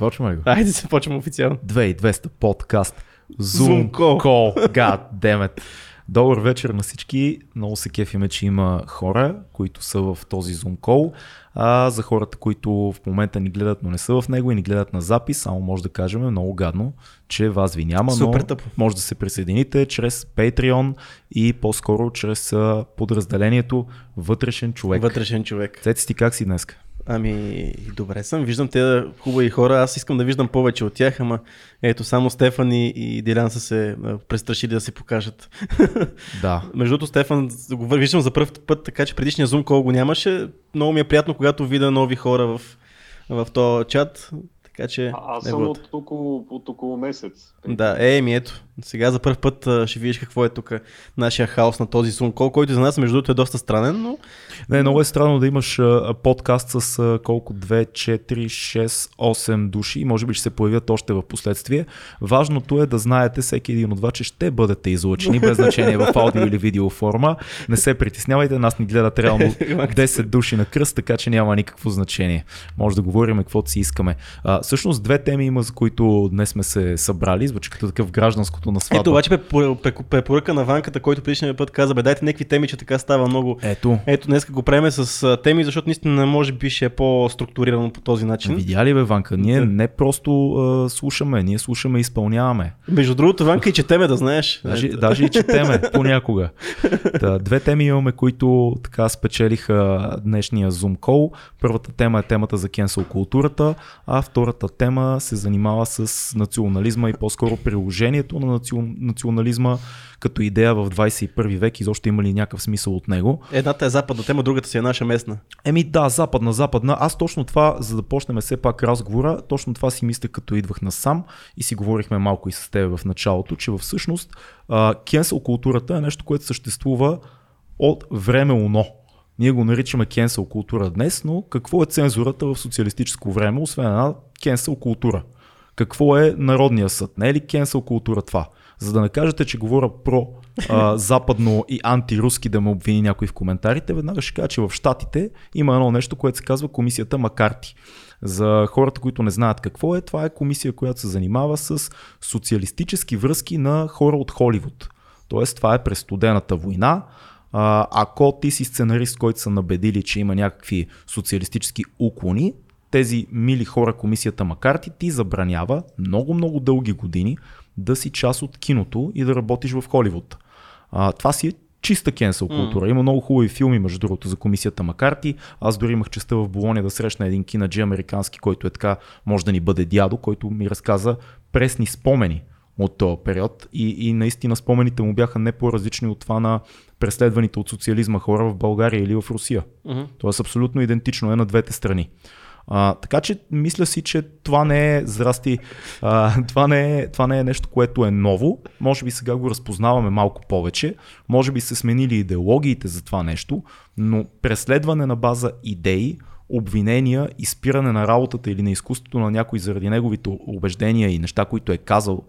Започваме ли го? Айде се почваме официално. 2200 подкаст. Zoom Zoom, call. call. God damn it. Добър вечер на всички. Много се кефиме, че има хора, които са в този Zoom call. А за хората, които в момента ни гледат, но не са в него и ни гледат на запис, само може да кажем много гадно, че вас ви няма, Супер но тъпо. може да се присъедините чрез Patreon и по-скоро чрез подразделението Вътрешен човек. Вътрешен човек. Цеци ти как си днес? Ами, добре съм. Виждам те хубави хора. Аз искам да виждам повече от тях, ама ето само Стефан и, и Дилян са се престрашили да се покажат. Да. Между другото, Стефан го виждам за първ път, така че предишния Zoom call го нямаше. Много ми е приятно, когато видя нови хора в, в този чат. Така че. А, аз съм от около, от около месец. Да, е, ми ето. Сега за първ път а, ще видиш какво е тук нашия хаос на този Zoom call, който за нас между другото е доста странен, но Не, много е странно да имаш а, подкаст с а, колко 2, 4, 6, 8 души и може би ще се появят още в последствие. Важното е да знаете всеки един от вас, че ще бъдете излъчени без значение в аудио или видео форма. Не се притеснявайте, нас ни гледат реално 10 души на кръст, така че няма никакво значение. Може да говорим каквото си искаме. А, всъщност две теми има, за които днес сме се събрали. Звучи като такъв гражданското на сватба. Ето обаче препор- препор- препоръка на Ванката, който предишния път каза, бе дайте някакви теми, че така става много. Ето. Ето днес го преме с теми, защото наистина може би ще е по-структурирано по този начин. Видя ли бе, Ванка? Ние Да. не просто а, слушаме, ние слушаме и изпълняваме. Между другото, Ванка и четеме да знаеш. Даже, даже и четеме понякога. Та, две теми имаме, които така спечелиха днешния Zoom call. Първата тема е темата за cancel културата, а втората тема се занимава с национализма и по-скоро приложението на национализма като идея в 21 век. Изобщо има ли някакъв смисъл от него? Едната е западна тема, другата си е наша местна. Еми да, западна, западна. Аз точно това, за да почнем все пак разговора, точно това си мисля като идвах насам и си говорихме малко и с теб в началото, че всъщност кенсел културата е нещо, което съществува от време уно. Ние го наричаме кенсел култура днес, но какво е цензурата в социалистическо време, освен една кенсел култура? Какво е Народния съд? Не е ли кенсел култура това? За да не кажете, че говоря про а, западно и антируски да ме обвини някой в коментарите, веднага ще кажа, че в Штатите има едно нещо, което се казва комисията Макарти. За хората, които не знаят какво е, това е комисия, която се занимава с социалистически връзки на хора от Холивуд. Тоест, това е през студената война. А, ако ти си сценарист, който са набедили, че има някакви социалистически уклони, тези мили хора, комисията Макарти, ти забранява много-много дълги години да си част от киното и да работиш в Холивуд. А, това си е чиста кенсел култура. Има много хубави филми, между другото, за комисията Макарти. Аз дори имах честа в Болония да срещна един кинаджи американски, който е така, може да ни бъде дядо, който ми разказа пресни спомени от този период и, и наистина спомените му бяха не по-различни от това на преследваните от социализма хора в България или в Русия. Мгм. Тоест абсолютно идентично е на двете страни. А, така че мисля си, че това не е, здрасти, а, това, не е, това не е нещо, което е ново. Може би сега го разпознаваме малко повече. Може би се сменили идеологиите за това нещо, но преследване на база идеи, обвинения, изпиране на работата или на изкуството на някой заради неговите убеждения и неща, които е казал,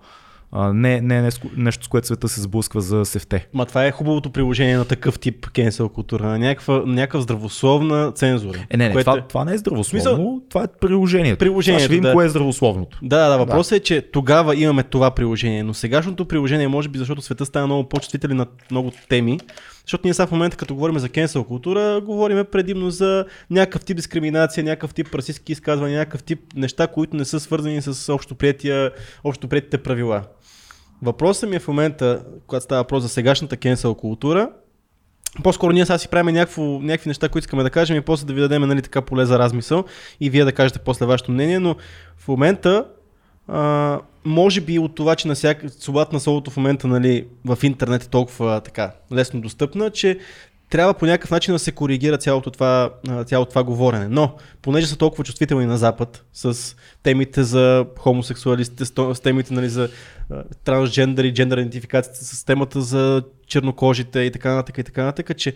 а, не, не е нещо, с което света се сблъсква за сефте. Ма това е хубавото приложение на такъв тип кенсел култура, на някаква, някаква здравословна цензура. Е, не, не, което това, е- това не е здравословно, Смисъл- това е приложението. Приложението, Сега ще видим да. кое е здравословното. Да, да, въпросът е, че тогава имаме това приложение, но сегашното приложение, може би защото света става много по-чувствителен на много теми, защото ние сега в момента, като говорим за cancel култура, говорим предимно за някакъв тип дискриминация, някакъв тип расистски изказвания, някакъв тип неща, които не са свързани с общоприетите правила. Въпросът ми е в момента, когато става въпрос за сегашната cancel култура, по-скоро ние сега си правим някакво, някакви неща, които искаме да кажем и после да ви дадем нали, така поле за размисъл и вие да кажете после вашето мнение, но в момента а, може би от това, че на всяка, свободата на словото в момента нали, в интернет е толкова така лесно достъпна, че трябва по някакъв начин да се коригира цялото това, цялото това говорене. Но, понеже са толкова чувствителни на Запад, с темите за хомосексуалистите, с темите нали, за трансджендър и джендър идентификацията, с темата за чернокожите и така нататък и така нататък, че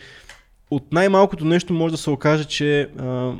от най-малкото нещо може да се окаже, че а,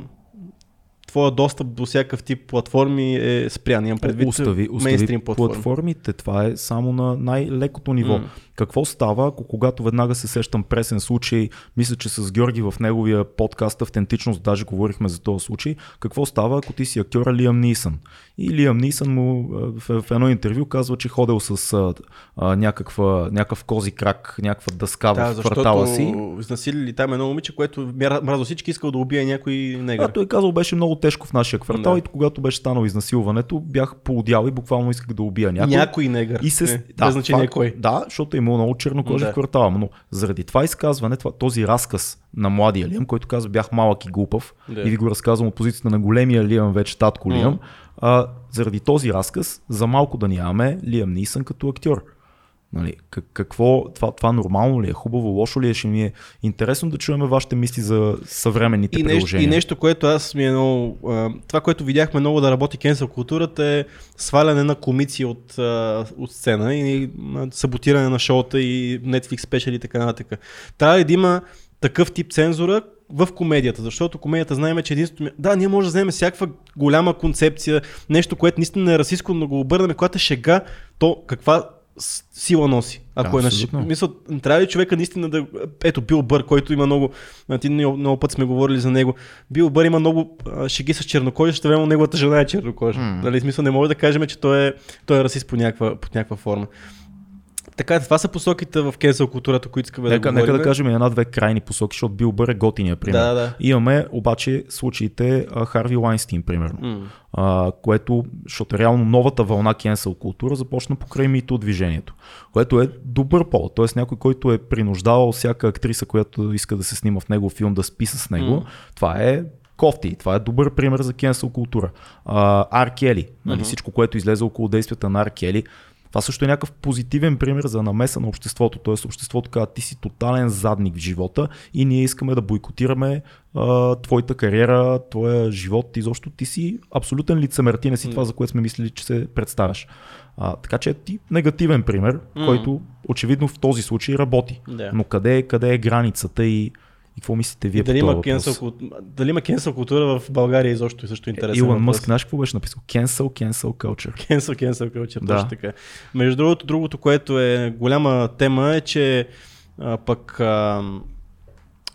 твоя достъп до всякакъв тип платформи е спрян. Имам предвид Остави, остави платформи. платформите, това е само на най-лекото ниво. М. Какво става, ако когато веднага се сещам пресен случай, мисля, че с Георги в неговия подкаст Автентичност даже говорихме за този случай, какво става, ако ти си актьора Лиам Нисън? И Лиам Нисън му в, в едно интервю казва, че ходил с а, а, някаква, някакъв кози крак, някаква дъска Да, в квартала си. изнасилили там едно момиче, което мразо всички, искал да убие някой негър. А той казал, беше много тежко в нашия квартал Да. и когато беше станало изнасилването, бях поудял и буквално исках да убия някой. Някой негър. И се, Не, без значение кой. Да, защото е имало много чернокожи Да. в квартала. Но заради това изказване, това, този разказ на младия Лиам, който казва бях малък и глупав, Да. и ви го разказвам от позицията на големия Лиам, вече татко Лиам, а, заради този разказ, за малко да нямаме Лиам Нисън като актьор. Нали, как, какво, това, това нормално ли е, хубаво, лошо ли е, ще ми е интересно да чуем вашите мисли за съвременните И нещо, приложения. и нещо, което аз ми е много... Това, което видяхме много да работи кенсел културата е сваляне на комици от, от сцена и саботиране на шоута и Netflix спешали и така нататък. Трябва да има такъв тип цензура в комедията, защото комедията знаем, че единствено... Да, ние може да вземем всякаква голяма концепция, нещо, което наистина е расистско, но го обърнем, когато е шега, то каква сила носи. Ако е абсолютно. ш- мисъл, трябва ли човека наистина да... Ето, Бил Бър, който има много... Ти много, много път сме говорили за него. Бил Бър има много шеги с чернокожи, ще време неговата жена е чернокожа. Нали, в смисъл не може да кажем, че той е, той е расист по някаква, по някаква форма. Така, това са посоките в кенсел културата, които искаме Нека, да нека говорим. да кажем една-две крайни посоки, защото Бил Бър е готиния пример. Да, да. Имаме обаче случаите а, Харви Лайнстин, примерно. М. а, което, защото реално новата вълна кенсел култура започна покрай мито движението, което е добър повод, т.е. някой, който е принуждавал всяка актриса, която иска да се снима в негов филм, да спи с него, М. това е кофти, това е добър пример за кенсел култура. А, Ар Кели, нали, Мгм. всичко, което излезе около действията на Ар Кели, това също е някакъв позитивен пример за намеса на обществото. Т.е. обществото казва, ти си тотален задник в живота и ние искаме да бойкотираме а, твоята кариера, твоя живот. Изобщо ти си абсолютен лицемер. Ти не си това, за което сме мислили, че се представяш. А, така че ти негативен пример, М. който очевидно в този случай работи. Да. Но къде, е- къде е границата и, и какво мислите вие И дали по има, култ- дали има кенсел култура в България изобщо е също интересен Илон. Мъск, знаеш какво беше написал? Cancel, cancel culture. Cancel, cancel culture, Да. точно така. Между другото, другото, което е голяма тема е, че а, пък а,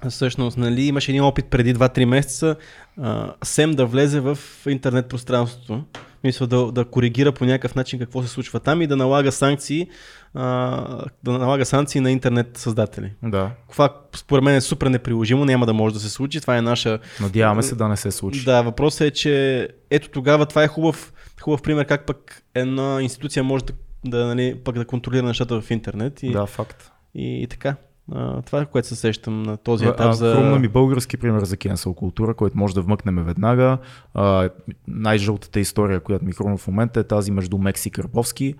всъщност нали, имаше един опит преди 2-3 месеца а, СЕМ да влезе в интернет пространството. Мисля да, да коригира по някакъв начин какво се случва там и да налага санкции, а, да налага санкции на интернет създатели. Да. Това според мен е супер неприложимо, няма да може да се случи. Това е наша Надяваме се да не се случи. да, въпросът е, че ето тогава това е хубав, хубав пример как пък една институция може да, да, нали, пък да контролира нещата в интернет и, Да, факт. и, и така. А, това е което се сещам на този А, етап за... Хрумна ми български пример за кенсел култура, който може да вмъкнем веднага. А, най-жълтата история, която ми хрумна в момента е тази между Мекси и Карбовски.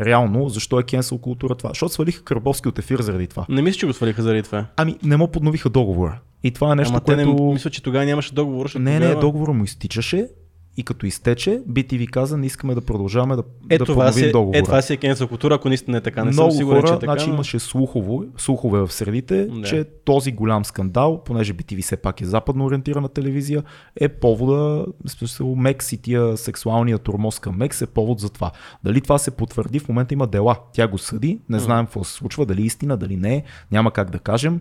Реално, защо е кенсел култура това? Защото свалиха Карбовски от ефир заради това. Не мисля, че го свалиха заради това. Ами, не му подновиха договора. И това е нещо, Ама те което... не, мисля, че тогава нямаше договор. Не, не, тогава... договора му изтичаше и като изтече, BTV каза, не искаме да продължаваме да, Е, да това си, договора. е, това си е кенсел култура, ако наистина е така. Не Много съм сигурен, хора, че е така. значи но... имаше слухово, слухове в средите, Да. че този голям скандал, понеже BTV все пак е западно ориентирана телевизия, е повода, смисъл Мекс и тия сексуалния турмоз към Мекс е повод за това. Дали това се потвърди, в момента има дела. Тя го съди, не знаем какво се случва, дали е истина, дали не е, няма как да кажем.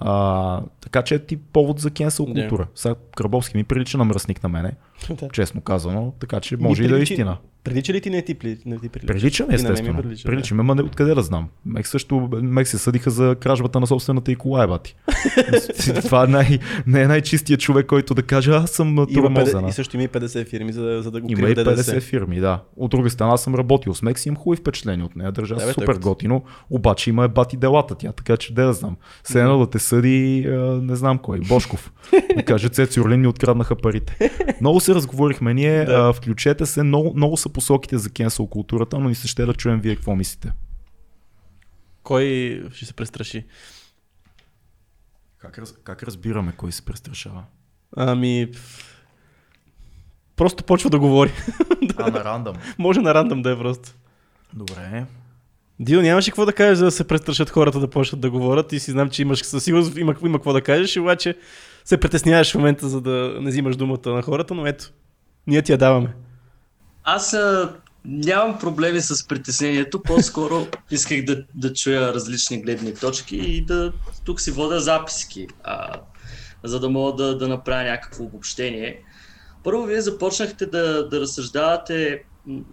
А, така че е ти повод за кенсел култура. Сега Крабовски ми прилича на мръсник на мене, Да. честно казано, така че Ми може и да е истина. Прилича ли ти не ти, не ти прилича? Прилича ми, И на мен ми естествено. прилича, Прилича ми, ама откъде да знам. Мек също, Мек се съдиха за кражбата на собствената и кола, е бати. Това е най, не е най-чистият човек, който да каже, аз съм тормозена. 50, и също има и 50 фирми, за, за да го Има и 50 ДДС. фирми, да. От друга страна съм работил с Мекс и имам хубави впечатления от нея. Държа Да, бе, супер той- готино, обаче има е бати делата тя, така че да знам. Се едно да те съди, не знам кой, Бошков. Да каже, Цеци Орлин ми откраднаха парите. Много се разговорихме ние, Да. а, включете се, много, много са посоките за кенсел културата, но ни се ще да чуем вие какво мислите. Кой ще се престраши? Как, раз, как разбираме кой се престрашава? Ами... Просто почва да говори. А, на рандъм. Може на рандъм да е просто. Добре. Дил, нямаше какво да кажеш, за да се престрашат хората да почнат да говорят и си знам, че имаш със сигурност има, има какво да кажеш, обаче се притесняваш в момента, за да не взимаш думата на хората, но ето, ние ти я даваме. Аз а, нямам проблеми с притеснението, по-скоро исках да, да чуя различни гледни точки и да тук си вода записки, а, за да мога да, да направя някакво обобщение. Първо, вие започнахте да, да разсъждавате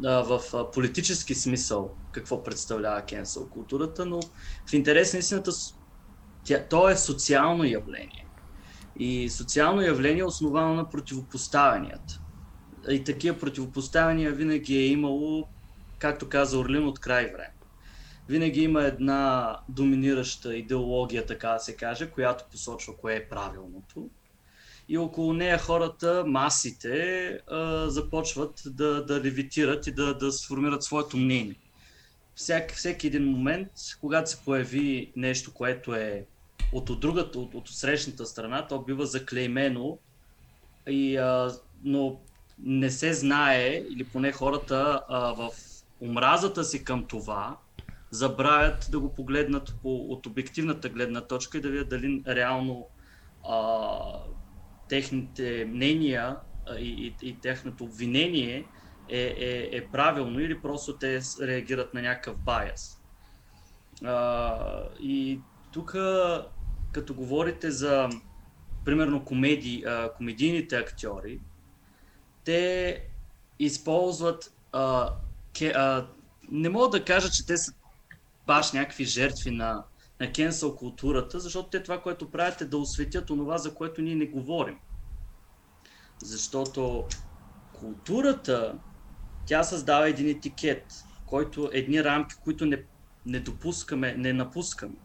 а, в а, политически смисъл какво представлява cancel културата, но в интерес на истината тя, то е социално явление. И социално явление основано на противопоставянията. И такива противопоставяния винаги е имало, както каза Орлин, от край време. Винаги има една доминираща идеология, така да се каже, която посочва кое е правилното. И около нея хората, масите, започват да, да левитират и да, да сформират своето мнение. Всяк, всеки един момент, когато се появи нещо, което е от, от другата, от, от срещната страна, то бива заклеймено, и, а, но не се знае, или поне хората а, в омразата си към това, забравят да го погледнат по, от обективната гледна точка и да видят дали реално а, техните мнения и, и, и техното обвинение е, е, е правилно или просто те реагират на някакъв байас. А, и тук като говорите за, примерно, комедии, а, комедийните актьори, те използват. А, ке, а, не мога да кажа, че те са баш някакви жертви на, на кенсъл културата, защото те това, което правят е да осветят онова, за което ние не говорим. Защото културата, тя създава един етикет, който едни рамки, които не, не допускаме, не напускаме.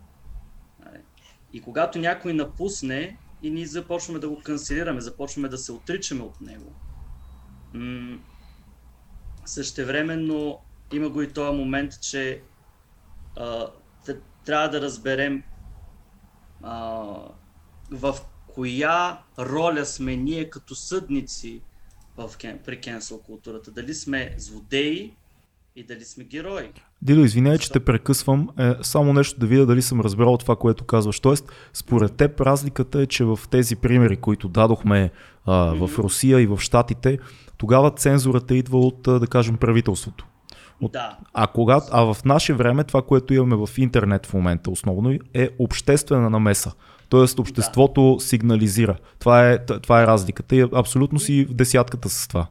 И когато някой напусне и ние започваме да го канцелираме, започваме да се отричаме от него, м- същевременно има го и този момент, че а, трябва да разберем а, в коя роля сме ние като съдници в, при кенсел културата. Дали сме злодеи и дали сме герои. Дидо, извинявай, че те прекъсвам. Е, само нещо да видя дали съм разбрал това, което казваш. Тоест, според теб разликата е, че в тези примери, които дадохме а, в Русия и в Штатите, тогава цензурата идва от, да кажем, правителството. От... Да. А, кога, а в наше време това, което имаме в интернет в момента основно е обществена намеса. Тоест обществото да. сигнализира. Това е, това е разликата и абсолютно си в десятката с това.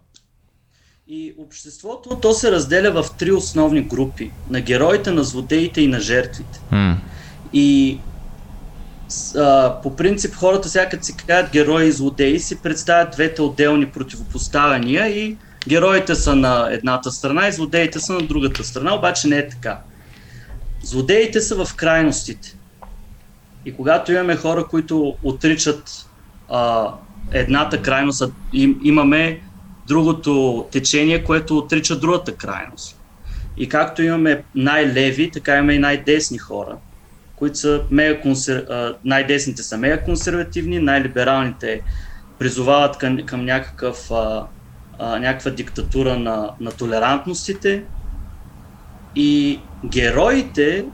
И обществото то се разделя в три основни групи. На героите, на злодеите и на жертвите. Mm. И а, по принцип хората сега като си кажат герои и злодеи си представят двете отделни противопоставяния и героите са на едната страна и злодеите са на другата страна, обаче не е така. Злодеите са в крайностите. И когато имаме хора, които отричат а, едната крайност, им, имаме другото течение, което отрича другата крайност. И както имаме най-леви, така имаме и най-десни хора, които са мега консер... най-десните са мега консервативни, най-либералните призовават към, към някакъв, а, а, някаква диктатура на, на толерантностите. И героите,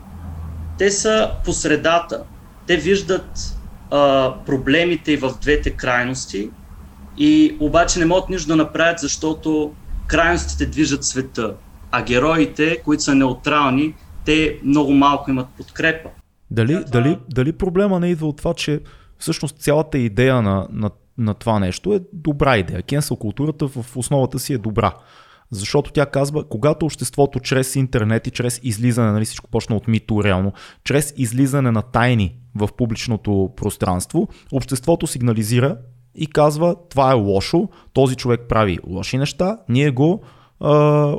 те са по средата. Те виждат а, проблемите и в двете крайности и обаче не могат нищо да направят, защото крайностите движат света, а героите, които са неутрални, те много малко имат подкрепа. Дали, това... дали, дали проблема не идва от това, че всъщност цялата идея на, на, на това нещо е добра идея. Кенсъл културата в основата си е добра. Защото тя казва, когато обществото чрез интернет и чрез излизане, нали всичко почна от мито реално, чрез излизане на тайни в публичното пространство, обществото сигнализира и казва това е лошо, този човек прави лоши неща, ние го а,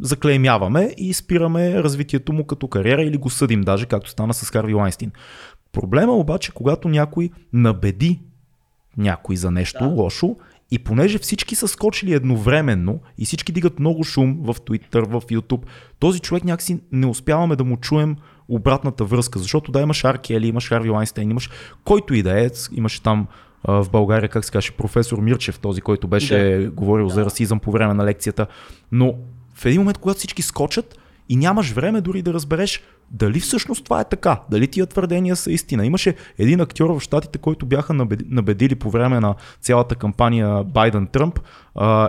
заклеймяваме и спираме развитието му като кариера или го съдим даже, както стана с Харви Лайнстин. Проблема обаче, когато някой набеди някой за нещо да. лошо и понеже всички са скочили едновременно и всички дигат много шум в Twitter, в YouTube, този човек някакси не успяваме да му чуем обратната връзка, защото да имаш Аркели, имаш Харви Лайнстейн, имаш който и да е, имаше там в България, как се каже, професор Мирчев, този, който беше да. говорил да. за расизъм по време на лекцията. Но в един момент, когато всички скочат и нямаш време дори да разбереш дали всъщност това е така? Дали тия твърдения са истина? Имаше един актьор в Штатите, който бяха набеди- набедили по време на цялата кампания Байден-Тръмп.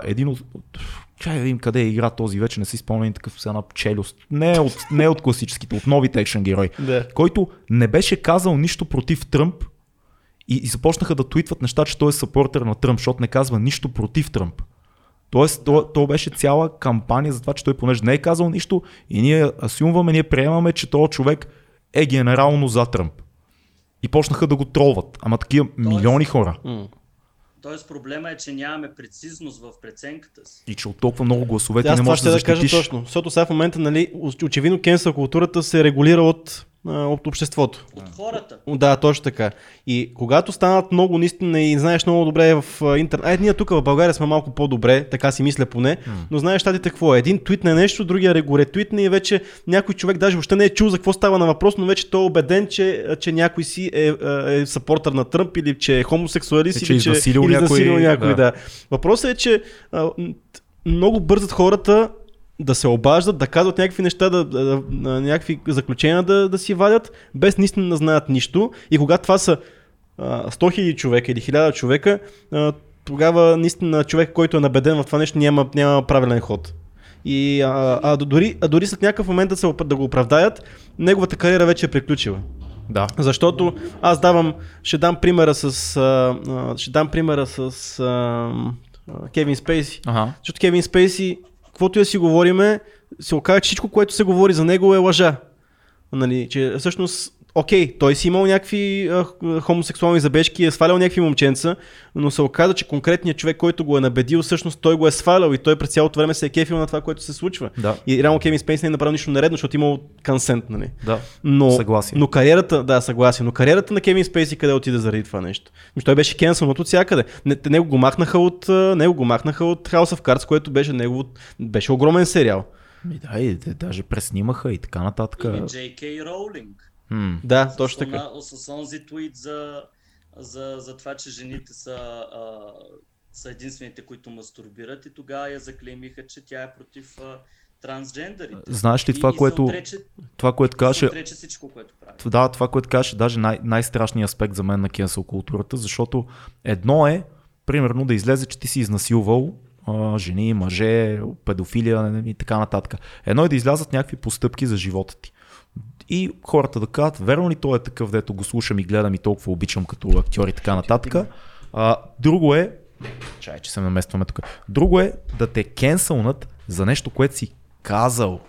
един от... Чай да видим къде е игра този вече, не си спомням такъв с една челюст. Не е от, не е от класическите, от новите екшен герои. Да. Който не беше казал нищо против Тръмп и, и започнаха да твитват неща, че той е съпортер на Тръмп, защото не казва нищо против Тръмп. Тоест, то, то беше цяла кампания за това, че той понеже не е казал нищо и ние асюмваме, ние приемаме, че този човек е генерално за Тръмп. И почнаха да го тролват. Ама такива милиони хора. Тоест проблема е, че нямаме прецизност в преценката си. И че от толкова много гласове ти Аз не това можеш ще да да кажа защитиш. точно. Защото сега в момента, нали, оч- очевидно кенсъл културата се регулира от, от обществото. От хората. Да, точно така. И когато станат много наистина и знаеш много добре в интернет. Ай, ние тук в България сме малко по-добре, така си мисля поне, но знаеш щатите какво е. Един твитне нещо, другия го ретвитне и вече някой човек даже въобще не е чул за какво става на въпрос, но вече той е убеден, че, че някой си е, а, е съпортър на Тръмп или че е хомосексуалист Е, че или че изнасилил или някой, някой да. да. Въпросът е, че а, много бързат хората да се обаждат, да казват някакви неща, да, да, да, някакви заключения да, да си вадят, без наистина да знаят нищо. И когато това са а, 100 000 човека или 1000 човека, а, тогава наистина човек, който е набеден в това нещо, няма, няма правилен ход. И, а, а, дори, а дори след някакъв момент да, се, да го оправдаят, неговата кариера вече е приключила. Да. Защото аз давам, ще дам примера с, а, ще дам примера с а, Кевин Спейси. Ага. Защото Кевин Спейси, каквото и да си говориме, се оказа, че всичко, което се говори за него е лъжа. Нали, че всъщност, окей, той си имал някакви а, хомосексуални забежки, е свалял някакви момченца, но се оказа, че конкретният човек, който го е набедил, всъщност той го е свалял и той през цялото време се е кефил на това, което се случва. Да. И реално Кевин Спейси не е направил нищо наредно, защото имал консент, нали? Да. Но, Съгласие. но кариерата, да, съгласие, но кариерата на Кевин Спейси къде отиде заради това нещо? Ами, той беше кенсълнат от всякъде. Не, него го махнаха от, него го махнаха от House of Cards, което беше негово, беше огромен сериал. И да, и даже преснимаха и така нататък. Или J.K. Роулинг. М. Да, С точно така. С онзи твит за, за, за това, че жените са, а, са единствените, които мастурбират и тогава я заклеймиха, че тя е против а, трансджендерите. Знаеш ли И- това, и което, Отрече, това, което каже, отрече всичко, което прави. да, това, което каже, даже най- най-страшният аспект за мен на кенсел културата, защото едно е, примерно, да излезе, че ти си изнасилвал а, жени, мъже, педофилия и така нататък. Едно е да излязат някакви постъпки за живота ти. И хората да кажат, верно ли той е такъв, дето го слушам и гледам и толкова обичам като актьор и така нататък. А, друго е, чай, че се наместваме тук. Друго е да те кенсълнат за нещо, което си казал.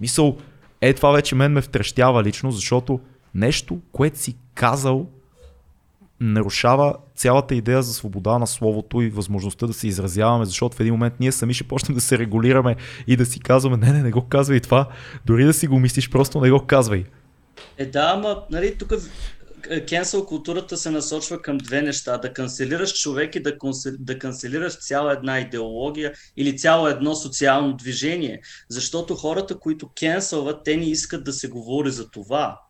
Мисъл, е това вече мен ме втрещява лично, защото нещо, което си казал, нарушава цялата идея за свобода на словото и възможността да се изразяваме, защото в един момент ние сами ще почнем да се регулираме и да си казваме, не, не, не го казвай това, дори да си го мислиш, просто не го казвай. Е, да, ама, нали, тук кенсел културата се насочва към две неща. Да канцелираш човек и да, консе- да канцелираш цяла една идеология или цяло едно социално движение. Защото хората, които кенселват, те не искат да се говори за това.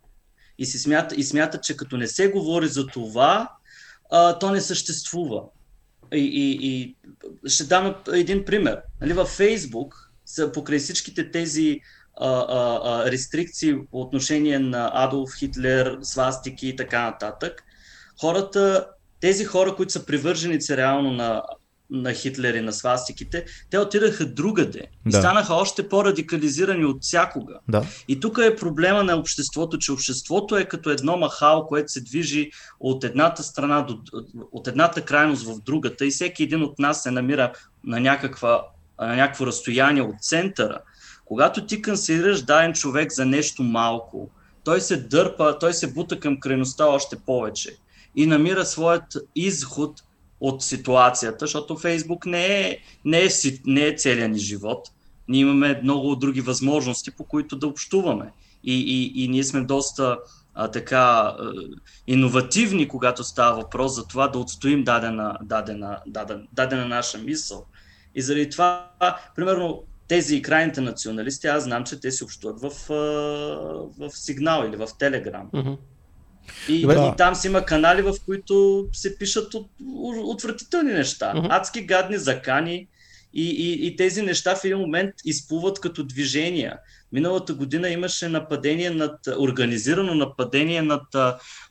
И, си смята, и смятат, че като не се говори за това, а, то не съществува. И, и, и ще дам един пример. Нали, във Фейсбук, покрай всичките тези а, а, а, рестрикции по отношение на Адолф Хитлер, свастики и така нататък, хората, тези хора, които са привърженици реално на, на Хитлер и на свастиките, те отидаха другаде и Да. станаха още по-радикализирани от всякога. Да. И тук е проблема на обществото, че обществото е като едно махало, което се движи от едната страна до, от едната крайност в другата и всеки един от нас се намира на, някаква, на някакво разстояние от центъра. Когато ти канцелираш даден човек за нещо малко, той се дърпа, той се бута към крайността още повече и намира своят изход от ситуацията, защото Фейсбук не е, не е, не е целият ни живот. Ние имаме много други възможности, по които да общуваме. И, и, и ние сме доста а, така а, иновативни, когато става въпрос за това да отстоим дадена, дадена, дадена, дадена наша мисъл. И заради това, примерно, тези крайните националисти, аз знам, че те си общуват в, в сигнал или в телеграм. Мгм. И, Добре. и там си има канали, в които се пишат от, отвратителни неща. Мгм. Адски гадни закани и, и, и тези неща в един момент изплуват като движения. Миналата година имаше нападение над, организирано нападение над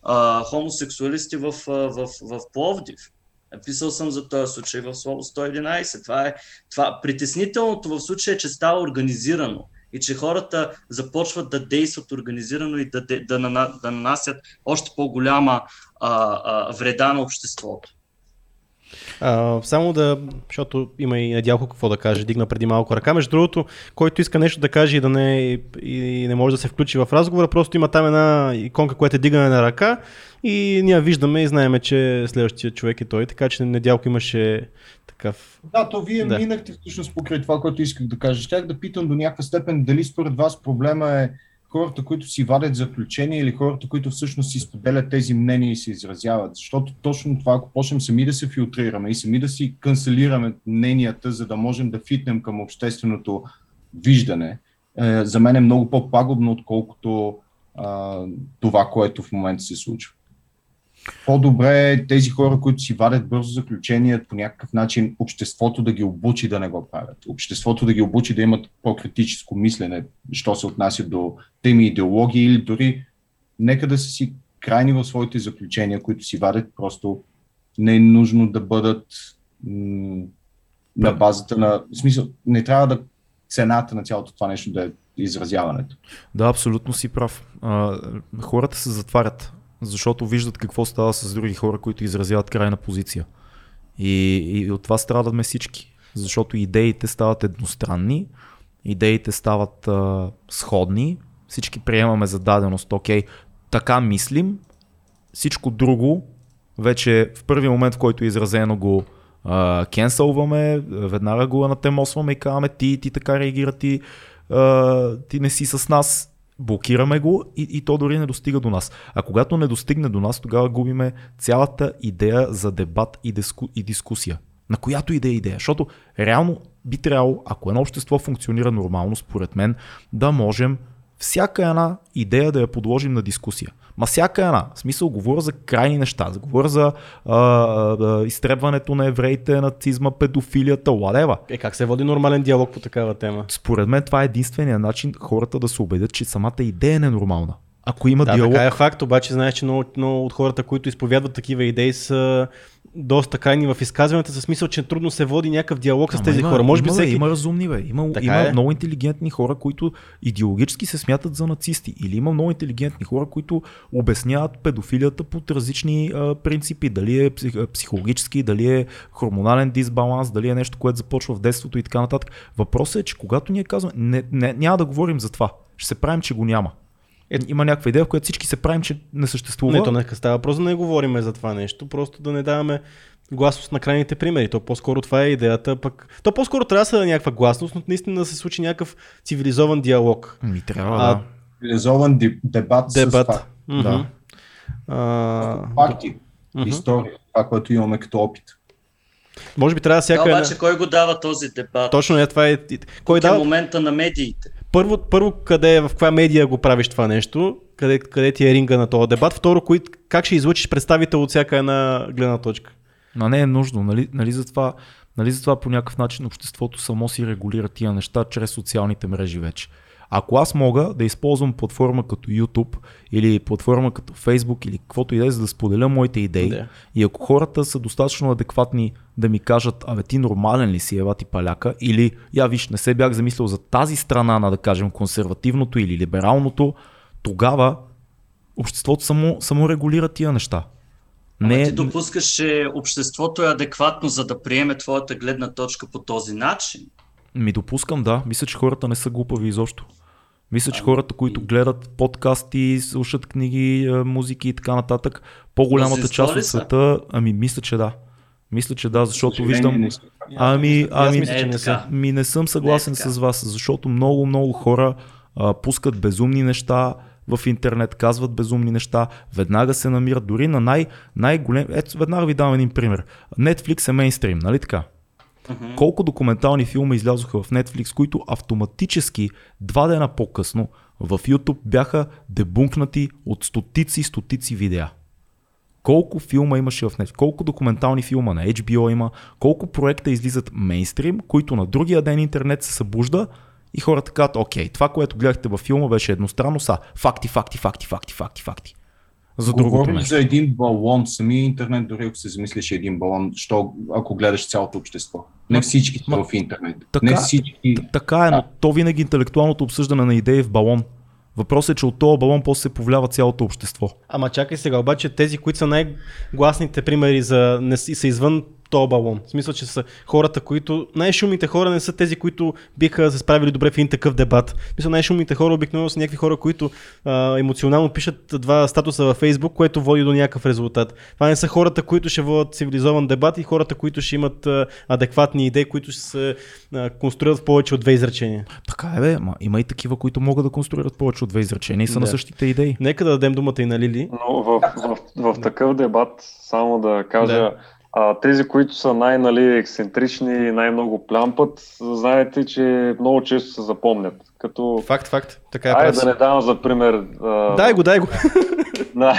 а, хомосексуалисти в, в, в, в Пловдив. Писал съм за този случай в Слово 111. Това е това. Притеснителното в случая е, че става организирано и че хората започват да действат организирано и да, да, да, да нанасят още по-голяма а, а, вреда на обществото. А, само да, защото има и надялко какво да каже, дигна преди малко ръка. Между другото, който иска нещо да каже и да не, и не може да се включи в разговора, просто има там една иконка, която е дигане на ръка и ние виждаме и знаеме, че следващия човек е той, така че недялко имаше такъв... Да, то вие да. минахте всъщност покрай това, което исках да кажа. Щях да питам до някаква степен дали според вас проблема е хората, които си вадят заключения или хората, които всъщност си споделят тези мнения и се изразяват. Защото точно това, ако почнем сами да се филтрираме и сами да си канцелираме мненията, за да можем да фитнем към общественото виждане, е, за мен е много по-пагубно, отколкото е, това, което в момента се случва по-добре е тези хора, които си вадят бързо заключения, по някакъв начин обществото да ги обучи да не го правят. Обществото да ги обучи да имат по-критическо мислене, що се отнася до теми идеологии или дори нека да са си крайни в своите заключения, които си вадят, просто не е нужно да бъдат м- на базата на... В смисъл, не трябва да цената на цялото това нещо да е изразяването. Да, абсолютно си прав. А, хората се затварят защото виждат какво става с други хора, които изразяват крайна позиция. И, и от това страдаме всички, защото идеите стават едностранни, идеите стават а, сходни, всички приемаме за даденост, окей, така мислим, всичко друго вече в първи момент, в който е изразено го кенсълваме, веднага го анатемосваме и казваме ти, ти така реагира, ти, а, ти не си с нас блокираме го и, и то дори не достига до нас. А когато не достигне до нас, тогава губиме цялата идея за дебат и, диску, и дискусия. На която и идея. Защото реално би трябвало, ако едно общество функционира нормално, според мен, да можем всяка една идея да я подложим на дискусия. Ма всяка една. В смисъл, говоря за крайни неща. Говоря за а, а, изтребването на евреите, нацизма, педофилията, ладева. Е, как се води нормален диалог по такава тема? Според мен това е единствения начин хората да се убедят, че самата идея е ненормална. Ако има да, диалог. Така е факт, обаче знаеш, че много, много от хората, които изповядват такива идеи са доста крайни в изказванията, за смисъл, че трудно се води някакъв диалог Ама с тези има, хора. Може има, би всеки... има разумни, бе. Има, така има е. много интелигентни хора, които идеологически се смятат за нацисти. Или има много интелигентни хора, които обясняват педофилията под различни а, принципи. Дали е психологически, дали е хормонален дисбаланс, дали е нещо, което започва в детството и така нататък. Въпросът е, че когато ние казваме, не, не, няма да говорим за това. Ще се правим, че го няма. Е, има някаква идея, в която всички се правим, че не съществува. Не, то нека става въпрос да не говорим за това нещо, просто да не даваме гласност на крайните примери. То по-скоро това е идеята, пък... То по-скоро трябва да се да някаква гласност, но наистина да се случи някакъв цивилизован диалог. Ми трябва, а, да. Цивилизован дебат, дебат. с факти. Mm-hmm. Да. А... Факти, mm-hmm. история, това, което имаме като опит. Може би трябва да всяка... Да, обаче кой го дава този дебат? Точно е, това е... Кой е дава... момента на медиите първо, първо къде, в каква медия го правиш това нещо, къде, къде ти е ринга на този дебат, второ, кои, как ще излучиш представител от всяка една гледна точка. Но не е нужно, нали, нали, затова, нали по някакъв начин обществото само си регулира тия неща чрез социалните мрежи вече. Ако аз мога да използвам платформа като YouTube или платформа като Facebook или каквото и да е, за да споделя моите идеи, да. и ако хората са достатъчно адекватни да ми кажат, абе ти нормален ли си, ева ти паляка, или я виж, не се бях замислил за тази страна на да кажем консервативното или либералното, тогава обществото само, само регулира тия неща. Не... ти допускаш, че обществото е адекватно, за да приеме твоята гледна точка по този начин? Ми допускам, да. Мисля, че хората не са глупави изобщо. Мисля, че хората, които гледат подкасти, слушат книги, музики и така нататък, по-голямата част от света, ами мисля, че да. Мисля, че да, защото виждам... Ами, ами, мисля, че не, съм. ми не съм съгласен не с вас, защото много, много хора а, пускат безумни неща в интернет, казват безумни неща, веднага се намират дори на най- най-голем... Ето, веднага ви давам един пример. Netflix е мейнстрим, нали така? Uh-huh. Колко документални филми излязоха в Netflix, които автоматически два дена по-късно в YouTube бяха дебункнати от стотици стотици видеа. Колко филма имаше в Netflix, колко документални филма на HBO има, колко проекта излизат мейнстрим, които на другия ден интернет се събужда и хората казват, окей, това, което гледахте във филма беше едностранно, са факти, факти, факти, факти, факти, факти. За другото Говорим нещо. за един балон. Самия интернет, дори ако се замислиш един балон, що, ако гледаш цялото общество. Не всички са в интернет. така- Не всички. Така е, но то винаги интелектуалното обсъждане на идеи е в балон. Въпросът е, че от този балон после се повлява цялото общество. Ама чакай сега, обаче тези, които са най-гласните примери за не са извън този балон. В смисъл, че са хората, които... Най-шумните хора не са тези, които биха се справили добре в един такъв дебат. В смисъл, най-шумните хора обикновено са някакви хора, които а, емоционално пишат два статуса във Фейсбук, което води до някакъв резултат. Това не са хората, които ще водят цивилизован дебат и хората, които ще имат а, адекватни идеи, които ще се а, конструират в повече от две изречения. Така е, бе, ма има и такива, които могат да конструират повече от две изречения и са Да. на същите идеи. Нека да дадем думата и на Лили. Но в, в, в, в такъв дебат, само да кажа, Да. А, тези, които са най-нали, ексцентрични и най-много плямпат, знаете, че много често се запомнят. Като... Факт, факт. Така е. Айде прави да не давам за пример. А, Дай го, дай го. на,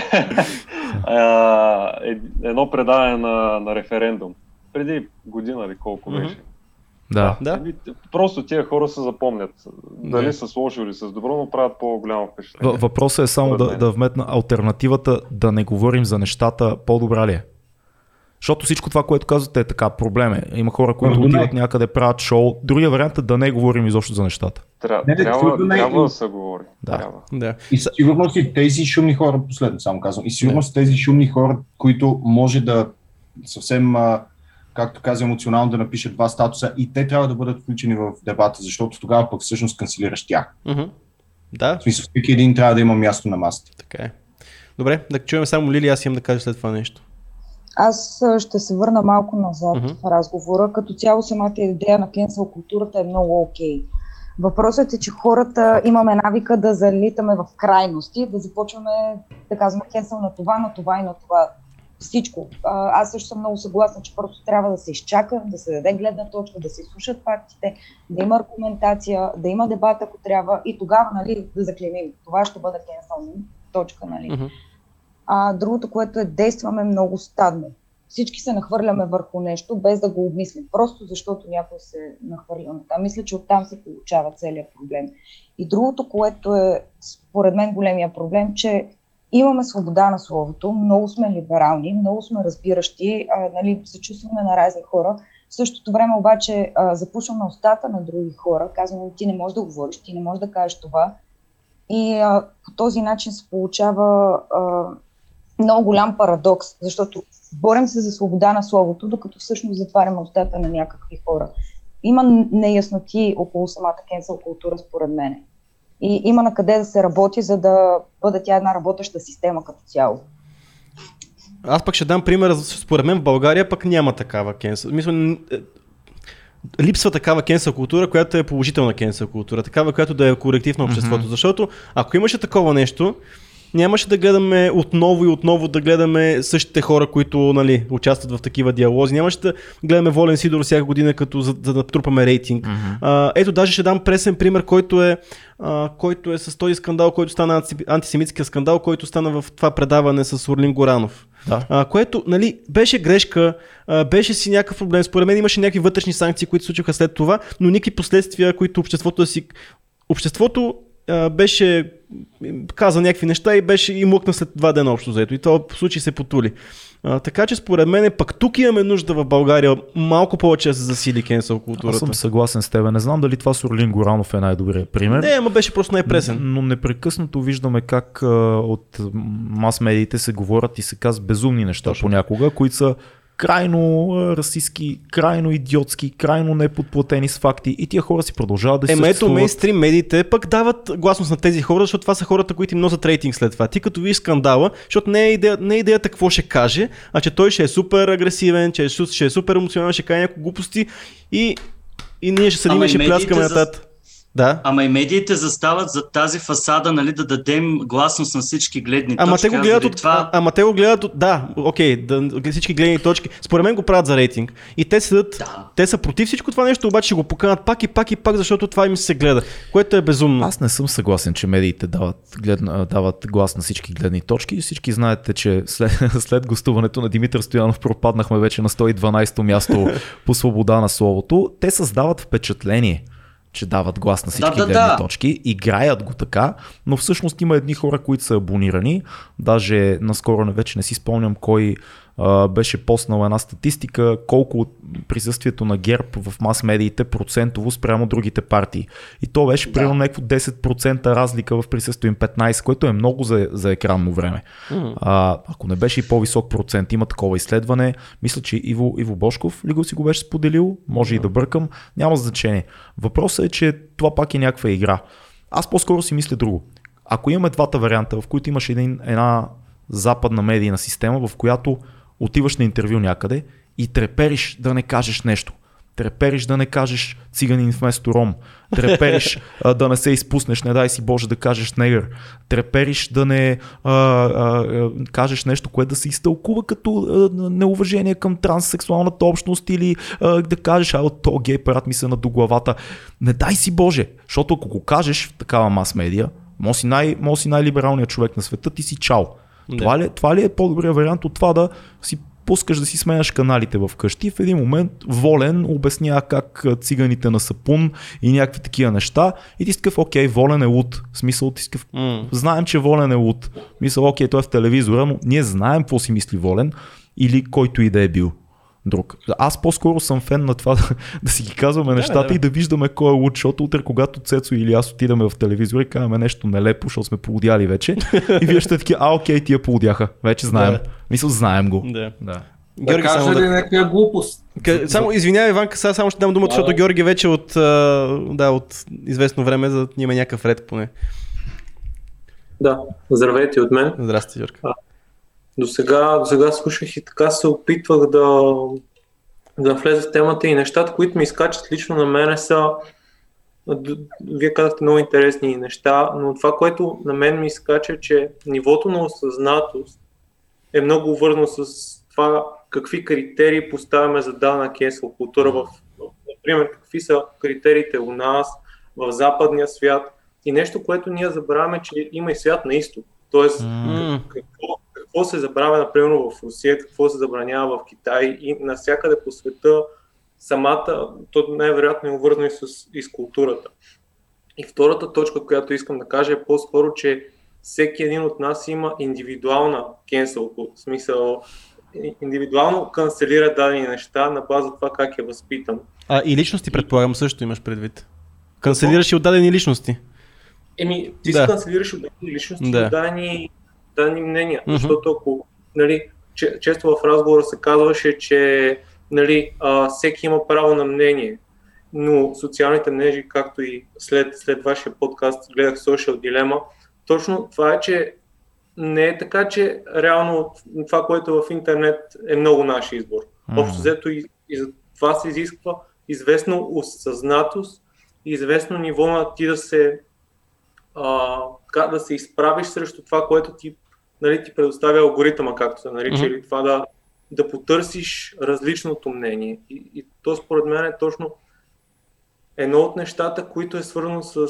а, е- едно предаване на, на референдум. Преди година или колко Мгм. беше. Да. Да. Еми, Просто тия хора се запомнят. Дали Да. с лошо или с добро, но правят по-голямо впечатление. Въпросът е само да, да вметна альтернативата да не говорим за нещата по-добра ли е? Защото всичко това, което казвате е така, проблем е. Има хора, които отиват някъде, правят шоу. Другия вариант е да не говорим изобщо за нещата. Тря, Не, не, трябва, е- трябва да се говори. Да. Трябва. Да. И със сигурност и тези шумни хора, последно само казвам, и сигурно са тези шумни хора, които може да съвсем, както каза, емоционално да напишат два статуса и те трябва да бъдат включени в дебата, защото тогава пък всъщност канцелираш тях. Да, В смисъл, всеки един трябва да има място на масата. така е. Добре, да чуем само Лили, аз имам да кажа след това нещо. Аз ще се върна малко назад Мгм. в разговора. Като цяло самата идея на кенсел културата е много окей. Въпросът е, че хората имаме навика да залитаме в крайности, да започваме да казваме кенсел на това, на това и на това. Всичко. Аз също съм много съгласна, че просто трябва да се изчака, да се даде гледна точка, да се слушат фактите, да има аргументация, да има дебат, ако трябва и тогава нали, да заклемим. Това ще бъде кенсел точка. Нали. Мгм. А другото, което е действаме много стадно. Всички се нахвърляме върху нещо, без да го обмислим. Просто защото някой се нахвърля на там. Мисля, че оттам се получава целият проблем. И другото, което е според мен големия проблем, че имаме свобода на словото, много сме либерални, много сме разбиращи, а, нали, се чувстваме на разни хора. В същото време обаче а, запушваме устата на други хора, казваме, ти не можеш да говориш, ти не можеш да кажеш това. И а, по този начин се получава а, много голям парадокс, защото борим се за свобода на словото, докато всъщност затваряме устата на някакви хора. Има неясноти около самата кенсел култура, според мен. И има на къде да се работи, за да бъде тя една работеща система като цяло. Аз пък ще дам пример, според мен в България пък няма такава кенсъл. Мисля, е, липсва такава кенсъл култура, която е положителна кенсъл култура, такава, която да е коректив на обществото. Мгм. Защото ако имаше такова нещо, нямаше да гледаме отново и отново да гледаме същите хора, които нали, участват в такива диалози. Нямаше да гледаме Волен Сидор всяка година, като за, за да трупаме рейтинг. А, ето, даже ще дам пресен пример, който е, а, който е с този скандал, който стана анти- антисемитския скандал, който стана в това предаване с Орлин Горанов. Да. А, което нали, беше грешка, а, беше си някакъв проблем. Според мен имаше някакви вътрешни санкции, които случиха след това, но никакви последствия, които обществото да си. Обществото а, беше каза някакви неща и беше и млъкна след два дена общо заето. И това случай се потули. А, така че според мен пък тук имаме нужда в България малко повече да се засили кенсъл Аз културата. съм съгласен с теб. Не знам дали това с Орлин Горанов е най-добрият пример. Не, ама беше просто най-пресен. Но непрекъснато виждаме как а, от мас-медиите се говорят и се казват безумни неща Точно. понякога, които са крайно расистски, крайно идиотски, крайно неподплатени с факти и тия хора си продължават да си Ема ето мейнстрим медиите пък дават гласност на тези хора, защото това са хората, които им носят рейтинг след това. Ти като видиш скандала, защото не е, идея, не е идеята какво ще каже, а че той ще е супер агресивен, че е, ще е супер емоционален, ще каже някакви глупости и, и ние ще седим Ама и и ще пляскаме за- нататък. Да. Ама и медиите застават за тази фасада, нали, да дадем гласност на всички гледни Ама точки. те го гледат от... това... Ама те го гледат от... Да, окей, да, всички гледни точки. Според мен го правят за рейтинг. И те седат... Да. Те са против всичко това нещо, обаче го поканат пак и пак и пак, защото това им се гледа. Което е безумно. Аз не съм съгласен, че медиите дават, гледна, дават глас на всички гледни точки. Всички знаете, че след, след гостуването на Димитър Стоянов пропаднахме вече на 112-то място по свобода на словото. Те създават впечатление че дават глас на всички Да, да, гледни да. точки, играят го така, но всъщност има едни хора, които са абонирани. Даже наскоро вече не си спомням кой а, беше поснал една статистика, колко от присъствието на ГЕРБ в мас-медиите процентово спрямо другите партии. И то беше Да. примерно някакво 10% разлика в присъствието им 15, което е много за, за екранно време. А, ако не беше и по-висок процент, има такова изследване. Мисля, че Иво, Иво Бошков ли го си го беше споделил, може и да бъркам, няма значение. Въпросът е, че това пак е някаква игра. Аз по-скоро си мисля друго. Ако имаме двата варианта, в които имаш един, една западна медийна система, в която отиваш на интервю някъде и трепериш да не кажеш нещо. Трепериш да не кажеш циганин вместо ром. Трепериш а, да не се изпуснеш, не дай си Боже да кажеш негър. Трепериш да не а, а, кажеш нещо, което да се изтълкува като а, неуважение към транссексуалната общност или а, да кажеш, а то гей парад ми се на до главата. Не дай си Боже, защото ако го кажеш в такава мас-медия, може си, най, може си най-либералният човек на света, ти си чао. Да. Това ли, това ли е по-добрият вариант от това да си пускаш да си сменяш каналите в къщи в един момент волен обяснява как циганите на сапун и някакви такива неща и ти такъв, окей, волен е луд. В смисъл ти такъв, М. знаем, че волен е луд. Мисъл, окей, той е в телевизора, но ние знаем какво си мисли волен или който и да е бил друг. Аз по-скоро съм фен на това да, да си ги казваме нещата да. и да виждаме кой е луд, защото утре, когато Цецо или аз отидаме в телевизора и казваме нещо нелепо, защото сме полудяли вече, и вие ще таки, а окей, тия полудяха, вече знаем. Да. Мисъл, знаем го. Да. Да. Георги, да само кажа ли да... някаква глупост? Къ- Само, извинявай, Иванка, сега само ще дам думата, Да, защото да. Георги вече от, да, от известно време, за да има някакъв ред поне. Да, здравейте от мен. Здрасти, Георги. До сега, до сега слушах и така се опитвах да, да влезе в темата и нещата, които ми изкачат лично на мене са вие казахте много интересни неща, но това, което на мен ми изкача, е, че нивото на осъзнатост е много вързано с това какви критерии поставяме за дадена кенсел култура в, например, какви са критериите у нас, в западния свят и нещо, което ние забравяме, че има и свят на изток. Тоест, М. какво, какво се забравя, например, в Русия, какво се забранява в Китай и навсякъде по света самата, то най-вероятно е обвързано и с, и с културата. И втората точка, която искам да кажа е по-скоро, че всеки един от нас има индивидуална culture, в смисъл индивидуално канцелира дадени неща на база това как е възпитан. А, и личности, предполагам, също имаш предвид. Канцелираш и отдадени личности. Еми, ти да. се канцелираш от дадени личности, Да. от дадени, дадени мнения. Мгм. Защото ако, нали, че, често в разговора се казваше, че нали, а, всеки има право на мнение, но социалните мрежи, както и след, след вашия подкаст гледах Social Dilemma, точно това е, че не е така, че реално това, което е в интернет е много наш избор. Мгм. Общо взето и, и за това се изисква известно осъзнатост, и известно ниво на ти да се а, да се изправиш срещу това, което ти, нали, ти предоставя алгоритъма, както се нарича, Мгм. или това да, да потърсиш различното мнение. И, и то според мен е точно едно от нещата, които е свързано с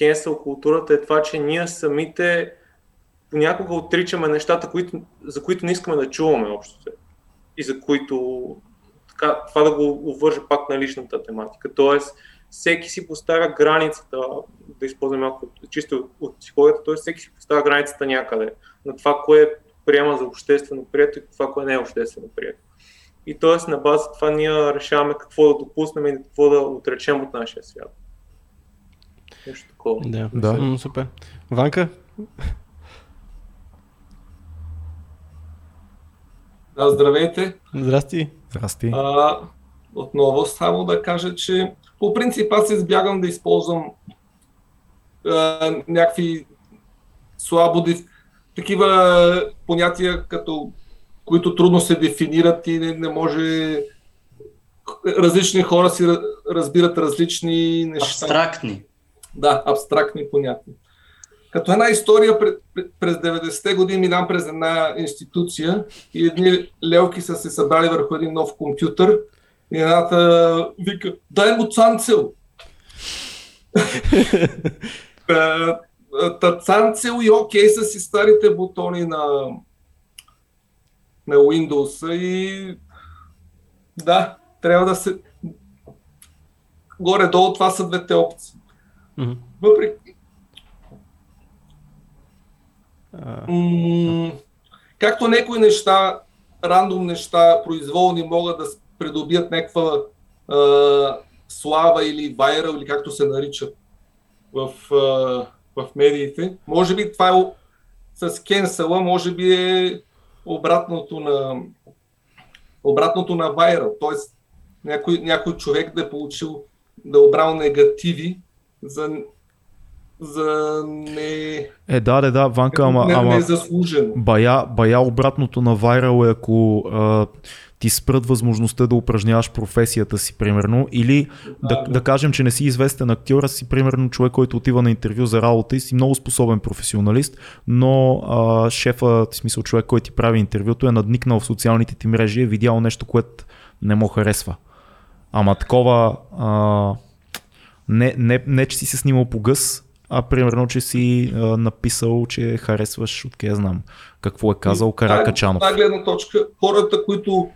cancel културата е това, че ние самите понякога отричаме нещата, които, за които не искаме да чуваме общо. И за които така, това да го обвържа пак на личната тематика. Тоест, всеки си поставя границата, да използвам малко чисто от психологията, т.е. всеки си поставя границата някъде на това, кое приема за обществено прието и това, кое не е обществено прието. И т.е. на база това ние решаваме какво да допуснем и какво да отречем от нашия свят. Нещо такова. Да. Да. М, супер. Ванка? Да, здравейте. Здрасти. Здрасти. А, отново само да кажа, че по принцип аз избягам да използвам а, някакви слабо деф... такива понятия, като които трудно се дефинират и не, не може различни хора си разбират различни неща. Абстрактни. Да, абстрактни понятия. Като една история през 90-те години минам през една институция и едни лелки са се събрали върху един нов компютър и едната вика, дай му цанцел. Та цанцел и окей са си старите бутони на, на Windows и да, трябва да се горе-долу това са двете опции. Mm-hmm. Въпреки М- както някои неща, рандом неща, произволни могат да придобият някаква а, слава или вайрал, или както се наричат в, а, в медиите. Може би това е с кенсела, може би е обратното на обратното на вайрал. Тоест някой, някой човек да е получил, да е обрал негативи за за не... Е, да, да, да, Ванка, ама... Не, ама не заслужено. Бая, бая обратното на вайрал е ако а, ти спрат възможността да упражняваш професията си, примерно, или да, да, кажем, че не си известен актьор, а си, примерно, човек, който отива на интервю за работа и си много способен професионалист, но а, шефа, в смисъл човек, който ти прави интервюто, е надникнал в социалните ти мрежи и е видял нещо, което не му харесва. Ама такова... А, не, не, не, че си се снимал по гъс, а примерно, че си а, написал, че харесваш, откъде знам, какво е казал Каракачанов. Та гледна точка, хората, които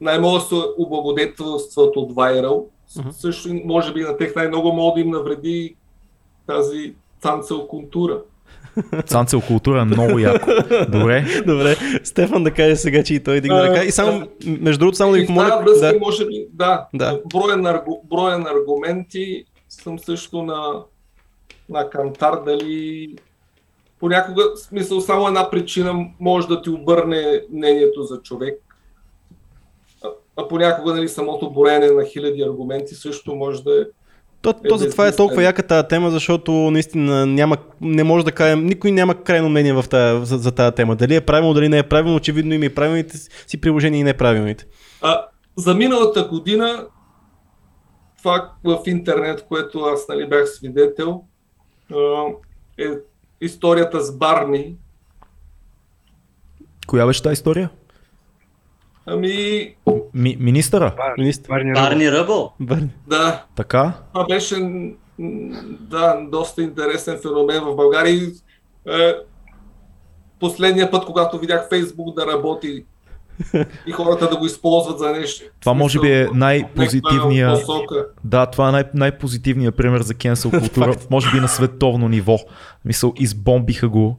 най-много се облагодетелстват от Viral, uh-huh. също може би на тех най-много могат да им навреди тази цанцел култура. Цанцел култура е много яко. Добре. Добре. Стефан да каже сега, че и той дигна ръка. И само, между другото, само да ви помоля. Да, може би, да. да. Броен, аргу, броен аргументи съм също на на кантар, дали понякога, смисъл, само една причина може да ти обърне мнението за човек, а, понякога нали, самото броене на хиляди аргументи също може да е то, то е, затова е толкова яка тази тема, защото наистина няма, не може да кажем, никой няма крайно мнение в тая, за, за тази тема. Дали е правилно, дали не е правилно, очевидно има и правилните си приложения и неправилните. А, за миналата година това в интернет, което аз нали, бях свидетел, е историята с Барни. Коя беше тази история? Ами... Ми, министъра? Бар, Министър. Барни, Барни Ръбъл. Барни. Да. Така? Това беше да, доста интересен феномен в България. Е, последния път, когато видях Фейсбук да работи и хората да го използват за нещо. Това може би е най-позитивния. Да, това е най- най-позитивният пример за cancel култура, може би на световно ниво. Мисъл, избомбиха го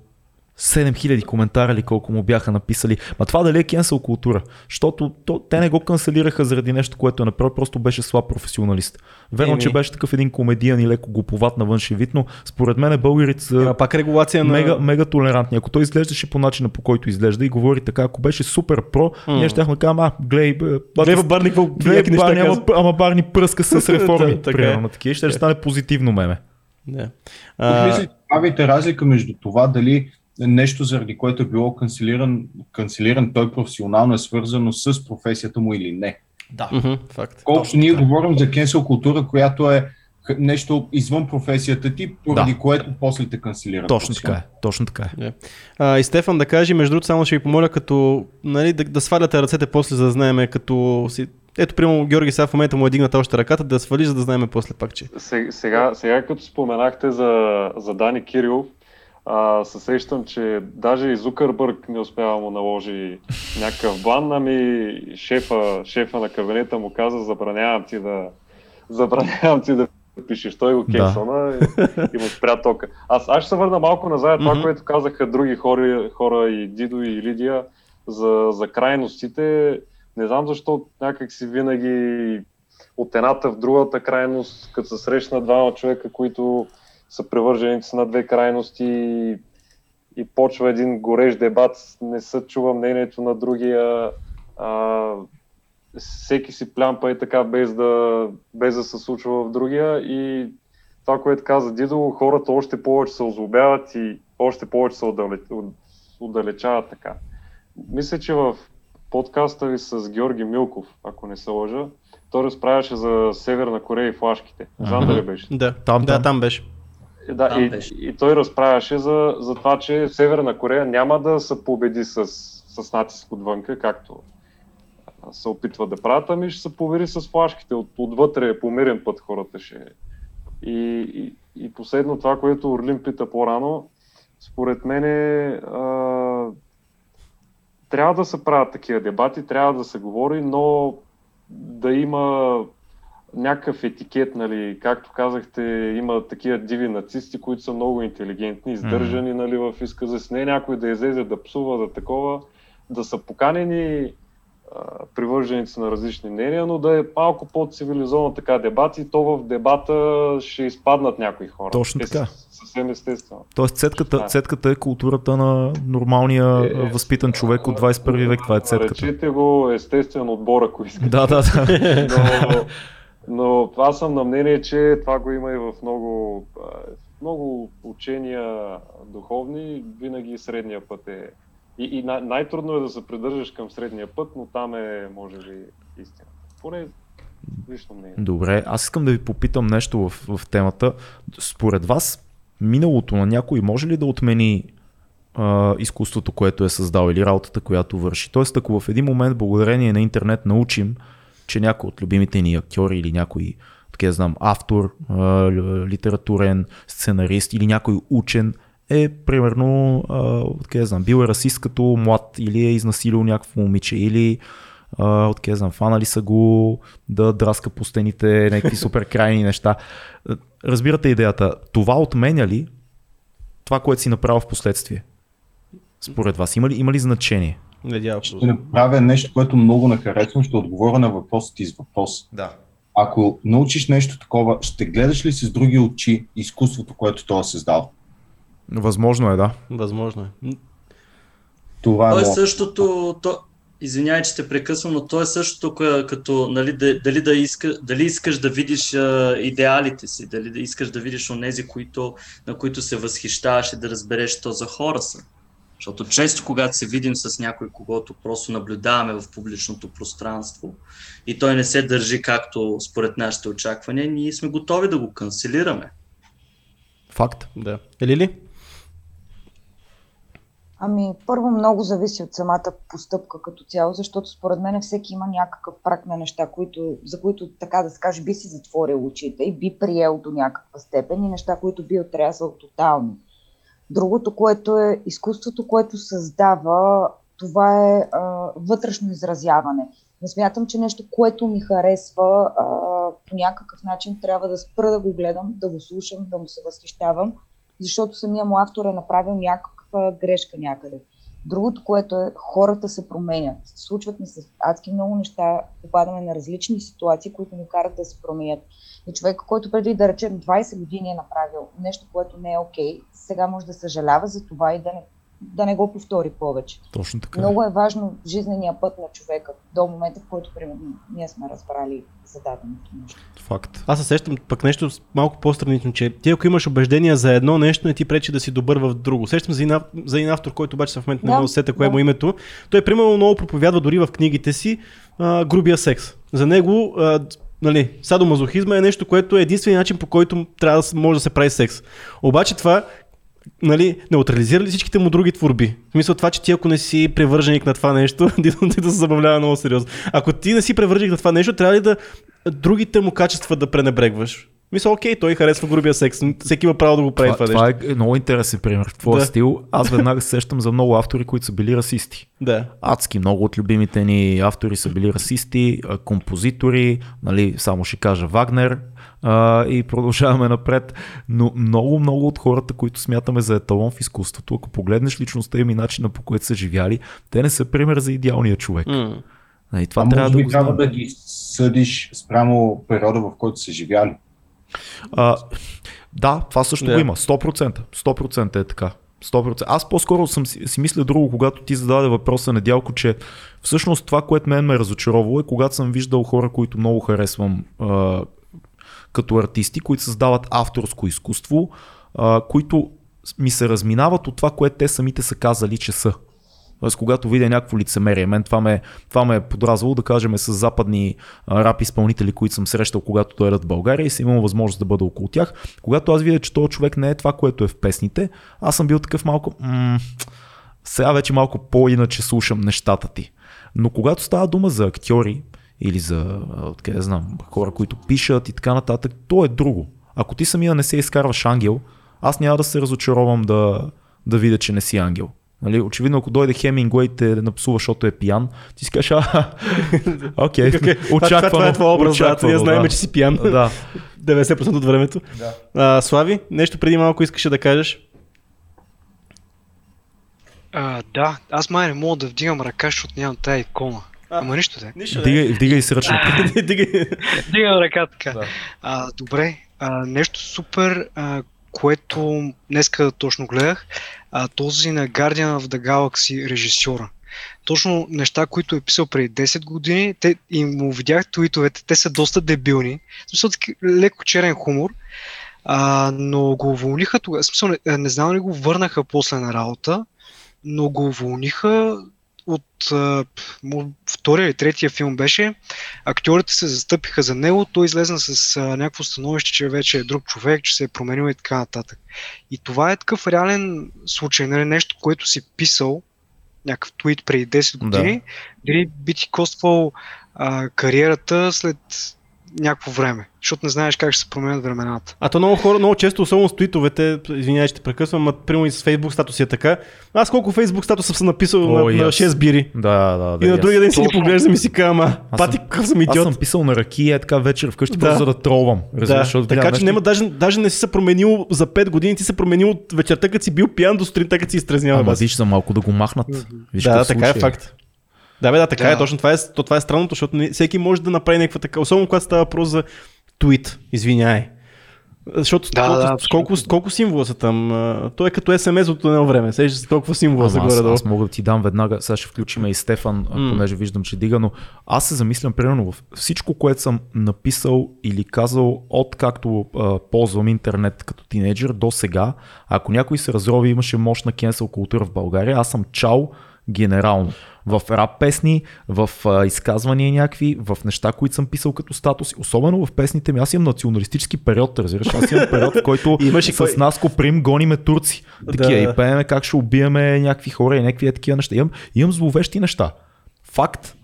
7000 коментара или колко му бяха написали. Ма това дали е кенсел култура? Защото то, те не го канцелираха заради нещо, което е направил, просто беше слаб професионалист. Верно, Еми. че беше такъв един комедиан и леко глуповат на външен вид, но според мен българите са Има пак регулация на... мега, мега толерантни. Ако той изглеждаше по начина по който изглежда и говори така, ако беше супер про, mm. ние ще да кажем, а, глей, глей, барни, какво, глей, барни, ама, ама барни пръска с реформи. така, примерно, е. такива, ще, ще стане позитивно меме. Да. А... Правите разлика между това дали нещо, заради което е било канцелиран, канцелиран той професионално е свързано с професията му или не. Да, mm-hmm, факт. Колкото ние да. говорим за кенсел култура, която е нещо извън професията ти, поради да. което после те канцелират. Точно така е. Точно така е. Yeah. А, и Стефан да каже, между другото, само ще ви помоля, като нали, да, да сваляте ръцете после, за да знаем, като си ето, примерно, Георги сега в момента му е дигната още ръката, да свали, за да знаем после пак, че. Сега, сега като споменахте за, за Дани Кирилов, а, се сещам, че даже и Зукърбърг не успява да му наложи някакъв бан, ами шефа, шефа на кабинета му каза, забранявам ти да, забранявам ти да пишеш. Той го кесана да. и, и му спря тока. Аз, аз ще се върна малко назад това, mm-hmm. което казаха други хора, хора и Дидо и Лидия за, за крайностите. Не знам защо някак си винаги от едната в другата крайност, като се срещна двама човека, които са привърженици на две крайности и, и почва един горещ дебат, не се чува мнението на другия, а, всеки си плямпа и така без да, без да се случва в другия и това, което каза Дидо, хората още повече се озлобяват и още повече се отдалечават така. Мисля, че в подкаста ви с Георги Милков, ако не се лъжа, той разправяше за Северна Корея и флашките. Знам дали беше. Да, Там, да, там. там беше. И Да, Там и, беше. и той разправяше за, за това, че Северна Корея няма да се победи с, с натиск отвънка, както а, се опитва да правят, ами ще се повери с флашките. От, отвътре по мирен път хората ще. И, и, и последно това, което Орлин пита по-рано, според мен е, трябва да се правят такива дебати, трябва да се говори, но да има някакъв етикет, нали, както казахте, има такива диви нацисти, които са много интелигентни, издържани нали, в изказа си. Не някой да излезе да псува, да такова, да са поканени а, привърженици на различни мнения, но да е малко по-цивилизовано така дебат и то в дебата ще изпаднат някои хора. Точно така. Съвсем естествено. Тоест цетката, Да. цетката е културата на нормалния Е, е, възпитан човек от 21 век. Това е цетката. Речете го естествен отбор, ако искате. Да, да, да. но, но аз съм на мнение, че това го има и в много, много учения духовни, винаги средния път е. И, и най- най-трудно е да се придържаш към средния път, но там е, може би, истина. Поне лично мнение. Добре, аз искам да ви попитам нещо в, в темата. Според вас, миналото на някой може ли да отмени а, изкуството, което е създал или работата, която върши? Тоест, ако в един момент, благодарение на интернет, научим, че някой от любимите ни актьори или някой, така да знам, автор, литературен, сценарист или някой учен е, примерно, да знам, бил е расист като млад или е изнасилил някакво момиче или откъде знам, фанали са го да драска по стените някакви супер крайни неща. Разбирате идеята. Това отменя ли това, което си направил в последствие? Според вас, има ли, има ли значение? Надявам. Ще направя нещо, което много не харесвам, ще отговоря на въпросът ти с въпрос. Да. Ако научиш нещо такова, ще гледаш ли с други очи изкуството, което той е създал? Възможно е, да. Възможно е. Това е То е същото, то, извинявай, че те прекъсвам, но то е същото ка- като нали, да- дали, да иска, дали искаш да видиш а, идеалите си, дали да искаш да видиш онези, които, на които се възхищаваш и да разбереш, що за хора са. Защото често, когато се видим с някой, когото просто наблюдаваме в публичното пространство и той не се държи както според нашите очаквания, ние сме готови да го канцелираме. Факт. Да. Е ли? Ами, първо много зависи от самата постъпка като цяло, защото според мен всеки има някакъв прак на неща, които, за които, така да се каже, би си затворил очите и би приел до някаква степен и неща, които би отрязал тотално. Другото, което е изкуството, което създава, това е а, вътрешно изразяване. Не смятам, че нещо, което ми харесва, а, по някакъв начин трябва да спра да го гледам, да го слушам, да му се възхищавам, защото самия му автор е направил някаква грешка някъде. Другото, което е, хората се променят. Случват ни се адски много неща, попадаме на различни ситуации, които ни карат да се променят. И човек, който преди да речем 20 години е направил нещо, което не е окей, сега може да съжалява за това и да не, да не го повтори повече. Точно така. Много е важно жизнения път на човека до момента, в който примерно ние сме разбрали зададеното нещо. Факт. Аз се сещам пък нещо малко по-странично, че ти ако имаш убеждения за едно нещо, не ти пречи да си добър в друго. Сещам за един, за един автор, който обаче в момента не Да, мога да се сета кое да. му е името. Той примерно много проповядва дори в книгите си а, грубия секс. За него а, нали, садомазохизма е нещо, което е единственият начин по който трябва да може да се прави секс. Обаче това нали, неутрализира ли всичките му други творби? В смисъл това, че ти ако не си привърженик на това нещо, ти, да се забавлява много сериозно. Ако ти не си привърженик на това нещо, трябва ли да другите му качества да пренебрегваш? Мисля, окей, той харесва грубия секс. Всеки има право да го прави Това, това, това нещо. е много интересен пример. В твоя Да. стил аз веднага се сещам за много автори, които са били расисти. Да. Адски много от любимите ни автори са били расисти, композитори, нали, само ще кажа Вагнер а, и продължаваме напред. Но много, много от хората, които смятаме за еталон в изкуството, ако погледнеш личността им и начина по който са живяли, те не са пример за идеалния човек. М. Нали, това А трябва може да го трябва да ги съдиш спрямо периода, в който са живяли. А, да, това също Да. го има. 100%. 100% е така. 100%. Аз по-скоро съм си, си мисля друго, когато ти зададе въпроса недялко, че всъщност това, което мен ме е разочаровало е, когато съм виждал хора, които много харесвам а, като артисти, които създават авторско изкуство, а, които ми се разминават от това, което те самите са казали, че са. Тоест, когато видя някакво лицемерие, мен това ме, това ме е подразвало, да кажем, с западни рап изпълнители, които съм срещал, когато дойдат в България и съм имал възможност да бъда около тях. Когато аз видя, че този човек не е това, което е в песните, аз съм бил такъв малко. М- сега вече малко по-иначе слушам нещата ти. Но когато става дума за актьори или за, откъде знам, хора, които пишат и така нататък, то е друго. Ако ти самия не се изкарваш ангел, аз няма да се разочаровам да, да видя, че не си ангел. Нали, очевидно, ако дойде Хемингуей те напсува, защото е пиян, ти си кажеш, а, окей, Okay. очаквано. Това, това е твой образ, да, ние знаем, да. че си пиян. Да. 90% от времето. Да. А, Слави, нещо преди малко искаше да кажеш? А, да, аз май не мога да вдигам ръка, защото нямам тая икона. А. Ама нищо де. Нищо. Вдигай, вдигай с ръчната. Дигай. Ръка така. Да. А, добре, а, нещо супер, а, което днеска точно гледах, а, този на Guardian of the Galaxy режисьора. Точно неща, които е писал преди 10 години, те, и му видях твитовете, те са доста дебилни, в смисъл леко черен хумор, а, но го уволниха тогава, смисъл не, не знам ли го върнаха после на работа, но го уволниха от а, втория или третия филм беше, актьорите се застъпиха за него, той излезна с а, някакво становище, че вече е друг човек, че се е променил и така нататък. И това е такъв реален случай, нали, нещо, което си писал, някакъв твит преди 10 години, дали би ти коствал а, кариерата след някакво време, защото не знаеш как ще се променят времената. А то много хора, много често, особено с твитовете, извинявай, ще те прекъсвам, ама примерно и с Facebook статуси е така. Аз колко Facebook статуса съм написал О, на, и на аз. 6 бири. Да, да, да. и на аз. другия ден си ги поглеждам и си казвам, Аз пати какъв съм Аз идиот. съм писал на ръки е така вечер вкъщи, Да. просто за да тролвам. Да, защото така гледам че нещо- няма, даже, даже не си се променил за 5 години, ти се променил от вечерта, като си бил пиян до сутринта, като си изтрезнява. Ама виж за малко да го махнат. Виж да, така е факт. Да, бе, да, така Да. е, точно това е, то, това е странното, защото не, всеки може да направи някаква така, особено когато става въпрос за твит, извиняй. Защото Да, колко, да, колко, колко символа са там? а, То е като SMS от едно време. Сещаш се толкова символа са Ама аз, аз мога да ти дам веднага, сега ще включим и Стефан, mm. понеже виждам, че дига, но аз се замислям примерно в всичко, което съм написал или казал от както а, ползвам интернет като тинейджър до сега, ако някой се разрови, имаше мощна кенсел култура в България, аз съм чал генерално. В рап песни, в а, изказвания някакви, в неща, които съм писал като статус, особено в песните ми. Аз имам националистически период, разбираш. Аз имам период, в който Имаш с кой- нас Коприм гониме турци. Такива Да. и пееме как ще убиеме някакви хора и някакви е такива неща. Имам, имам зловещи неща. Факт.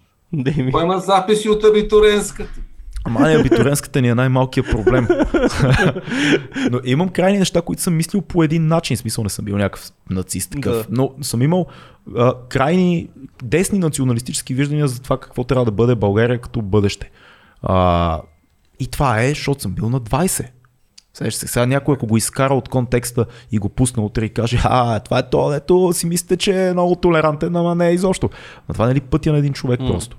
Той има записи от абитуренската. Ама не, абитуренската ни е най-малкият проблем. но имам крайни неща, които съм мислил по един начин. В смисъл не съм бил някакъв нацист такъв. Да. Но съм имал а, крайни десни националистически виждания за това какво трябва да бъде България като бъдеще. А, и това е, защото съм бил на 20. Сега, се, сега някой, ако го изкара от контекста и го пусне утре и каже, а, това е то, дето си мислите, че е много толерантен, ама не е изобщо. Но това не е ли пътя на един човек М. просто?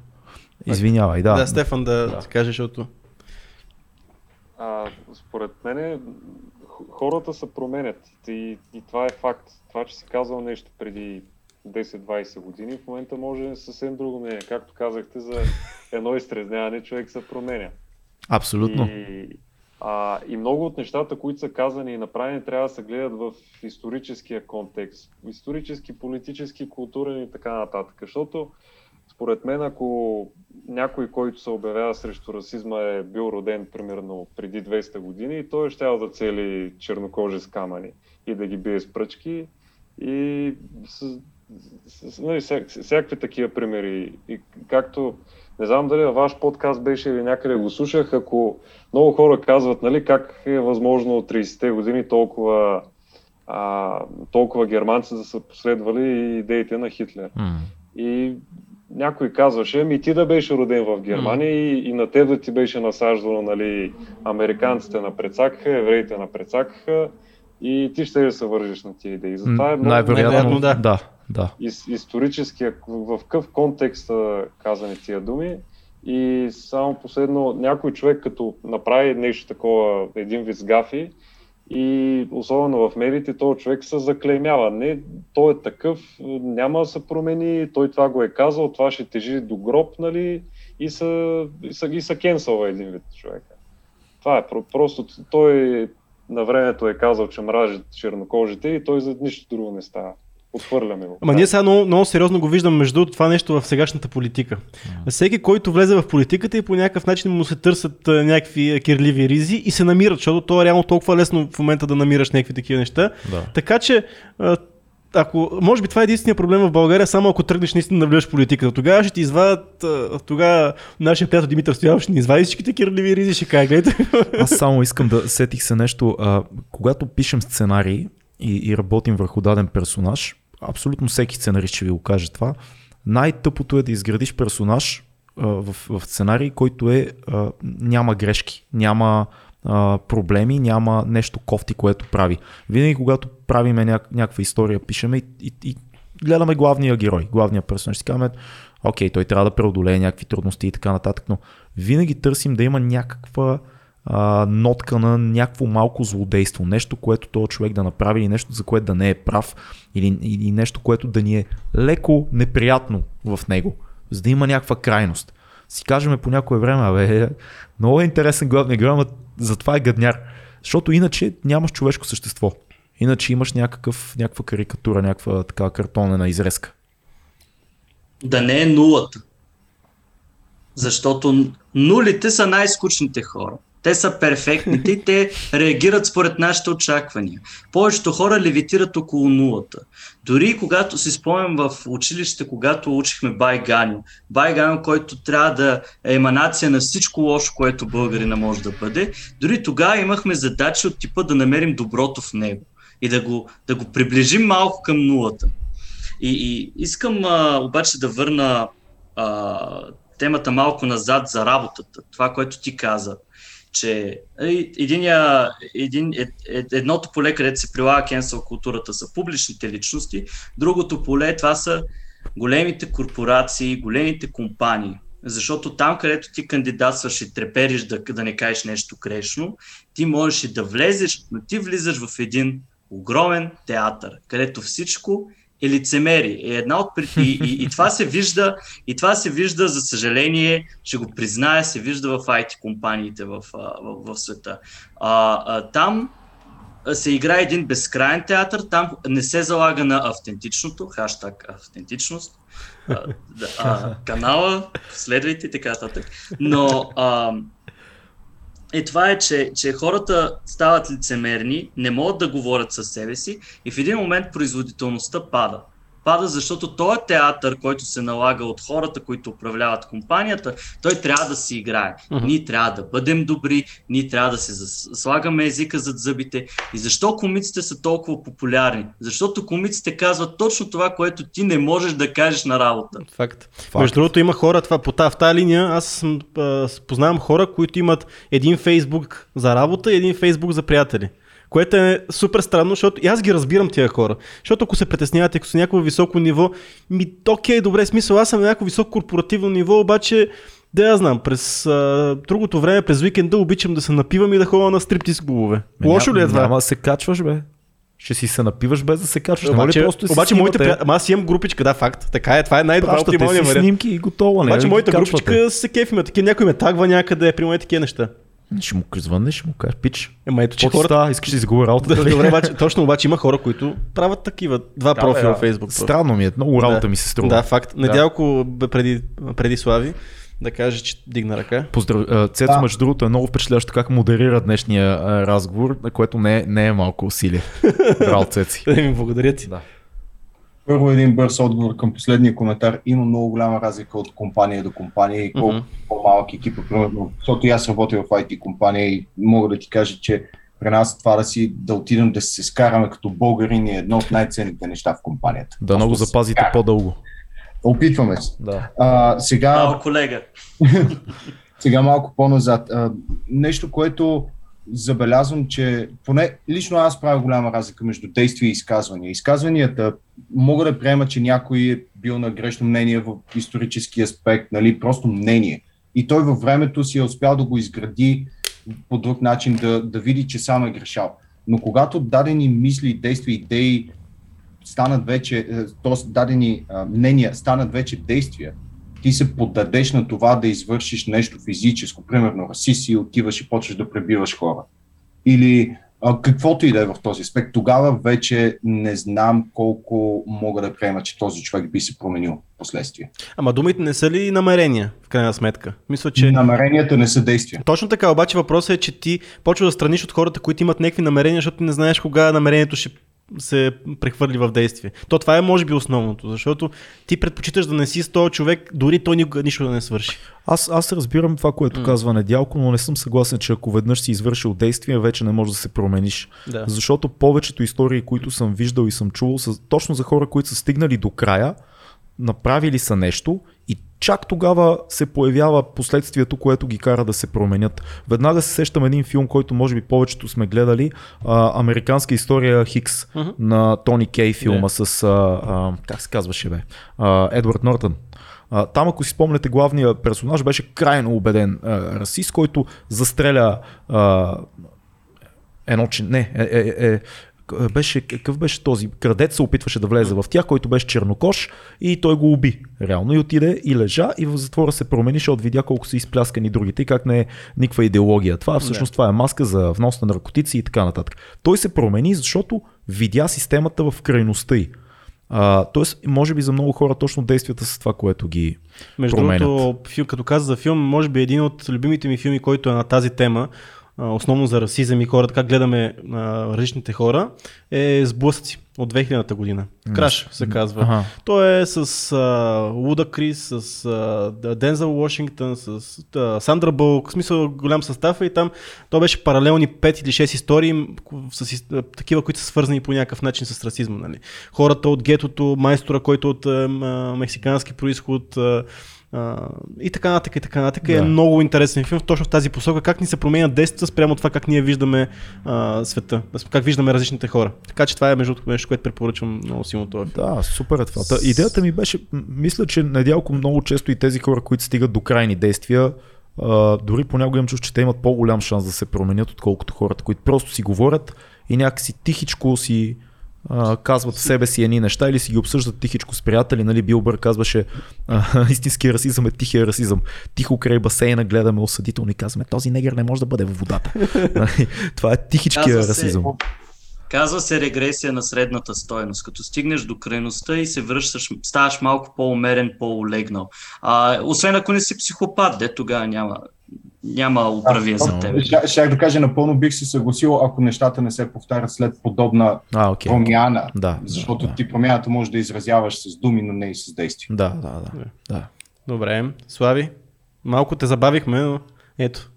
Извинявай, да. Да, Стефан да, да. каже, защото... А, според мен хората се променят и, и това е факт. Това, че си казал нещо преди 10-20 години, в момента може да е съвсем друго мнение. Както казахте, за едно изтрезняване човек се променя. Абсолютно. И, а, и много от нещата, които са казани и направени, трябва да се гледат в историческия контекст. Исторически, политически, културен и така нататък. Защото според мен, ако някой, който се обявява срещу расизма е бил роден примерно преди 200 години, той ще да цели чернокожи с камъни и да ги бие с пръчки и с, с, с, нали, всяк, всякакви такива примери. И както не знам дали във ваш подкаст беше или някъде го слушах, ако много хора казват, нали, как е възможно от 30-те години толкова, а, толкова германци да са последвали идеите на Хитлер. М. И някой казваше, ми ти да беше роден в Германия и, и на теб да ти беше насаждано, нали, американците на прецакаха, евреите на прецакаха и ти ще да се вържиш на тия идеи. Затова е много Най-вероятно, да. да. да. ис- историческия, в какъв контекст са казани тия думи. И само последно, някой човек като направи нещо такова, един вид сгафи, и особено в медиите, този човек се заклеймява. Не, той е такъв, няма да се промени, той това го е казал, това ще тежи до гроб, нали, и са, и са, и са кенсълва един вид човека. Това е про- просто, той на времето е казал, че мражи чернокожите и той за нищо друго не става. Отхвърляме го. Ама ние сега много, много сериозно го виждаме между това нещо в сегашната политика. Всеки, който влезе в политиката и по някакъв начин му се търсят някакви кирливи ризи и се намират, защото то е реално толкова лесно в момента да намираш някакви такива неща. Да. Така че, ако, може би това е единствения проблем в България, само ако тръгнеш наистина да влезеш в политиката. Тогава ще ти извадят, тогава нашия приятел Димитър Стоянов ще ни извади всичките кирливи ризи, ще каже, гледайте. Аз само искам да сетих се нещо. А, когато пишем сценарии и, и работим върху даден персонаж, абсолютно всеки сценарист ще ви го каже това, най-тъпото е да изградиш персонаж в, в сценарий, който е няма грешки, няма проблеми, няма нещо кофти, което прави. Винаги, когато правиме ня- някаква история, пишеме и, и, и гледаме главния герой, главния персонаж, си казваме, окей, той трябва да преодолее някакви трудности и така нататък, но винаги търсим да има някаква а, нотка на някакво малко злодейство, нещо, което този човек да направи или нещо, за което да не е прав или, или нещо, което да ни е леко неприятно в него, за да има някаква крайност. Си кажем по някое време, абе, много е интересен главният герой, затова е гадняр. Защото иначе нямаш човешко същество. Иначе имаш някакъв, някаква карикатура, някаква така картонена изрезка. Да не е нулата. Защото нулите са най-скучните хора. Те са перфектните и те реагират според нашите очаквания. Повечето хора левитират около нулата. Дори когато си спомням в училище, когато учихме Байганю, Байганю, който трябва да е еманация на всичко лошо, което българина може да бъде, дори тогава имахме задачи от типа да намерим доброто в него и да го, да го приближим малко към нулата. И, и искам а, обаче да върна а, темата малко назад за работата. Това, което ти каза че единия, един, ед, ед, едното поле, където се прилага cancel културата са публичните личности, другото поле това са големите корпорации, големите компании. Защото там, където ти кандидатстваш и трепериш да, да не кажеш нещо грешно, ти можеш и да влезеш, но ти влизаш в един огромен театър, където всичко е лицемери. Е една от... И, и, и, това се вижда, и това се вижда, за съжаление, ще го призная, се вижда в IT компаниите в, в, в света. А, а, там се играе един безкрайен театър, там не се залага на автентичното, хаштаг автентичност, а, а, канала, следвайте и така нататък. Но а, е това е, че, че хората стават лицемерни, не могат да говорят със себе си и в един момент производителността пада. Пада, защото този театър, който се налага от хората, които управляват компанията, той трябва да си играе. Uh-huh. Ние трябва да бъдем добри, ние трябва да се слагаме езика зад зъбите. И защо комиците са толкова популярни? Защото комиците казват точно това, което ти не можеш да кажеш на работа. Факт. Факт. Между другото има хора, това, по тази, в тази линия аз а, познавам хора, които имат един фейсбук за работа и един фейсбук за приятели. Което е супер странно, защото и аз ги разбирам тия хора. Защото ако се притеснявате, ако са някакво високо ниво, ми окей, добре, смисъл, аз съм на някакво високо корпоративно ниво, обаче да я знам, през а, другото време, през уикенда обичам да се напивам и да ходя на стриптиз клубове. Лошо ли е това? Няма да се качваш, бе. Ще си се напиваш без да се качваш. Обаче, просто обаче моите приятели, аз имам групичка, да, факт. Така е, това е най-добра оптималния вариант. снимки и готово. Не, обаче моята групичка се кефиме, такива някой ме тагва някъде, при такива неща. Ще му звънне, ще му кажеш, пич. Ема ето, че хората... Става, искаш да изгубя работа. Да, добре, обаче, точно обаче има хора, които правят такива два да, профила в Facebook. Странно ми е, много работа да. ми се струва. Да, факт. Недялко преди, преди Слави да каже, че дигна ръка. Поздрав... Цецо, да. между другото, е много впечатляващо как модерира днешния разговор, което не, е, не е малко усилие. Браво, Цеци. Да ми благодаря ти. Да. Първо един бърз отговор към последния коментар. Има много голяма разлика от компания до компания и колко mm-hmm. по-малък екип, примерно, защото и аз работя в IT компания и мога да ти кажа, че при нас това да си да отидем да се скараме като българин е едно от най-ценните неща в компанията. Да много запазите по-дълго. Опитваме се. Да. А, сега... Мало колега. сега малко по-назад. А, нещо, което забелязвам, че поне лично аз правя голяма разлика между действия и изказвания. Изказванията мога да приема, че някой е бил на грешно мнение в исторически аспект, нали, просто мнение. И той във времето си е успял да го изгради по друг начин, да, да види, че сам е грешал. Но когато дадени мисли, действия, идеи станат вече, т.е. дадени мнения станат вече действия, ти се поддадеш на това да извършиш нещо физическо, примерно си, отиваш и почваш да пребиваш хора. Или А, каквото и да е в този аспект, тогава вече не знам колко мога да приема, че този човек би се променил в последствие. Ама думите не са ли намерения, в крайна сметка? Мисля, че... Намеренията не са действия. Точно така, обаче въпросът е, че ти почва да страниш от хората, които имат някакви намерения, защото ти не знаеш кога намерението ще се прехвърли в действие. То това е може би основното, защото ти предпочиташ да не си с този човек, дори той никога нищо да не свърши. Аз, аз разбирам това, което М. казва Недялко, но не съм съгласен, че ако веднъж си извършил действие, вече не можеш да се промениш. Да. Защото повечето истории, които съм виждал и съм чувал, са точно за хора, които са стигнали до края, направили са нещо чак тогава се появява последствието, което ги кара да се променят. Веднага се сещам един филм, който може би повечето сме гледали, а, Американска история Хикс Мгм. на Тони Кей филма Да. с, а, а, как се казваше бе, а, Едвард Нортън. А, там, ако си спомняте, главният персонаж беше крайно убеден а, расист, който застреля а, едно, че не, е, е, е, беше, какъв беше този? Крадец се опитваше да влезе в тях, който беше чернокош и той го уби. Реално и отиде и лежа и в затвора се промени, защото видя колко са изпляскани другите и как не е никаква идеология. Това всъщност това е маска за внос на наркотици и така нататък. Той се промени, защото видя системата в крайността й. А, тоест, може би за много хора точно действията са това, което ги Между променят. другото, като каза за филм, може би един от любимите ми филми, който е на тази тема, основно за расизъм и хората, как гледаме а, различните хора, е Сблъсъци от 2000-та година. Краш се казва. Ага. Той е с а, Луда Крис, с а, Дензел Вашингтон, с а, Сандра Бълк, в смисъл голям състав е и там то беше паралелни 5 или 6 истории с а, такива, които са свързани по някакъв начин с расизма. Нали. Хората от гетото, майстора, който от а, мексикански происход, а, и така нататък, и така нататък. Е Да. много интересен филм точно в тази посока, как ни се променят действията спрямо това как ние виждаме а, света, как виждаме различните хора. Така че това е между нещо, което препоръчвам много силно това филм. Да, супер е това. Та, идеята ми беше, мисля, че надялко много често и тези хора, които стигат до крайни действия, а, дори понякога имам чувство, че те имат по-голям шанс да се променят, отколкото хората, които просто си говорят и някакси тихичко си а, казват в себе си едни неща или си ги обсъждат тихичко с приятели. Нали, Билбър казваше, а, истинския расизъм е тихия расизъм. Тихо край басейна гледаме осъдително и казваме, този негър не може да бъде в водата. Нали, Това е тихичкия Казва се- расизъм. Казва се регресия на средната стойност. Като стигнеш до крайността и се връщаш, ставаш малко по-умерен, по-олегнал. А, освен ако не си психопат, де тогава няма, няма управие за теб. Щя- Щях да кажа, напълно бих се съгласил, ако нещата не се повтарят след подобна А, окей. промяна. Да, Защото да, ти промяната може да изразяваш с думи, но не и с действия. Да, да, да. да. Добре, Слави, малко те забавихме, но ето.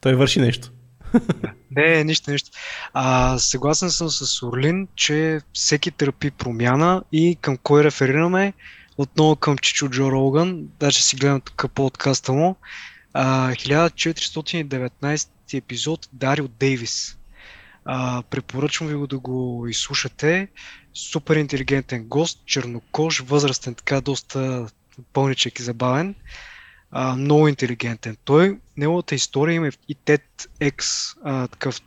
Той върши нещо. Не, нищо, нищо. А, съгласен съм с Орлин, че всеки търпи промяна и към кой реферираме. Отново към Чичо Джо Роган, даже си гледам тук подкаста му. А, 1419 епизод Дарио Дейвис. А, препоръчвам ви го да го изслушате. Супер интелигентен гост, чернокож, възрастен, така доста пълничък и забавен. А, много интелигентен. Той, неговата история има и TEDx а, такъв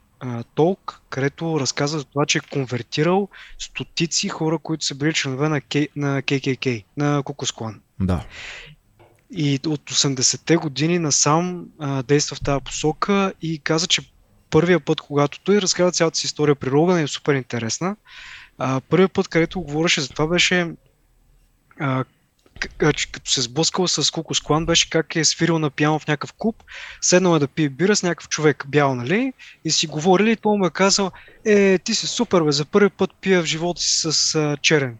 толк, където разказва за това, че е конвертирал стотици хора, които са били членове на, К, на KKK, на Кукусклан. да. И от 80-те години насам а, действа в тази посока и каза, че първия път, когато той разказва цялата си история при Роган е супер интересна. А, първият път, където говореше за това беше а, като се сблъскал с Кукус Клан, беше как е свирил на пиано в някакъв клуб, седнал е да пие бира с някакъв човек бял, нали? И си говорили и той му е казал, е, ти си супер, бе, за първи път пия в живота си с а, черен.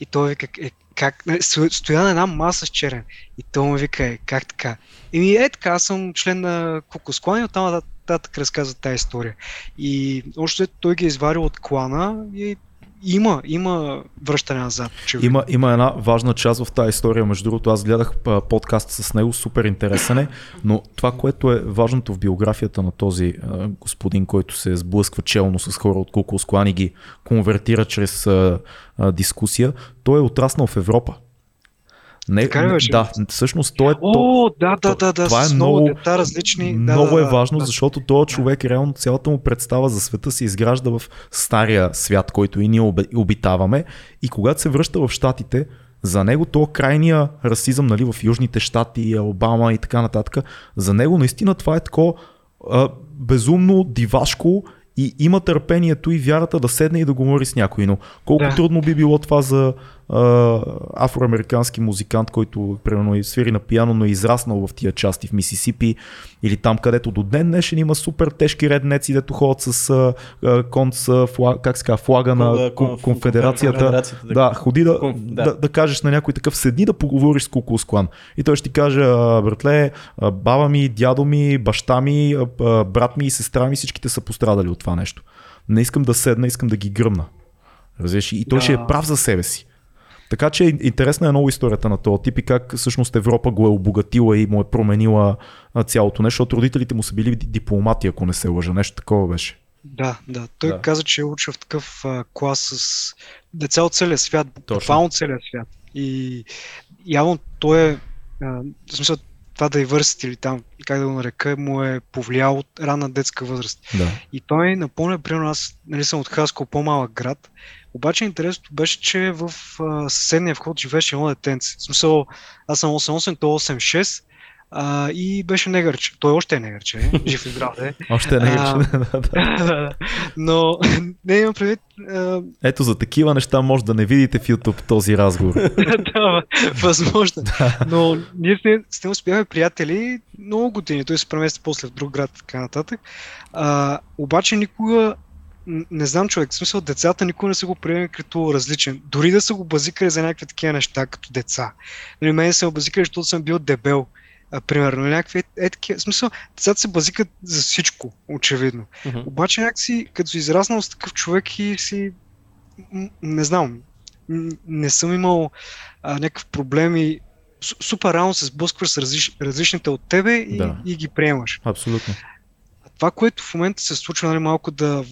И той вика, е, как, сто- стоя на една маса с черен. И той му вика, е, как така? И е така, аз съм член на Кукус Клан и оттам нататък разказва тази история. И още той ги е изварил от клана и има, има връщане назад. очевидно. Има, има една важна част в тази история. Между другото, аз гледах подкаст с него, супер интересен е, но това, което е важното в биографията на този господин, който се сблъсква челно с хора от Кукулс Клан и ги конвертира чрез дискусия, той е отраснал в Европа. Не, Така не- да, всъщност той е. О, да, да, да, да. това е много- дета различни. Много да, е важно, да. защото този човек, реално цялата му представа за света се изгражда в стария свят, който и ние оби- обитаваме. И когато се връща в Штатите, за него то крайния расизъм нали, в Южните щати, Обама и така нататък, за него наистина това е тако а, безумно, дивашко и има търпението и вярата да седне и да говори с някой. Но колко Да. трудно би било това за афроамерикански музикант, който примерно е свири на пиано, но е израснал в тия части в Мисисипи или там, където до ден днешен има супер тежки реднеци, дето ходят с а, конц, а, флаг, как се казва, флага на Кон- кон, кон- конфедерацията. конфедерацията, да. Ходи да, Кон- да. да. Кажеш на някой такъв, седни да поговориш с Куклус Клан. И той ще ти каже, «А, братле, баба ми, дядо ми, баща ми, брат ми и сестра ми, всичките са пострадали от това нещо. Не искам да седна, искам да ги гръмна. Разбираш? И той Да. ще е прав за себе си. Така че интересна е много историята на този тип и как всъщност Европа го е обогатила и му е променила цялото нещо, защото родителите му са били ди- дипломати, ако не се лъжа. Нещо такова беше. Да, да. Той Да. каза, че е учил в такъв а, клас с деца от целия свят, буквално целия свят. И явно той е, а, в смисъл, това diversity или там, как да го нарека, му е повлиял от ранна детска възраст. Да. И той напомня, примерно аз нали, съм от Хаско, по-малък град, обаче интересното беше, че в съседния вход живееше едно детенце. В смисъл, аз съм 8-8, той 8-6 а, и беше негърче. Той още е негърче, е, жив и здрав е. Още не А, да, да. Но не имам предвид. а, Ето за такива неща може да не видите в YouTube този разговор. да, възможно. Но ние с с него бяхме приятели много години. Той се премести после в друг град така нататък. А, обаче никога не знам човек, в смисъл децата никога не са го приемали като различен. Дори да са го базикали за някакви такива неща, като деца. Нали, мен са го базикали, защото съм бил дебел. А, примерно, някакви е, е. В смисъл, децата се базикат за всичко, очевидно. Мгм. Обаче някакси, като си израснал с такъв човек и си, не знам, не съм имал а, някакъв проблем и су- супер рано се сблъскваш с различ, различните от тебе и, Да. и ги приемаш. Абсолютно. А това, което в момента се случва, нали, малко да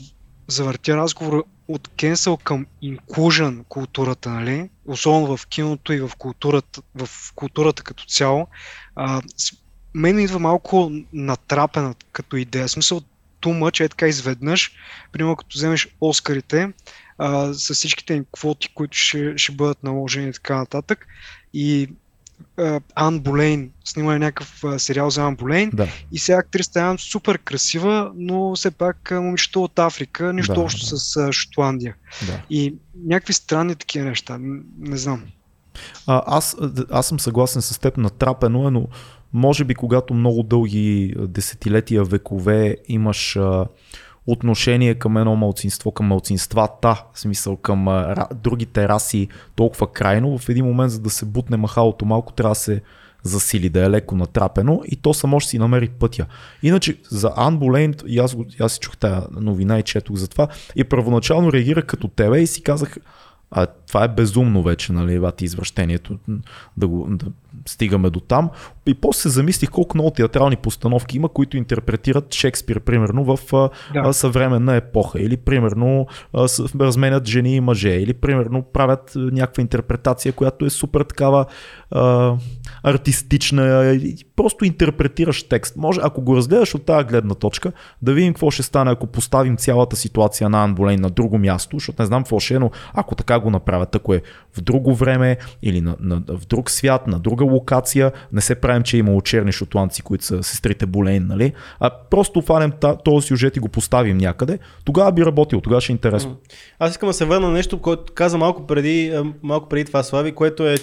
завъртя разговора от cancel към inclusion културата, нали? особено в киното и в културата, в културата като цяло, а, мен идва малко натрапена като идея. Смисъл, too much е така изведнъж. Примерно, като вземеш Оскарите, а, с всичките им квоти, които ще, ще бъдат наложени и така нататък. И Ан Болейн, снимали някакъв сериал за Ан Болейн Да. и сега актрисата е супер красива, но все пак момичето от Африка, нищо Да, общо да. с Шотландия. Да. И някакви странни такива неща, не знам. А, аз, аз съм съгласен с теб, натрапено е, но може би когато много дълги десетилетия, векове имаш а, отношение към едно малцинство, към малцинствата, в смисъл към а, другите раси толкова крайно, в един момент за да се бутне махалото малко трябва да се засили, да е леко натрапено и то само ще си намери пътя. Иначе за Ан Болейн, и аз, аз си чух тази новина и четох за това, и първоначално реагирах като тебе и си казах, а това е безумно вече, нали, бати извращението, да, го, да стигаме до там. И после се замислих колко много театрални постановки има, които интерпретират Шекспир, примерно, в Да. съвременна епоха. Или, примерно, разменят жени и мъже. Или, примерно, правят някаква интерпретация, която е супер такава а, артистична. Просто интерпретираш текст. Може, ако го разгледаш от тази гледна точка, да видим какво ще стане, ако поставим цялата ситуация на Ан Болейн на друго място, защото не знам какво ще е, но ако така го направят, ако е в друго време или на, на, в друг свят, на друга локация, не се правим, че е имало черни шотландци, които са сестрите Болейн, нали? А просто фанем този сюжет и го поставим някъде, тогава би работил, тогава ще е интересно. Аз искам да се върна на нещо, което каза малко преди, малко преди това, Слави, което е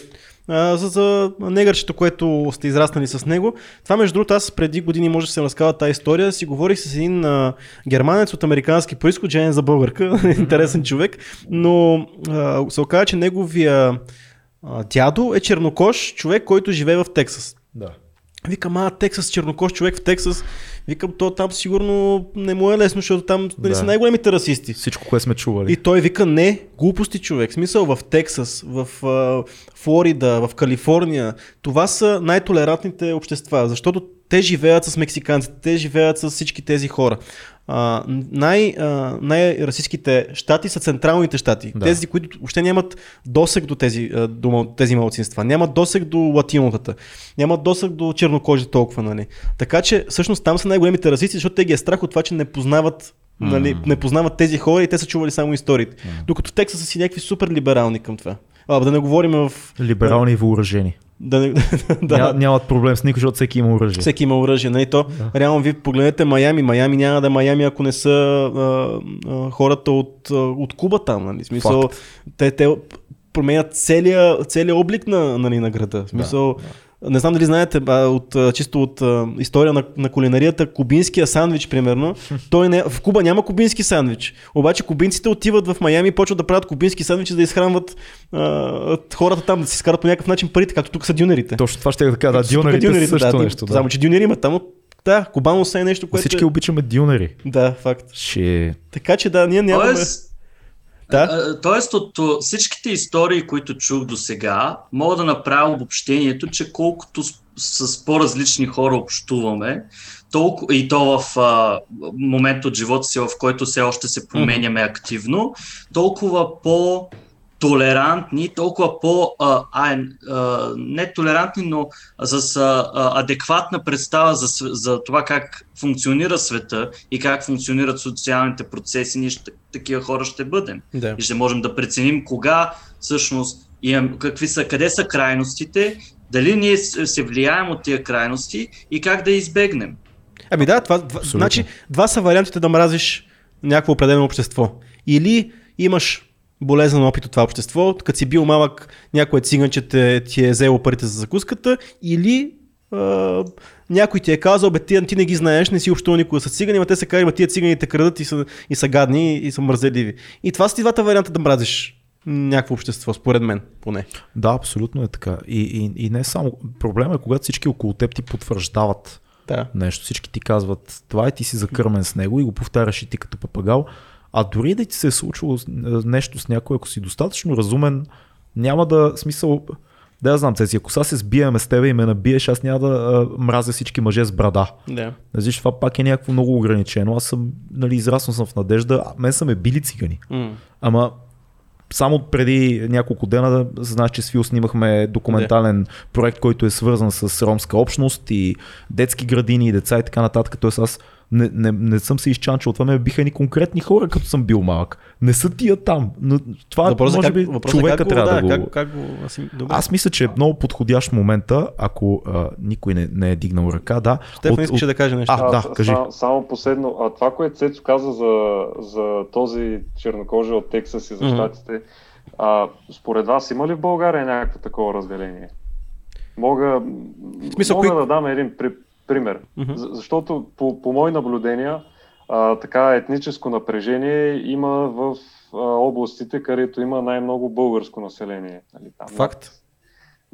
а, за, за негърчето, което сте израснали с него. Това, между другото, аз преди години може да се разказва тази история. Си говорих с един а, германец от американски происход, женен за българка, интересен човек, но а, се оказа, че неговия а, дядо е чернокош, човек, който живее в Тексас. Да. Викам, а, Тексас, чернокош човек в Тексас. Викам, то там сигурно не му е лесно, защото там нали, Да. са най-големите расисти. Всичко, което сме чували. И той вика, не, глупости човек. Смисъл в Тексас, в а, Флорида, в Калифорния. Това са най-толерантните общества, защото те живеят с мексиканците, те живеят с всички тези хора. А, най, а, най-расистските щати са централните щати. Да. Тези, които въобще нямат досег до тези, до тези малцинства. Нямат досег до латинотата. Нямат досег до чернокожи толкова, нали. Така че, всъщност там са най-големите расисти, защото те ги е страх от това, че не познават Нали, Мм. не познават тези хора и те са чували само историите. Докато в Тексас са си някакви супер либерални към това. А, да не говорим в... Либерални и въоръжени. Да, не- да. Ня, нямат проблем с никой, защото всеки има оръжие. Всеки има оръжие. Нали? То, Да. Реално ви погледнете Майами. Майами няма да Майами, ако не са а, а, хората от, а, от Куба там. Нали? Смисъл, Факт. те, те променят целия, целия облик на, нали, на града. В смисъл, Не знам дали знаете, а, от, а, чисто от а, история на, на кулинарията, кубинския сандвич, примерно, той не, в Куба няма кубински сандвич. Обаче кубинците отиват в Майами и почват да правят кубински сандвичи, за да изхранват а, хората там, да си скарат по някакъв начин парите, както тук са дюнерите. Точно това ще да кажа. Да, дюнерите са също да, нещо. Да. Само, че дюнери има там. но Да, кубанос е нещо, което... Всички е... обичаме дюнери. Да, факт. Ще... Така че да, ние нямаме... Тоест, Да. тоест от всичките истории, които чух до сега, мога да направя обобщението, че колкото с, с по-различни хора общуваме, толкова, и то в а, момент от живота си, в който все още се променяме активно, толкова по толерантни, толкова по а, а, а, не толерантни, но с а, а, адекватна представа за, за това как функционира света и как функционират социалните процеси, ние ще, такива хора ще бъдем. Да. И ще можем да преценим кога всъщност имам, какви са, къде са крайностите, дали ние се влияем от тия крайности и как да избегнем. Ами да, това, Абсолютно. значи, два са вариантите да мразиш някакво определено общество. Или имаш болезнен опит от това общество, като си бил малък, някое циганче те, ти е взело парите за закуската, или а, някой ти е казал, бе, ти, ти не ги знаеш, не си общувал никога с цигани, но те се казват, бе, тия цигани те крадат и са, и са гадни и са мързеливи. И това са ти двата варианта да мразиш някакво общество, според мен, поне. Да, абсолютно е така. И, и, и не само. Проблема е, когато всички около теб ти потвърждават Да. нещо. Всички ти казват, това е ти си закърмен с него и го повтаряш и ти като папагал. А дори да ти се е случило с- нещо с някой, ако си достатъчно разумен, няма да, смисъл, да я знам, Цеси, ако сега се сбиеме с тебе и ме набиеш, аз няма да а, мразя всички мъже с брада. Да. Значи това пак е някакво много ограничено. Аз съм, нали, израснал съм в надежда, а мен са ме били цигани. М. Ама само преди няколко дена, да знаеш, че с Фил снимахме документален проект, който е свързан с ромска общност и детски градини и деца и така нататък. Тоест аз не, не, не съм се изчанчил. Това ме биха ни конкретни хора, като съм бил малък. Не са тия там. Но това Въпросът е може как, би е човека как го, трябва да, да, го... как, как го аси- добре. Аз мисля, че е много подходящ момента, ако а, никой не, не е дигнал ръка, да. Стефан искаше да каже нещо. А, да, с- кажи. Само, само последно. А това, което Цецо каза за, за този чернокожи от Тексас и за щатите, а, според вас има ли в България някакво такова разделение? Мога, смисъл, мога кои- да дам един при, пример. За- Защото по, по мои наблюдения а, така етническо напрежение има в а, областите, където има най-много българско население. Нали, там, Факт.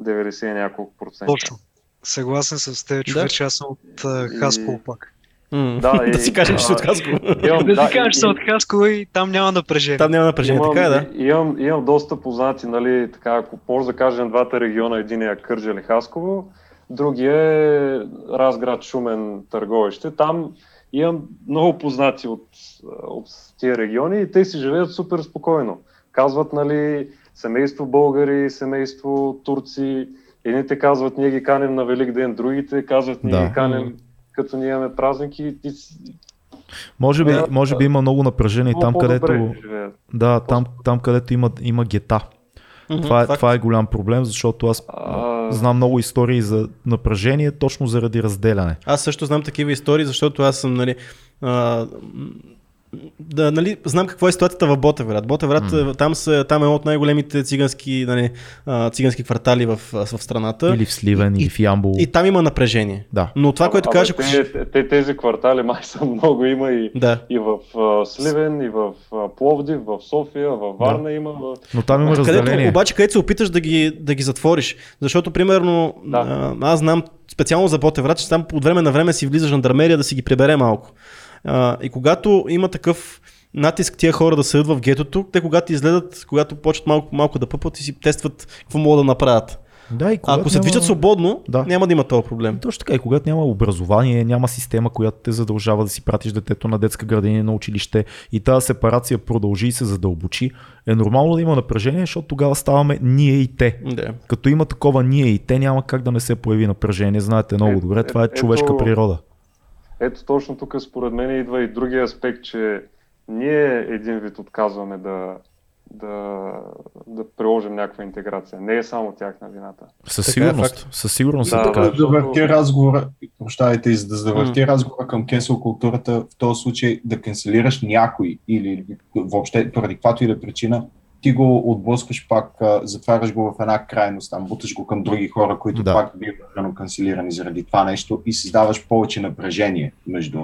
90 и няколко процента. Точно. Съгласен с теб, човек, че аз съм от а, Хасково пак. М. Да, да и- си кажем, че си от Хасково. Имам- Да да, си кажеш, и- че от Хасково и там няма напрежение. Там няма напрежение, Имам, така е, да. и- Имам, имам доста познати, нали, така, ако може да кажем двата региона, един е Кърджали Хасково, другия е Разград Шумен Търговище. Там имам много познати от, от тия региони и те си живеят супер спокойно. Казват, нали, семейство българи, семейство турци. Едните казват, ние ги канем на Велик ден, другите казват, ние Да. ги канем като ние имаме празники. И, Може би, може би има много напрежение много там, където... живеят. Да, там, там където има, има гета. Това е, това е голям проблем, защото аз А, знам много истории за напрежение точно заради разделяне. Аз също знам такива истории, защото аз съм, нали, а, да, нали, знам какво е ситуацията в Ботевград. Ботевград, mm. там, са, там е едно от най-големите цигански, нали, а, цигански квартали в, в страната. Или в Сливен, и, или в Ямбол. И там има напрежение. Да. Но това, което Абе, кажа, ако те, те, те, тези квартали май са много, има и, Да. и в а, Сливен, и в а, Пловдив, в София, в Варна има. В... Но там има Където, разделение. обаче, където се опиташ да ги, да ги затвориш. Защото, примерно, Да. а, аз знам специално за Ботевград, че там от време на време си влиза жандармерия да си ги прибере малко. А, и когато има такъв натиск тия хора да седят в гетото, те когато изгледат, когато почват малко, малко да пъпат и си тестват какво могат да направят. Да, и ако се няма- движат свободно, Да. няма да има този проблем. Точно така, и когато няма образование, няма система, която те задължава да си пратиш детето на детска градина на училище и тази сепарация продължи и се задълбочи, е нормално да има напрежение, защото тогава ставаме ние и те. Да. Като има такова ние и те, няма как да не се появи напрежение. Знаете много Е, добре, това е ето- човешка природа. Ето точно тук според мен идва и другия аспект, че ние един вид отказваме да, да, да приложим някаква интеграция. Не е само тяхна вината. Със Така е сигурност. факт. със сигурност Да, е така. да. да завърти разговора, прощавайте, за да завърти М. разговора към кенсел културата, в този случай да канцелираш някой или въобще поради каквато и да е причина, ти го отблъскваш пак, затваряш го в една крайност, там буташ го към други хора, които Да. пак биват рано канцелирани заради това нещо и създаваш повече напрежение между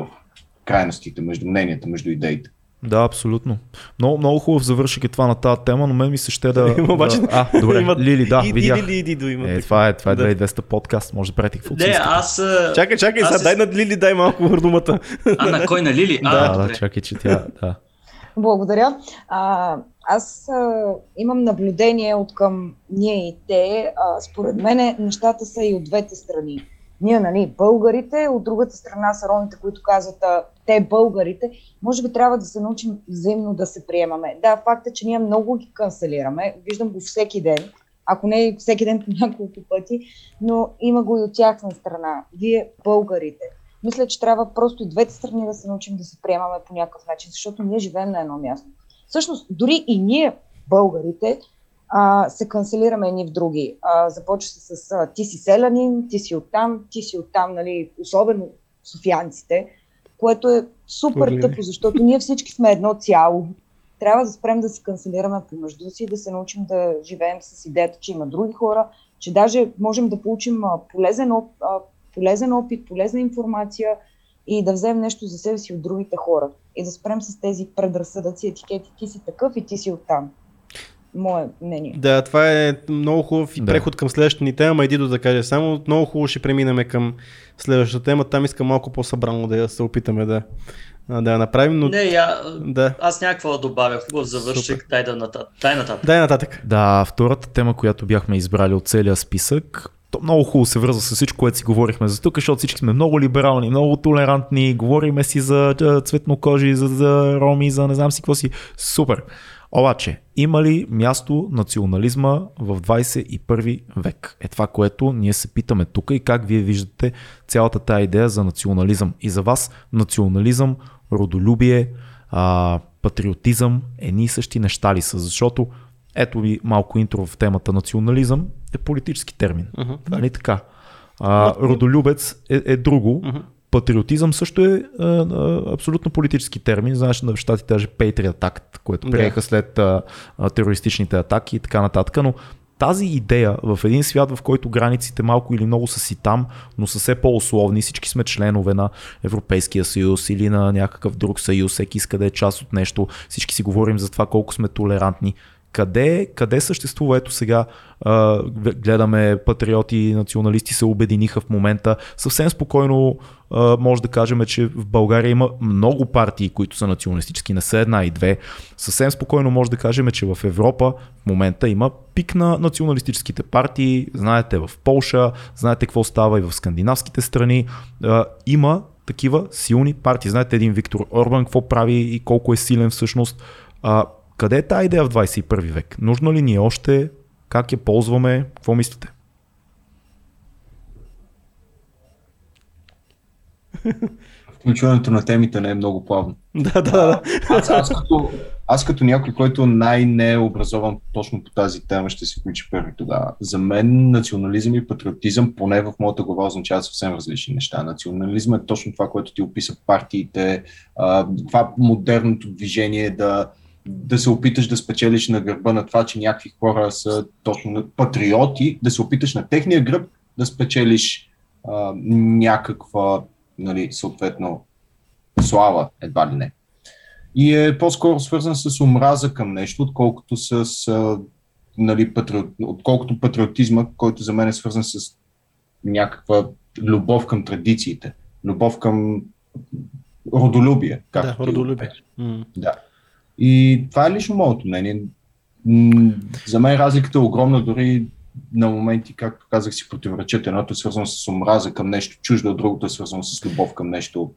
крайностите, между мненията, между идеите. Да, абсолютно. Много, много хубав завърших и това на тази тема, но мен ми се ще да... Има обаче- да... А, добре, Има- Лили, да, и, видях. Лили, иди, до има. Е, това е, това е Да. 2200 подкаст, може да правите каквото си Не, аз... а, Чакай, чакай, аз сега се- дай на Лили, дай малко думата. А, на кой на Лили? Да, а, да, добре. чакай, че тя... Да. Благодаря. А, аз а, имам наблюдение от към ние и те. А, според мен нещата са и от двете страни. Ние, нали, българите, от другата страна са ромите, които казват, а, те българите. Може би трябва да се научим взаимно да се приемаме. Да, факт е, че ние много ги канцелираме. Виждам го всеки ден. Ако не всеки ден по няколко пъти, но има го и от тяхна страна. Вие, българите. Мисля, че трябва просто и двете страни да се научим да се приемаме по някакъв начин, защото ние живеем на едно място. Всъщност, дори и ние, българите, а, се канцелираме едни в други. А, започва се с а, ти си селянин, ти си оттам, ти си оттам, нали, особено софианците, което е супер Орлини. тъпо, защото ние всички сме едно цяло. Трябва да спрем да се канцелираме помежду си и да се научим да живеем с идеята, че има други хора, че даже можем да получим полезен, а, полезен опит, полезна информация и да вземем нещо за себе си от другите хора. И да спрем с тези предразсъдъци, етикети, ти си такъв и ти си оттам. Мое мнение. Да, това е много хубав Да. преход към следващата ни тема, иди да кажа само. Много хубаво ще преминем към следващата тема. Там искам малко по-събрано да я се опитаме да, да я направим, но Не, я, да. аз някакво да добавя. Хубав завършик, дай да нататък. Дай нататък. Дай нататък. Да, втората тема, която бяхме избрали от целия списък, то много хубаво се връзва с всичко, което си говорихме за тук, защото всички сме много либерални, много толерантни, говориме си за цветнокожи, за, за роми, за не знам си какво си. Супер. Обаче, има ли място национализма в 21 век? Е това, което ние се питаме тук и как вие виждате цялата тая идея за национализъм. И за вас национализъм, родолюбие, а, патриотизъм, едни и същи неща ли са? Защото ето ви малко интро в темата национализъм е политически термин. Мгм. Нали така? А, родолюбец е, е друго. Мгм. Патриотизъм също е а, а, абсолютно политически термин. Знаеш, на щатите даже Patriot Act, което приеха след а, а, терористичните атаки и така нататък. Но тази идея в един свят, в който границите малко или много са си там, но са все по-условни, всички сме членове на Европейския съюз или на някакъв друг съюз, всеки иска да е част от нещо, всички си говорим за това колко сме толерантни. Къде, къде съществува, ето сега гледаме патриоти и националисти се обединиха в момента. Съвсем спокойно може да кажем, че в България има много партии, които са националистически, не са една и две. Съвсем спокойно може да кажем, че в Европа в момента има пик на националистическите партии. Знаете в Полша, знаете какво става и в скандинавските страни. Има такива силни партии. Знаете един Виктор Орбан какво прави и колко е силен всъщност. Къде е тази идея в 21 век? Нужно ли ни е още? Как я ползваме? Какво мислите? Включването на темите не е много плавно. Да, да, да. Аз, аз, като, аз като някой, който най-не е образован точно по тази тема, ще се включи първи тогава. За мен национализъм и патриотизъм, поне в моята глава, означават съвсем различни неща. Национализъм е точно това, което ти описа партиите, това модерното движение да, да се опиташ да спечелиш на гърба на това, че някакви хора са точно патриоти, да се опиташ на техния гръб да спечелиш а, някаква, нали, съответно, слава, едва ли не. И е по-скоро свързан с омраза към нещо, отколкото с а, нали, патриот, отколкото патриотизма, който за мен е свързан с някаква любов към традициите, любов към родолюбие. Както Да, родолюбие. Да. И това е лично моето мнение. За мен разликата е огромна, дори на моменти, както казах, си противоречат. Едното е свързано с омраза към нещо чуждо, другото е свързано с любов към нещо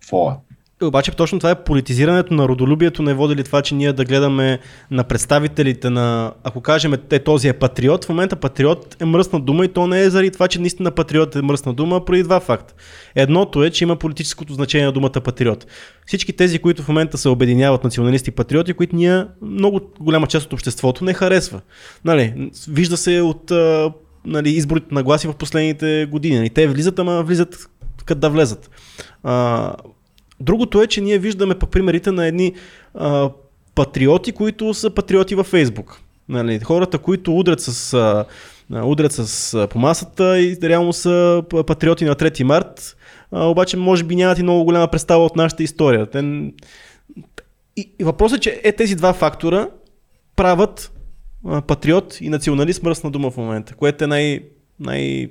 твое. Обаче точно това е политизирането на родолюбието не води ли това, че ние да гледаме на представителите на, ако кажем, те този е патриот, в момента патриот е мръсна дума и то не е заради това, че наистина патриот е мръсна дума, а преди два факта. Едното е, че има политическото значение на думата патриот. Всички тези, които в момента се обединяват националисти и патриоти, които ние много голяма част от обществото не харесва. Нали, вижда се от нали, изборите на гласи в последните години. Нали, те влизат, ама влизат къде да влезат. Другото е, че ние виждаме по примерите на едни а, патриоти, които са патриоти във Фейсбук. Нали, хората, които удрят с, а, удрят с а, по масата и реално са патриоти на 3 март, а, обаче може би нямат и много голяма представа от нашата история. Те... И, и въпросът е, че е тези два фактора правят а, патриот и националист мръсна дума в момента, което е най- най-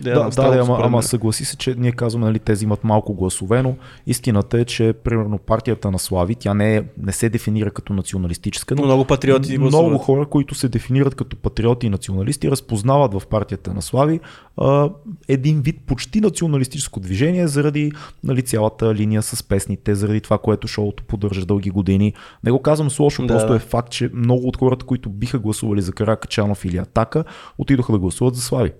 да, да, да, да ама, ама съгласи се, че ние казваме, нали, тези имат малко гласове, но истината е, че примерно партията на Слави, тя не, е, не се дефинира като националистическа, но много патриоти Много гласуват. хора, които се дефинират като патриоти и националисти, разпознават в партията на Слави а, един вид почти националистическо движение заради нали, цялата линия с песните, заради това, което шоуто поддържа дълги години. Не го казвам с лошо, да, просто да. е факт, че много от хората, които биха гласували за Каракачанов или Атака, отидоха да гласуват за Слави.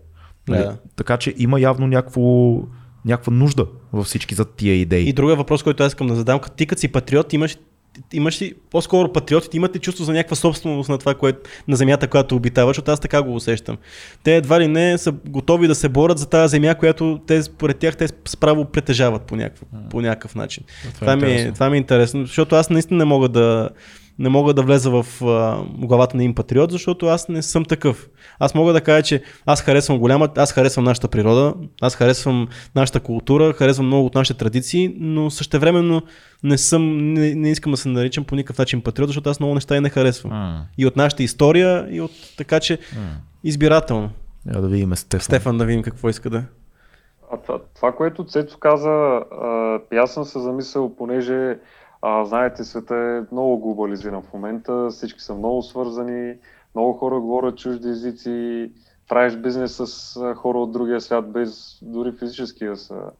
Нали? Да. Така че има явно някакво, някаква нужда във всички за тия идеи. И другия въпрос, който аз искам да задам, ти като си патриот, имаш имаш ли, по-скоро патриотите имат ли чувство за някаква собственост на това, което, на земята, която обитаваш, защото аз така го усещам. Те едва ли не са готови да се борят за тази земя, която те, според тях, те справо притежават по някакъв, по някакъв начин. Това, това, ми е, това ми е интересно, защото аз наистина не мога да, не мога да влеза в а, главата на им патриот, защото аз не съм такъв. Аз мога да кажа, че аз харесвам голяма, аз харесвам нашата природа, аз харесвам нашата култура, харесвам много от нашите традиции, но същевременно не съм, не, не искам да се наричам по никакъв начин патриот, защото аз много неща и не харесвам. Mm. И от нашата история, и от така че mm. избирателно. Я да видим Стефан. Стефан да видим какво иска да. А това, което Цецо каза, а, аз съм се замислял, понеже а, знаете, света е много глобализиран в момента, всички са много свързани, много хора говорят чужди езици, правиш бизнес с хора от другия свят, без дори физически да, са,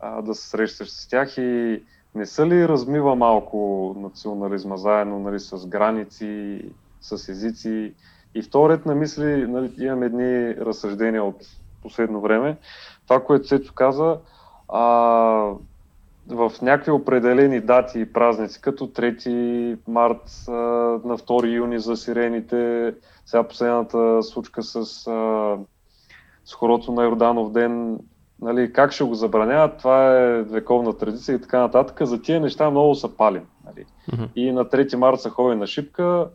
а, да се срещаш с тях и не са ли размива малко национализма заедно нали, с граници, с езици? И вторият на мисли, нали, имам едни разсъждения от последно време. Това, което Сето каза, а, в някакви определени дати и празници, като 3 март, на 2 юни за сирените, сега последната случка с, с хорото на Йорданов ден, нали, как ще го забраняват, това е вековна традиция и така нататък. За тия неща много са палим. Нали. Mm-hmm. И на 3 март се ходи на шипка,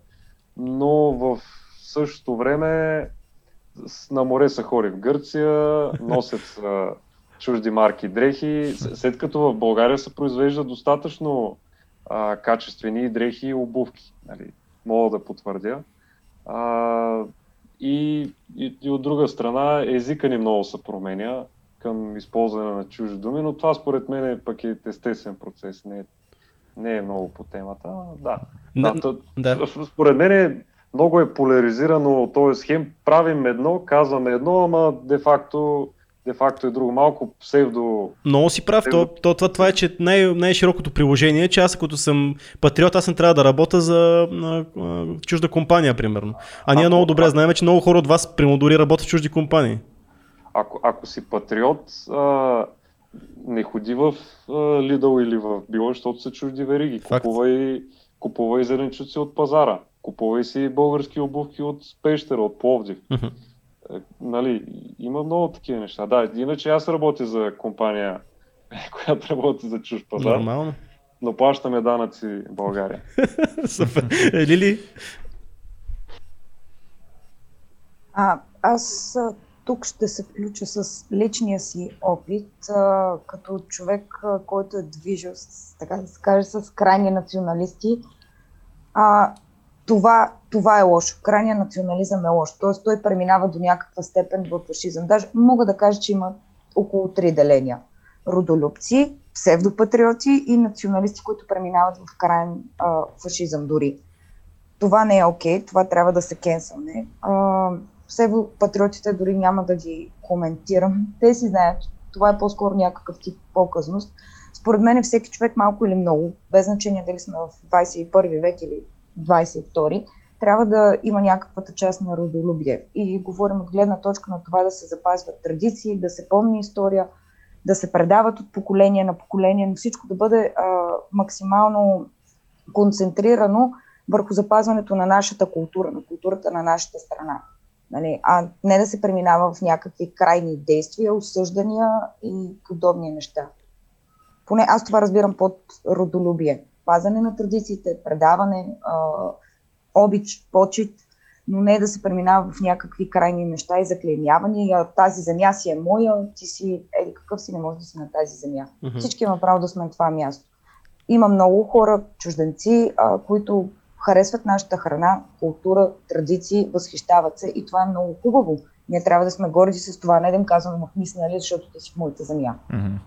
но в същото време на море са хори в Гърция, носят чужди марки дрехи, след като в България се произвежда достатъчно а, качествени дрехи и обувки. Нали, мога да потвърдя. А, и, и, и от друга страна езика ни много се променя към използване на чужди думи, но това според мен е пък е естествен процес, не е, не е много по темата. Да. да, да. Според мен е, много е поляризирано, т.е. хем правим едно, казваме едно, ама де-факто де-факто е друго. Малко псевдо... Много си прав. Псевдо... То, то, това, това е, че най- най-широкото приложение е, че аз като съм патриот, аз не трябва да работя за а, а, чужда компания, примерно. А ние ако, много добре знаем, че много хора от вас, примерно, дори работят в чужди компании. Ако, ако си патриот, а, не ходи в Lidl или в Било, защото са чужди вериги. Купувай, купувай зеленчуци от пазара. Купувай си български обувки от Пещера, от Пловдив. Uh-huh. Нали, има много такива неща. Да, иначе аз работя за компания, която работи за чуж пазар. Нормално. Но плащаме данъци в България. Супер. Е, Лили? А, аз тук ще се включа с личния си опит, а, като човек, а, който е движил, с, така да се каже, с крайни националисти. А, това, това е лошо. Крайният национализъм е лошо. Тоест той преминава до някаква степен в фашизъм. Даже мога да кажа, че има около три деления. Родолюбци, псевдопатриоти и националисти, които преминават в крайен а, фашизъм дори. Това не е окей, okay, това трябва да се кенсълне. псевдопатриотите дори няма да ги коментирам. Те си знаят, това е по-скоро някакъв тип показност според мен всеки човек малко или много, без значение дали сме в 21 век или 22, трябва да има някаквата част на родолюбие. И говорим от гледна точка на това да се запазват традиции, да се помни история, да се предават от поколение на поколение, но всичко да бъде а, максимално концентрирано върху запазването на нашата култура, на културата на нашата страна. Нали? А не да се преминава в някакви крайни действия, осъждания и подобни неща. Поне аз това разбирам под родолюбие. Пазане на традициите, предаване, а, обич, почет, но не да се преминава в някакви крайни неща и заклеймявания. Тази земя си е моя, ти си, еди какъв си не може да си на тази земя. Mm-hmm. Всички имаме право да сме на това място. Има много хора, чужденци, а, които харесват нашата храна, култура, традиции, възхищават се и това е много хубаво. Ние трябва да сме горди с това, не да им казваме махни нали, защото ти си в моята земя. Mm-hmm.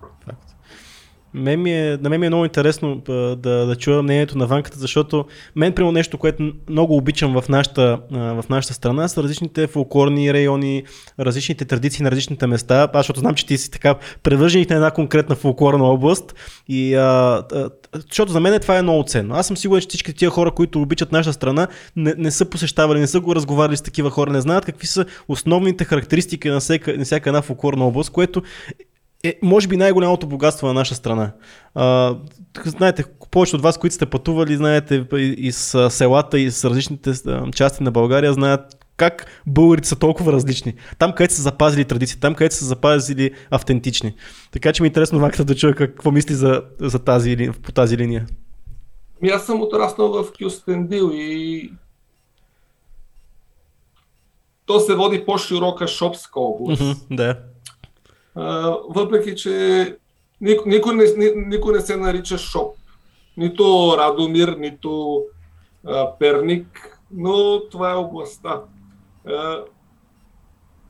Мен ми е, на мен ми е много интересно да, да чуя мнението на Ванката, защото мен, примерно, нещо, което много обичам в нашата, в нашата страна, са различните фолклорни райони, различните традиции на различните места. Аз, защото знам, че ти си така превърженик на една конкретна фолклорна област. И, а, а, защото за мен това е много ценно. Аз съм сигурен, че всички тия хора, които обичат нашата страна, не, не са посещавали, не са го разговаряли с такива хора, не знаят какви са основните характеристики на всяка, на всяка една фолклорна област, което е, може би, най-голямото богатство на наша страна. А, знаете, повече от вас, които сте пътували, знаете и с селата, и с различните части на България, знаят как българите са толкова различни. Там, където са запазили традиции, там, където са запазили автентични. Така че ми е интересно Ванката да чуя какво мисли за, за тази, по тази линия. Ми аз съм отраснал в Кюстендил и то се води по-широка шопска област. Mm-hmm, да въпреки че никой, не, никой не се нарича Шоп. Нито Радомир, нито а, Перник, но това е областта. А,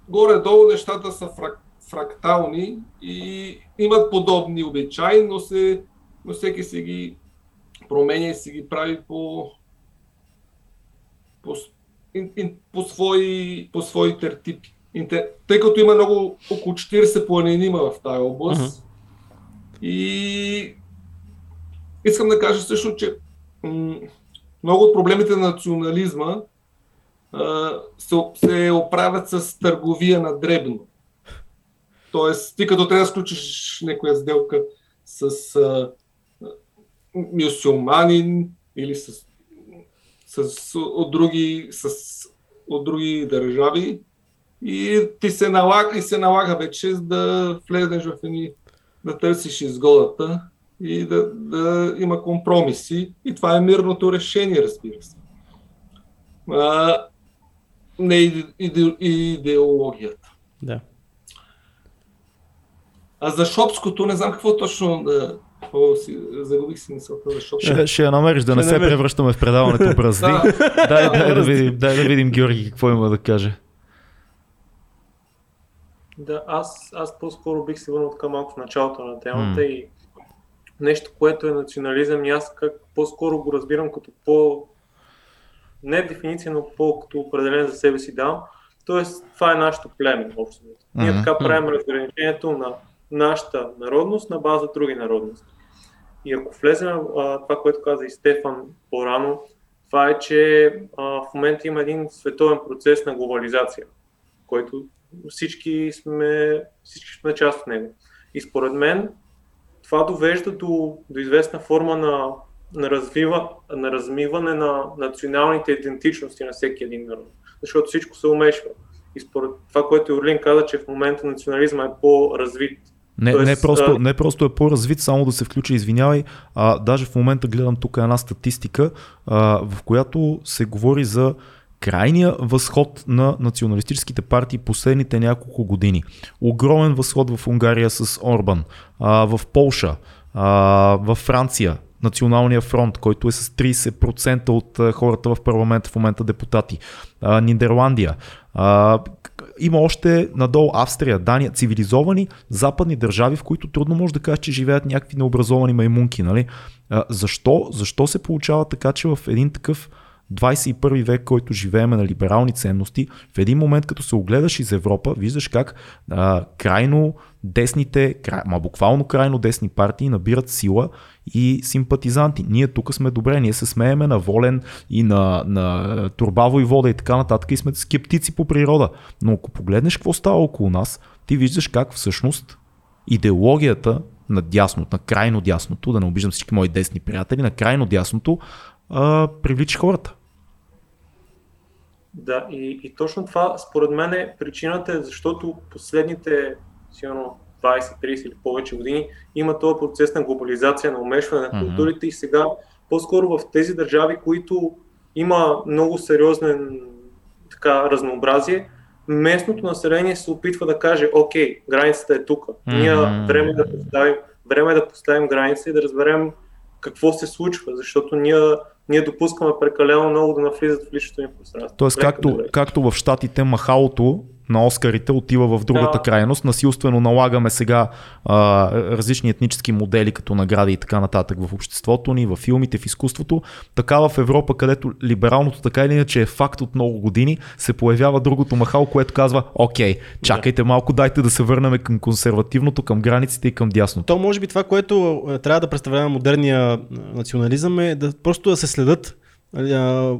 горе-долу нещата са фрак, фрактални и имат подобни обичаи, но, се, но всеки се ги променя и се ги прави по, по, по, свои, по свои тертипи тъй като има много, около 40 планини има в тази област. Uh-huh. И искам да кажа също, че м- много от проблемите на национализма а, се, се оправят с търговия на дребно. Тоест, ти като трябва да сключиш някоя сделка с а, мюсюлманин или с, с, от, други, с, от други държави, и ти се налага, и се налага вече да влезеш в едни, да търсиш изгодата и да, да има компромиси. И това е мирното решение, разбира се. А, не иде, идеологията. Да. А за Шопското не знам какво точно да, си, загубих си мисълта за Шопското. Ще, ще я намериш, да ще не се превръщаме в предаването бразди. дай, дай, да видим, дай да видим Георги какво има да каже. Да, аз, аз по-скоро бих се върнал така малко в началото на темата mm. и нещо, което е национализъм и аз как по-скоро го разбирам като по... не дефиниция, но по-като определен за себе си дам. Тоест, това е нашето племе, общо. Mm-hmm. Ние така правим разграничението на нашата народност на база други народности. И ако влезем а, това, което каза и Стефан по-рано, това е, че а, в момента има един световен процес на глобализация, който всички сме, всички сме част от него. И според мен това довежда до, до известна форма на, на, развива, на размиване на националните идентичности на всеки един народ. Защото всичко се умешва. И според това, което Орлин каза, че в момента национализма е по-развит. Не, Тоест, не, просто, не просто е по-развит, само да се включи, извинявай. А, даже в момента гледам тук една статистика, а, в която се говори за крайния възход на националистическите партии последните няколко години. Огромен възход в Унгария с Орбан, а, в Полша, а, в Франция, Националния фронт, който е с 30% от хората в парламента в момента депутати. А, Нидерландия. А, има още надолу Австрия, Дания, цивилизовани западни държави, в които трудно може да кажеш, че живеят някакви необразовани маймунки. Нали? А, защо? защо се получава така, че в един такъв 21 век, който живееме на либерални ценности, в един момент като се огледаш из Европа, виждаш как а, крайно десните, край, ма буквално крайно десни партии набират сила и симпатизанти. Ние тук сме добре, ние се смееме на Волен и на, на Турбаво и Вода и така нататък и сме скептици по природа. Но ако погледнеш какво става около нас, ти виждаш как всъщност идеологията на дясното, на крайно дясното, да не обиждам всички мои десни приятели, на крайно дясното а, привлича хората. Да, и, и точно това според мен е причината, е защото последните сигурно 20, 30 или повече години има този процес на глобализация, на умешване на културите mm-hmm. и сега по-скоро в тези държави, които има много сериозен така, разнообразие, местното население се опитва да каже, окей, границата е тук. Mm-hmm. Ние време е да поставим, време е да поставим граница и да разберем какво се случва, защото ние, ние допускаме прекалено много да навлизат в личното ни пространство. Тоест, както, както в Штатите махалото на Оскарите отива в другата да. крайност. Насилствено налагаме сега а, различни етнически модели като награди и така нататък в обществото ни, в филмите, в изкуството. Така в Европа, където либералното така или иначе е факт от много години, се появява другото махал, което казва, окей, чакайте малко, дайте да се върнем към консервативното, към границите и към дясното. То може би това, което е, трябва да представлява модерния национализъм е да просто да се следят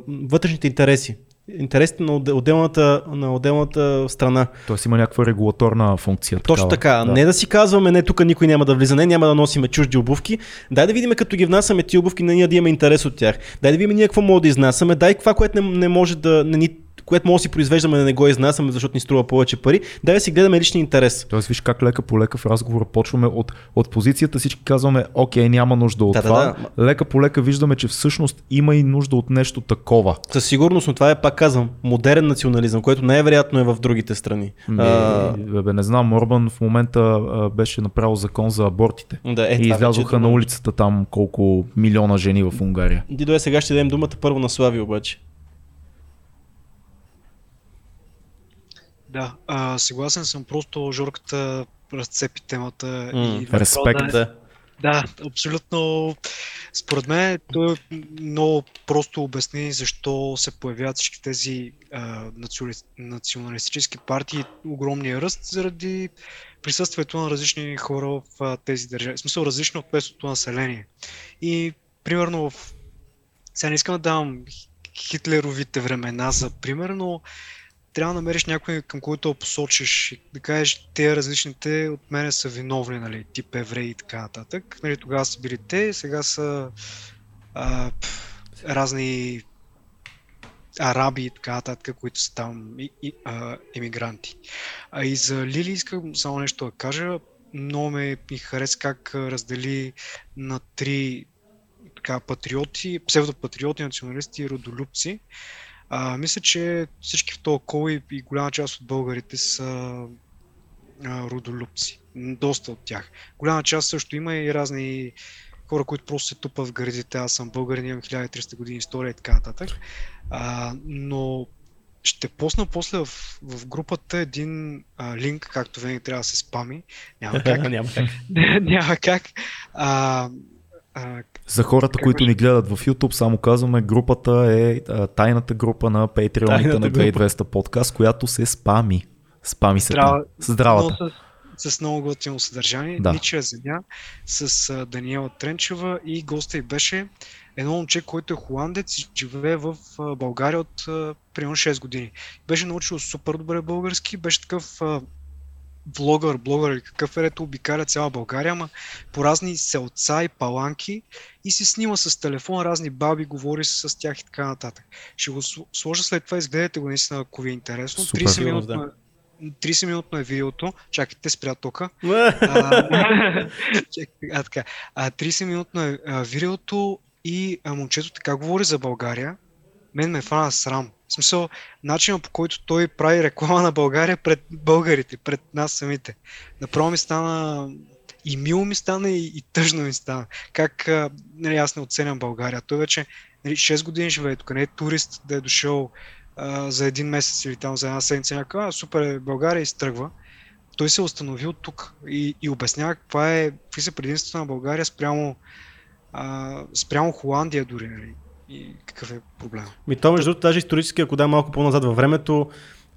вътрешните интереси интересите на отделната, на отделната страна. Тоест има някаква регулаторна функция. Точно такава. така. Да. Не да си казваме, не, тук никой няма да влиза, не, няма да носиме чужди обувки. Дай да видим, като ги внасяме ти обувки, не ние да имаме интерес от тях. Дай да видим ние какво може да изнасяме. Дай това, което не, не може да не ни което може да си произвеждаме да не го изнасяме, защото ни струва повече пари, да си гледаме личния интерес. Тоест, виж как лека по лека в разговора почваме от, от позицията, всички казваме, окей, няма нужда от да, това. Да, да. Лека по лека виждаме, че всъщност има и нужда от нещо такова. Със сигурност, но това е пак казвам, модерен национализъм, който най-вероятно е в другите страни. Не, а... бе, не знам, Орбан в момента беше направил закон за абортите. Да, е, и излязоха на улицата там колко милиона жени в Унгария. Дидо е сега ще дадем думата първо на Слави обаче. Да, а, съгласен съм, просто Жорката разцепи темата. Mm, и респект, да. Да, абсолютно. Според мен той много просто обясни защо се появяват всички тези а, националистически партии, огромния ръст заради присъствието на различни хора в а, тези държави. В смисъл различно от местното население. И примерно в... Сега не искам да давам хитлеровите времена за пример, но трябва да намериш някой към който посочиш и да кажеш, те различните от мене са виновни, нали, тип евреи и така нататък. Нали, тогава са били те, сега са а, пъл, разни араби и така нататък, които са там и, и, а, емигранти. А и за Лили искам само нещо да кажа. Много ме ми хареса как раздели на три така, патриоти, псевдопатриоти, националисти и родолюбци. А, мисля, че всички в този кол и, и голяма част от българите са а, родолюбци. Доста от тях. Голяма част също има и разни хора, които просто се тупат в гърдите. Аз съм българин, имам 1300 години история и така нататък. А, но ще посна после в, в групата един а, линк, както винаги трябва да се спами. Няма как. Няма как. Няма как. А, а, За хората, как които ни гледат в YouTube, само казваме, групата е а, тайната група на Patreon на 2200 подкаст, която се спами. Спами се Здрава, там. Здравата. С, с много готино съдържание. Да. Ничия земя с а, Даниела Тренчева и госта й беше едно момче, който е холандец и живее в България от примерно 6 години. Беше научил супер добре български, беше такъв а, влогър, блогър или какъв е, обикаля цяла България, ама по разни селца и паланки и си снима с телефон разни баби, говори с тях и така нататък. Ще го сложа след това, изгледайте го наистина, ако ви е интересно. Супер, 30 минутно, да. 30 минутно е видеото. Чакайте, спря тока. а, а, така. А, 30 минутно е видеото и а, момчето така говори за България. Мен ме фана срам. В смисъл, начинът по който той прави реклама на България пред българите, пред нас самите. Направо ми стана и мило ми стана и, и тъжно ми стана. Как нали, аз не оценям България. Той вече нали, 6 години живее тук, не е турист да е дошъл а, за един месец или там за една седмица някаква, супер е България и стръгва. Той се е установил тук и, и обяснява каква е, какви са предимствата на България спрямо, а, спрямо Холандия дори. Нали и какъв е проблем. Ми то между другото, даже исторически, ако да малко по-назад във времето,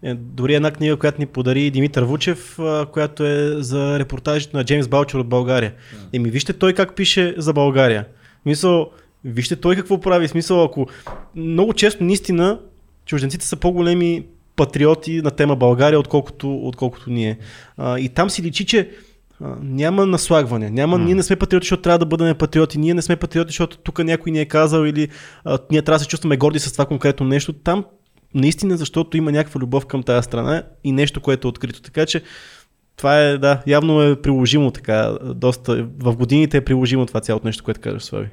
е, дори една книга, която ни подари Димитър Вучев, която е за репортажите на Джеймс Балчер от България. Еми вижте той как пише за България. Мисъл, вижте той какво прави. Смисъл, ако много често наистина чужденците са по-големи патриоти на тема България, отколкото, отколкото ние. А, и там си личи, че няма наслагване. Няма, М. ние не сме патриоти, защото трябва да бъдем патриоти. Ние не сме патриоти, защото тук някой ни е казал или а, ние трябва да се чувстваме горди с това конкретно нещо. Там наистина, защото има някаква любов към тази страна и нещо, което е открито. Така че това е, да, явно е приложимо така, доста, в годините е приложимо това цялото нещо, което казваш, Слави.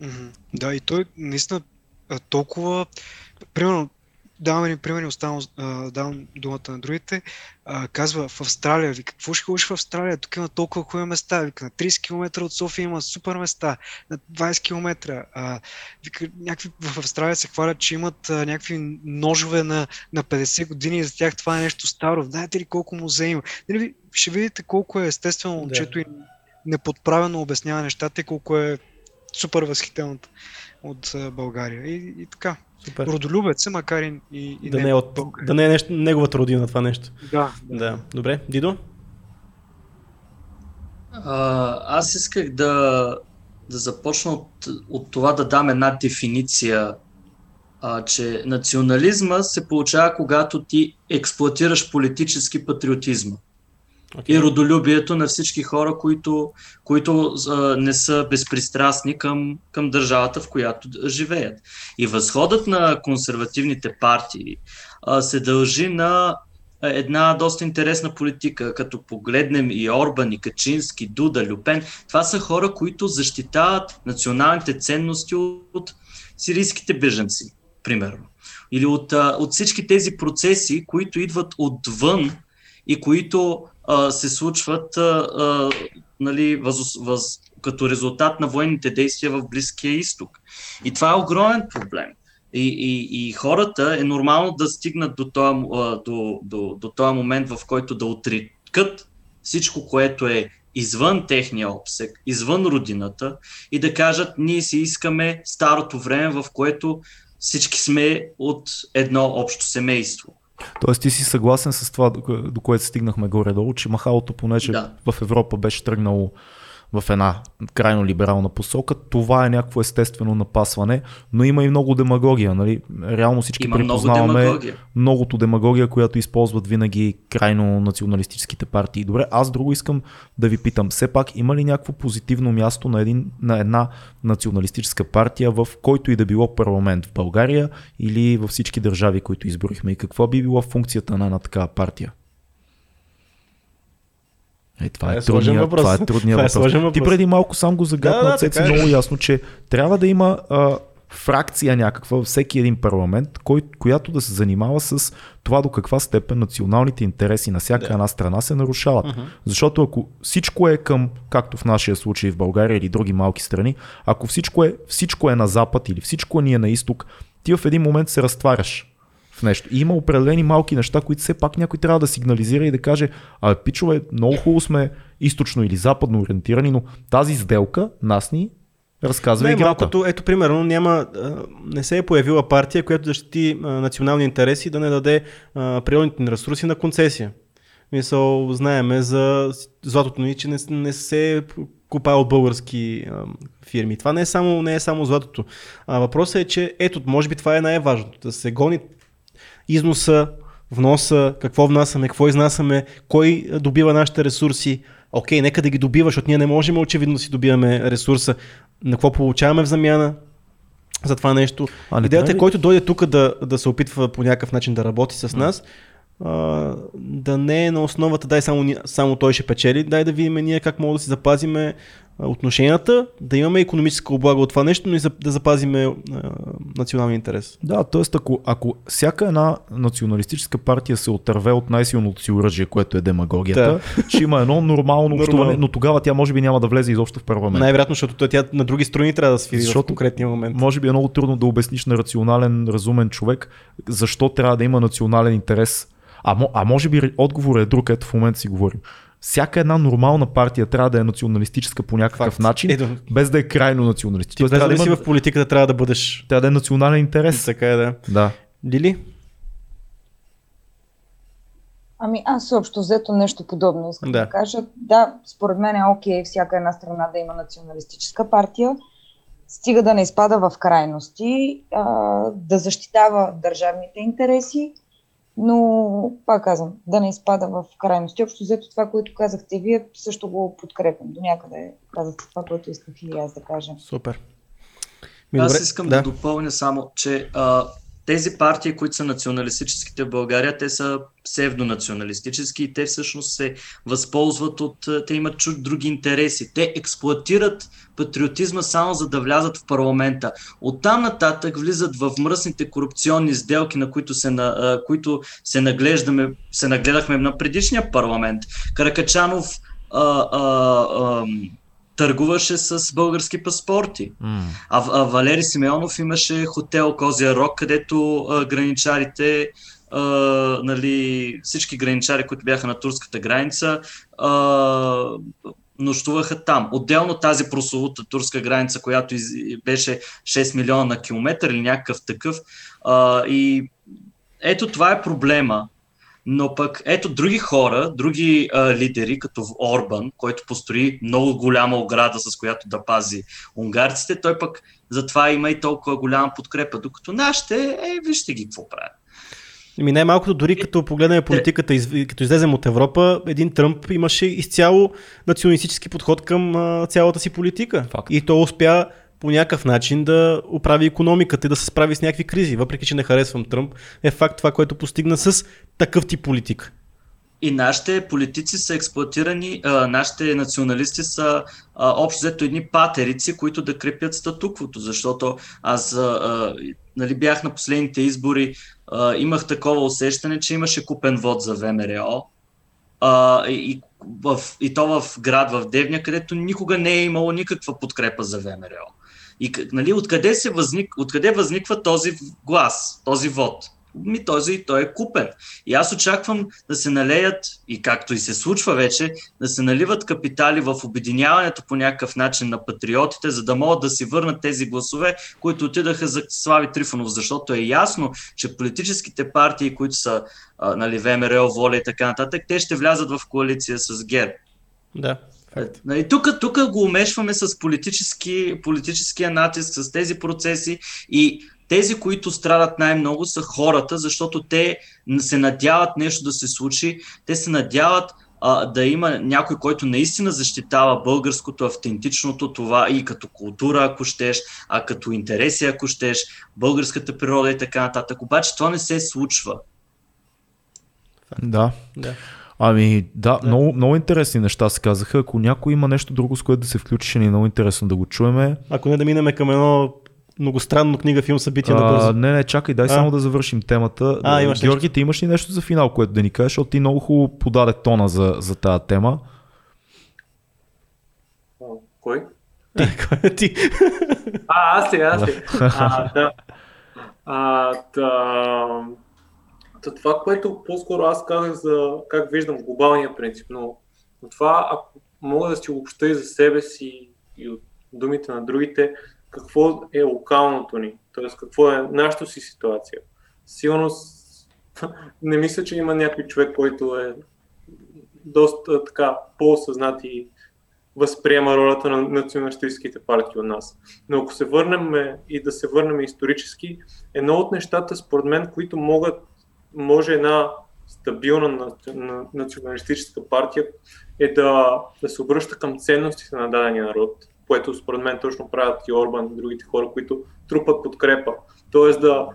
Мгм. Да, и той наистина толкова, примерно, давам един пример оставам, давам думата на другите, а, казва в Австралия, вика, какво ще ходиш в Австралия, тук има толкова хубави места, вика, на 30 км от София има супер места, на 20 км, а, вика, някакви в Австралия се хвалят, че имат а, някакви ножове на, на 50 години и за тях това е нещо старо, знаете ли колко музеи има, нали, ще видите колко е естествено момчето и неподправено обяснява нещата и колко е супер възхитен от, България. И, и така. Супер. Родолюбец е, макар и, и, Да не, е от, България. да не е нещо, неговата родина това нещо. Да, Да. Добре, Дидо? А, аз исках да, да започна от, от това да дам една дефиниция, а, че национализма се получава, когато ти експлуатираш политически патриотизма Okay. и родолюбието на всички хора, които, които а, не са безпристрастни към, към държавата, в която живеят. И възходът на консервативните партии а, се дължи на една доста интересна политика, като погледнем и Орбан, и Качински, Дуда, Люпен. Това са хора, които защитават националните ценности от сирийските беженци, примерно. Или от, от всички тези процеси, които идват отвън и които а, се случват а, а, нали, въз, въз, като резултат на военните действия в Близкия изток. И това е огромен проблем. И, и, и хората е нормално да стигнат до този, до, до, до този момент, в който да отрикат всичко, което е извън техния обсек, извън родината и да кажат, ние си искаме старото време, в което всички сме от едно общо семейство. Тоест ти си съгласен с това, до кое- до което стигнахме горе-долу, че махалото, понеже Да. в Европа беше тръгнало в една крайно либерална посока, това е някакво естествено напасване, но има и много демагогия. Нали? Реално всички Има много припознаваме демагогия. многото демагогия, която използват винаги крайно националистическите партии. Добре, аз друго искам да ви питам. Все пак има ли някакво позитивно място на, един, на една националистическа партия в който и да било парламент в България или във всички държави, които изборихме? И каква би била функцията на една такава партия? Е, това, е е трудния, въпрос. това е трудния Това е въпрос. сложен Ти въпрос. преди малко сам го загадна, Да, да, Цеци, е. много ясно, че трябва да има а, фракция някаква във всеки един парламент, кой, която да се занимава с това до каква степен националните интереси на всяка Да. една страна се нарушават. Мгм. Защото ако всичко е към, както в нашия случай в България или други малки страни, ако всичко е, всичко е на запад или всичко ни е на изток, ти в един момент се разтваряш в нещо. И има определени малки неща, които все пак някой трябва да сигнализира и да каже, а пичове, много хубаво сме източно или западно ориентирани, но тази сделка нас ни разказва Не, играта. малкото, ето примерно, няма, не се е появила партия, която защити а, национални интереси и да не даде природните ни ресурси на концесия. Мисъл, знаеме за златото ни, че не, не се купае от български а, фирми. Това не е само, не е само златото. А, въпросът е, че ето, може би това е най-важното. Да се гони износа, вноса, какво внасяме, какво изнасяме, кой добива нашите ресурси. Окей, нека да ги добива, защото ние не можем очевидно да си добиваме ресурса. На какво получаваме в замяна за това нещо. А Идеята е, ли- който дойде тук да, да се опитва по някакъв начин да работи с нас, а, да не е на основата, дай само, само той ще печели, дай да видим ние как мога да си запазиме отношенията, да имаме економическа облага от това нещо, но и да запазиме националния интерес. Да, т.е. Ако, ако всяка една националистическа партия се отърве от най-силното си оръжие, което е демагогията, ще има едно нормално общуване, но тогава тя може би няма да влезе изобщо в парламент. Най-вероятно, защото тя на други страни трябва да свири в Защото- конкретния момент. Може би е много трудно да обясниш на рационален, разумен човек защо трябва да има национален интерес. А, а може би отговорът е друг, ето в момента си говорим. Всяка една нормална партия трябва да е националистическа по някакъв Факт. начин, Ето, без да е крайно националистическа. ти Тоест, без да да, си има, в политиката трябва да бъдеш. трябва да е национален интерес. Така е, да. Да. Лили? Ами аз общо взето нещо подобно искам Да. да. да кажа. Да, според мен е окей всяка една страна да има националистическа партия, стига да не изпада в крайности, а, да защитава държавните интереси, но, пак казвам, да не изпада в крайности. Общо взето това, което казахте вие, също го подкрепям. До някъде казахте това, което исках и аз да кажа. Супер. Ми, Аз искам да. да допълня само, че а, тези партии, които са националистическите в България, те са псевдонационалистически и те всъщност се възползват от, а, те имат чуд други интереси. Те експлуатират патриотизма само за да влязат в парламента. Оттам нататък влизат в мръсните корупционни сделки, на които се, на, а, които се, наглеждаме, се нагледахме на предишния парламент. Каракачанов а, а, а, търгуваше с български паспорти. М. А, а Валери Симеонов имаше хотел Козия Рок, където а, граничарите, а, нали, всички граничари, които бяха на турската граница, а, нощуваха там. Отделно тази прословута турска граница, която из, беше 6 милиона на километър или някакъв такъв. А, и ето това е проблема. Но пък ето други хора, други а, лидери, като Орбан, който построи много голяма ограда, с която да пази унгарците, той пък затова има и толкова голяма подкрепа. Докато нашите, е, вижте ги какво правят. Ами най-малкото, дори като погледнем политиката, из- като излезем от Европа, един Тръмп имаше изцяло националистически подход към а, цялата си политика. Факт. И то успя по някакъв начин да оправи економиката и да се справи с някакви кризи. Въпреки, че не харесвам Тръмп, е факт това, което постигна с такъв тип политика. И нашите политици са експлуатирани, а, нашите националисти са а, общо взето едни патерици, които да крепят статуквото, защото аз а, а, нали, бях на последните избори, а, имах такова усещане, че имаше купен вод за ВМРО. А, и, в, и то в град в Девня, където никога не е имало никаква подкрепа за ВМРО. И нали, откъде, се възник, откъде възниква този глас, този вод? Ми този той е купен. И аз очаквам да се налеят, и както и се случва вече, да се наливат капитали в обединяването по някакъв начин на патриотите, за да могат да си върнат тези гласове, които отидаха за Слави Трифонов, защото е ясно, че политическите партии, които са а, нали, ВМРО, Воля и така нататък, те ще влязат в коалиция с ГЕРБ. Да. Нали, тук, тук го умешваме с политически, политическия натиск, с тези процеси и тези, които страдат най-много са хората, защото те се надяват нещо да се случи, те се надяват а, да има някой, който наистина защитава българското, автентичното това и като култура, ако щеш, а като интереси, ако щеш, българската природа и така нататък. Обаче това не се случва. Да. Да. Ами да, да. Много, много интересни неща се казаха. Ако някой има нещо друго, с което да се включи, ще ни е много интересно да го чуеме. Ако не да минеме към едно многостранно книга, филм, събитие на бързо. не, не, чакай, дай А. само да завършим темата. А, имаш Георги, ти имаш ли нещо за финал, което да ни кажеш, защото ти много хубаво подаде тона за, за тази тема. Кой? Кой е ти? А, аз ли, аз ли. А, да. А, да. Това, което по-скоро аз казах за как виждам глобалния принцип, но, но това, ако мога да си обобща и за себе си и от думите на другите, какво е локалното ни, т.е. какво е нашата си ситуация. Сигурно не мисля, че има някой човек, който е доста така по-осъзнат и възприема ролята на националистическите партии от нас. Но ако се върнем е, и да се върнем исторически, едно от нещата, според мен, които могат, може една стабилна наци- на- националистическа партия е да, да се обръща към ценностите на дадения народ, което според мен точно правят и Орбан и другите хора, които трупат подкрепа. Тоест да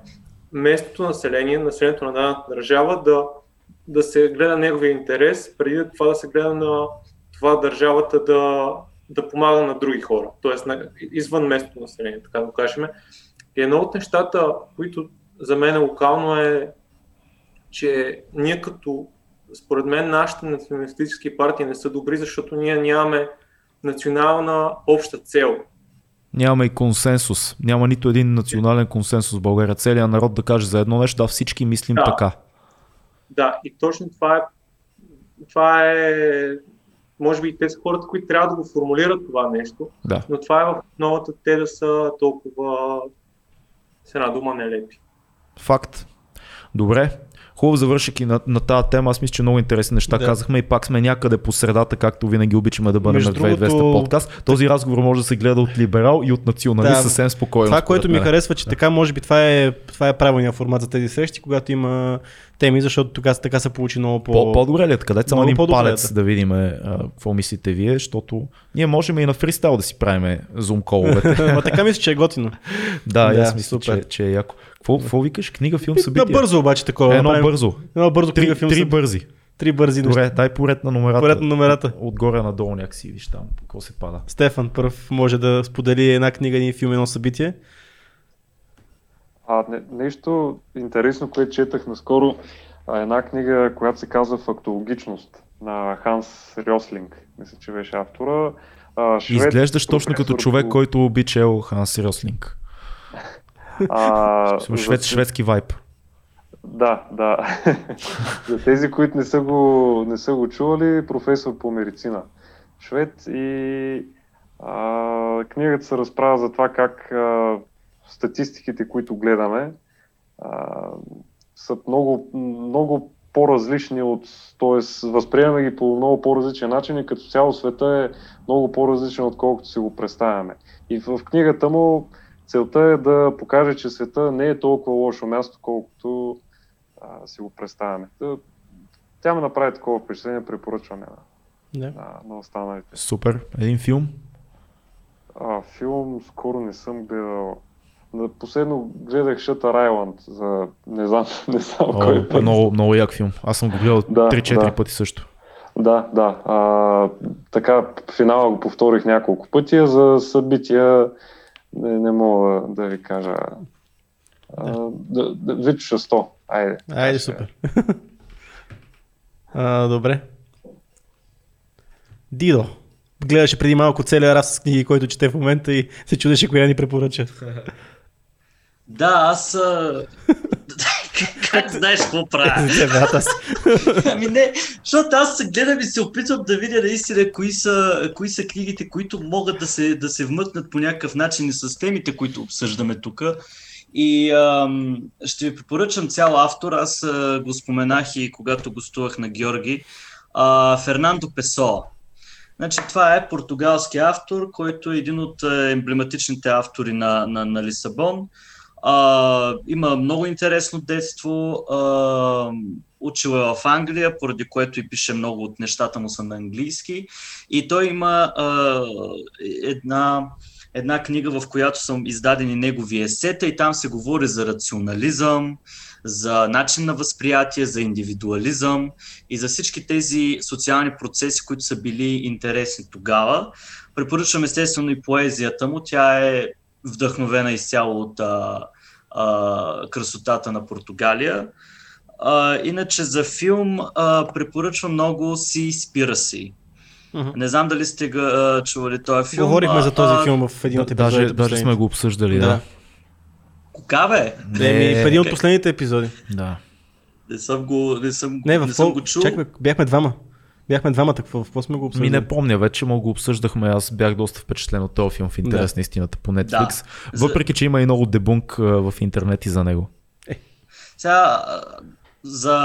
местното население, населението на дадената държава да, да се гледа неговия интерес, преди това да се гледа на това държавата да, да помага на други хора, т.е. извън местното население, така да кажем. И едно от нещата, които за мен локално е, че ние като, според мен, нашите националистически партии не са добри, защото ние нямаме национална обща цел. Нямаме и консенсус. Няма нито един национален консенсус в България. Целият народ да каже за едно нещо, да всички мислим Да. така. Да, и точно това е, това е може би те са хората, които трябва да го формулират това нещо, Да. но това е в новата те да са толкова с една дума нелепи. Факт. Добре. Хубаво завършики на, на тази тема. Аз мисля, че много интересни неща Да. казахме и пак сме някъде по средата, както винаги обичаме да бъдем на 2200 другото- подкаст. Този разговор може да се гледа от либерал и от националист Да. съвсем спокойно. Това, което ми харесва, че така може би това е, това е правилният формат за тези срещи, когато има теми, защото така, така се получи много по... По, по-добре ли е така? Дайте само един е, палец да. да видим какво мислите вие, защото ние можем и на фристайл да си правим зум коловете. Ма така мисля, че е готино. да, Да, аз мисля, че, че е яко. Какво, викаш? Книга, филм, Да събитие? бързо обаче такова. Едно направим- бързо. Едно бързо Три, книга, филм, три бързи. три бързи неща. Добре, дай поред на номерата. Поред на номерата. Отгоре надолу някакси, виж там, какво се пада. Стефан първ може да сподели една книга, един филм, едно събитие. А, не, нещо интересно, което четах наскоро, а, една книга, която се казва Фактологичност на Ханс Рьослинг, мисля, че беше автора. А, швед, Изглеждаш точно като човек, който би чел Ханс Рослинг. А, Швед, за- шведски вайб. Да, да. За тези, които не са, го, не са го чували, професор по медицина. Швед и а, книгата се разправя за това как а, статистиките, които гледаме, а, са много, много по-различни от, т.е. възприемаме ги по много по-различен начин и като цяло света е много по-различен, отколкото си го представяме. И в книгата му целта е да покаже, че света не е толкова лошо място, колкото а, си го представяме. Та, тя ме направи такова впечатление, препоръчвам я Да. на, на останалите. Супер. Един филм. А, филм скоро не съм гледал. На последно гледах Shutter Island за не знам, не знам О, кой път. много, много як филм. Аз съм го гледал Да, 3-4 да. пъти също. Да, да. А, така, финала го повторих няколко пъти, за събития не, не мога да ви кажа. А, да, да, Вичо 100. Айде. Айде, супер. а, добре. Дидо. Гледаше преди малко целия раз с книги, който чете в момента и се чудеше коя ни препоръча. Да, аз... Как, знаеш какво правя? Ами не, защото аз се гледам и се опитвам да видя наистина кои са, кои са книгите, които могат да се, да се вмъкнат по някакъв начин и с темите, които обсъждаме тук. И ам, ще ви препоръчам цял автор. Аз а, го споменах и когато гостувах на Георги. А, Фернандо Песоа. Значи, това е португалски автор, който е един от емблематичните автори на, на, на Лисабон. А, има много интересно детство. А, учил е в Англия, поради което и пише много от нещата му са на английски. И той има а, една, една книга, в която са издадени негови есета и там се говори за рационализъм, за начин на възприятие, за индивидуализъм и за всички тези социални процеси, които са били интересни тогава. Препоръчвам естествено и поезията му. Тя е вдъхновена изцяло от а, а, красотата на Португалия. А, иначе за филм а, препоръчвам много Си спира си. Мгм. Не знам дали сте а, чували този филм. Говорихме за този а, филм в един от Даже, епизодите. даже последните. сме го обсъждали, да. Да. Кога бе? Не, ми, в един от последните епизоди. да. Не съм го, не съм, Не, в не съм го чул. Чакай, бяхме двама. Бяхме двамата, какво, какво сме го Ми обсъждали? не помня вече, но го обсъждахме. Аз бях доста впечатлен от този филм в интерес Да. на истината по Netflix. За- Въпреки, че има и много дебунк в интернет и за него. Сега, а, за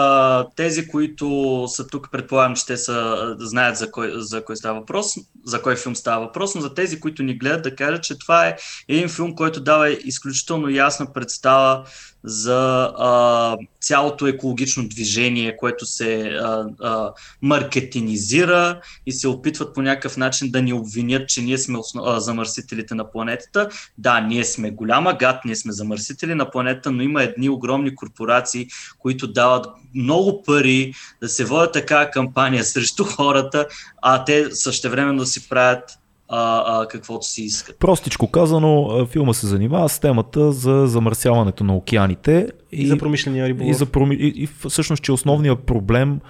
тези, които са тук, предполагам, че те са, знаят за кой, за кой става въпрос, за кой филм става въпрос, но за тези, които ни гледат, да кажа, че това е един филм, който дава изключително ясна представа за а, цялото екологично движение, което се а, а, маркетинизира и се опитват по някакъв начин да ни обвинят, че ние сме основ... а, замърсителите на планетата. Да, ние сме голяма гад, ние сме замърсители на планета, но има едни огромни корпорации, които дават много пари да се водят така кампания срещу хората, а те същевременно си правят а, а, каквото си искат. Простичко казано, филма се занимава с темата за замърсяването на океаните И за промишления риболов. и, за проми... и, и всъщност, че основният проблем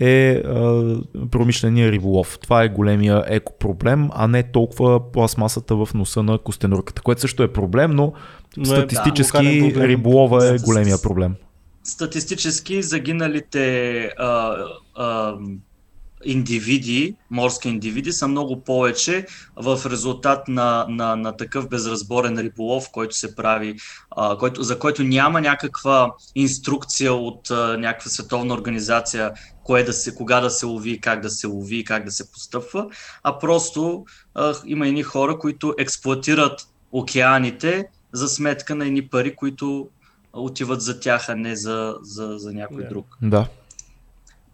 е а, промишления риболов. Това е големия екопроблем, а не толкова пластмасата в носа на костенурката, което също е проблем, но, Но е, статистически да, риболова е големия проблем. Статистически загиналите а, а, индивиди, морски индивиди са много повече в резултат на, на, на такъв безразборен риболов, който се прави, а, който, за който няма някаква инструкция от а, някаква световна организация, кое да се, кога да се лови, как да се лови, как да се постъпва, а просто а, има едни хора, които експлуатират океаните за сметка на едни пари, които отиват за тях, а не за, за, за някой Да. друг. Да.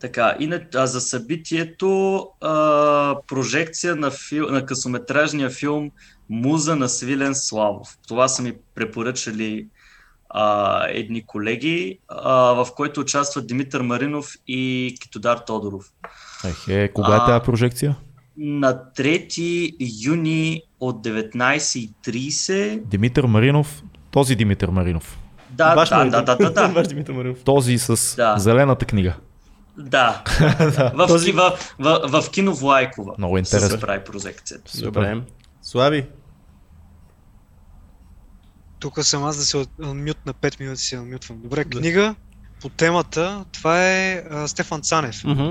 Така, и на, а за събитието а, прожекция на, фил, на късометражния филм Муза на Свилен Славов. Това са ми препоръчали а, едни колеги, а, в който участват Димитър Маринов и Китодар Тодоров. Ехе, кога е тази прожекция? На 3 юни от 19.30. Димитър Маринов, този Димитър Маринов. Да, да, Маринов. да, да, да, да. Димитър Маринов. Този с Да. зелената книга. Да, в, Този- в, в, в, в кино Влайкова Много се интересно. прави прожекцията. Добре. Слави. Тук съм аз да се мют на 5 минути си намютвам. Добре, книга по темата. Това е а, Стефан Цанев. Мгм.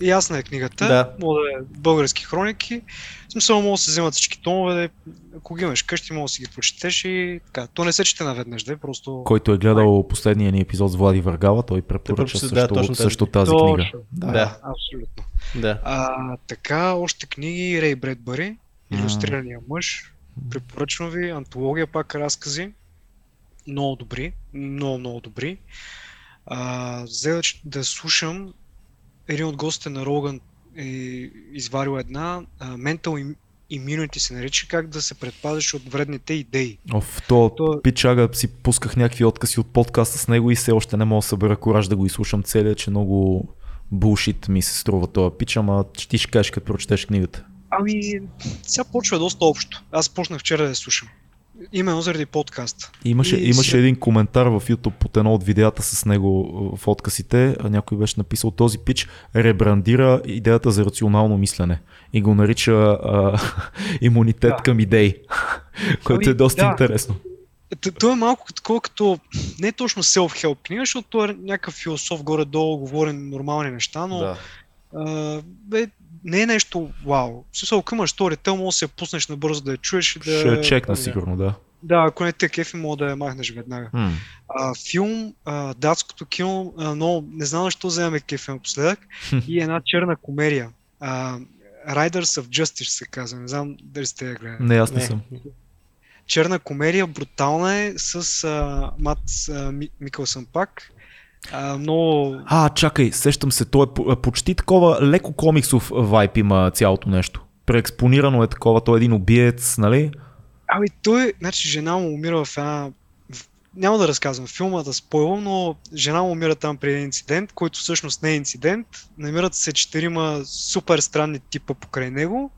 Ясна е книгата. Да. Мога да е български хроники. В смисъл, мога да се вземат всички томове. Ако ги имаш къщи, мога да си ги прочетеш и така. То не се чете наведнъж, да е просто... Който е гледал последния ни епизод с Влади Въргала, той препоръча да, също, точно тази също тази Точно. книга. Да. Да. Абсолютно. Да. А, така, още книги. Рей Бредбъри, М. Иллюстрирания мъж. Препоръчвам ви. Антология, пак разкази. Много добри. Много, много добри. А, да, ч- да слушам. Един от гостите на Роган е изварил една. А, Mental Im- Immunity се нарича. Как да се предпазиш от вредните идеи. Оф, то То- пичага си пусках някакви откази от подкаста с него и все още не мога да събера кораж да го изслушам целия, че много булшит ми се струва това пич, ама ти ще кажеш като прочетеш книгата. Ами, сега почва доста общо. Аз почнах вчера да я слушам. Именно заради подкаста. Имаше, И имаше един коментар в YouTube под едно от видеята с него а, в откъсите. а Някой беше написал този пич ребрандира идеята за рационално мислене и го нарича а, имунитет Да. към идеи, което Ами, е доста да. интересно. Той е малко такова, като не е точно self-help книга, защото той е някакъв философ горе-долу, говори нормални неща, но Да. а, бе, не е нещо вау. В смисъл, ако имаш storytel, може да се пуснеш набързо да я чуеш и да... Ще чекна сигурно, да. Да, ако не те кефи, мога да я махнеш веднага. М. А, филм, а, датското кино, а, но не знам защо вземаме кефи напоследък, и една черна комедия. А, Riders of Justice се казва, не знам дали сте я гледали. Не, аз не, Не. съм. черна комедия, брутална е, с а, Мат а, Ми, Микълсън пак. А, много... А, чакай, сещам се, то е по- почти такова леко комиксов вайп има цялото нещо. Преекспонирано е такова, той е един убиец, нали? Ами той, значи жена му умира в една... Няма да разказвам филма, да спойлвам, но жена му умира там при един инцидент, който всъщност не е инцидент. Намират се четирима супер странни типа покрай него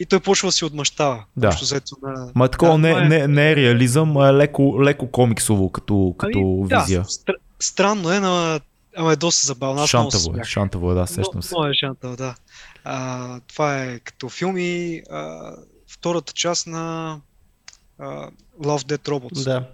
и той почва да си отмъщава. Да. Взето на... Ма е такова Да, не, е- не, не е реализъм, а е леко, леко комиксово като, като Ами, визия. Да. Странно е, но ама е доста забавно. Аз Шантаво е, шантаво е, да, сещам се. Много е шантал, да. А, това е като филм и а, втората част на а, Love Dead Robots. Да.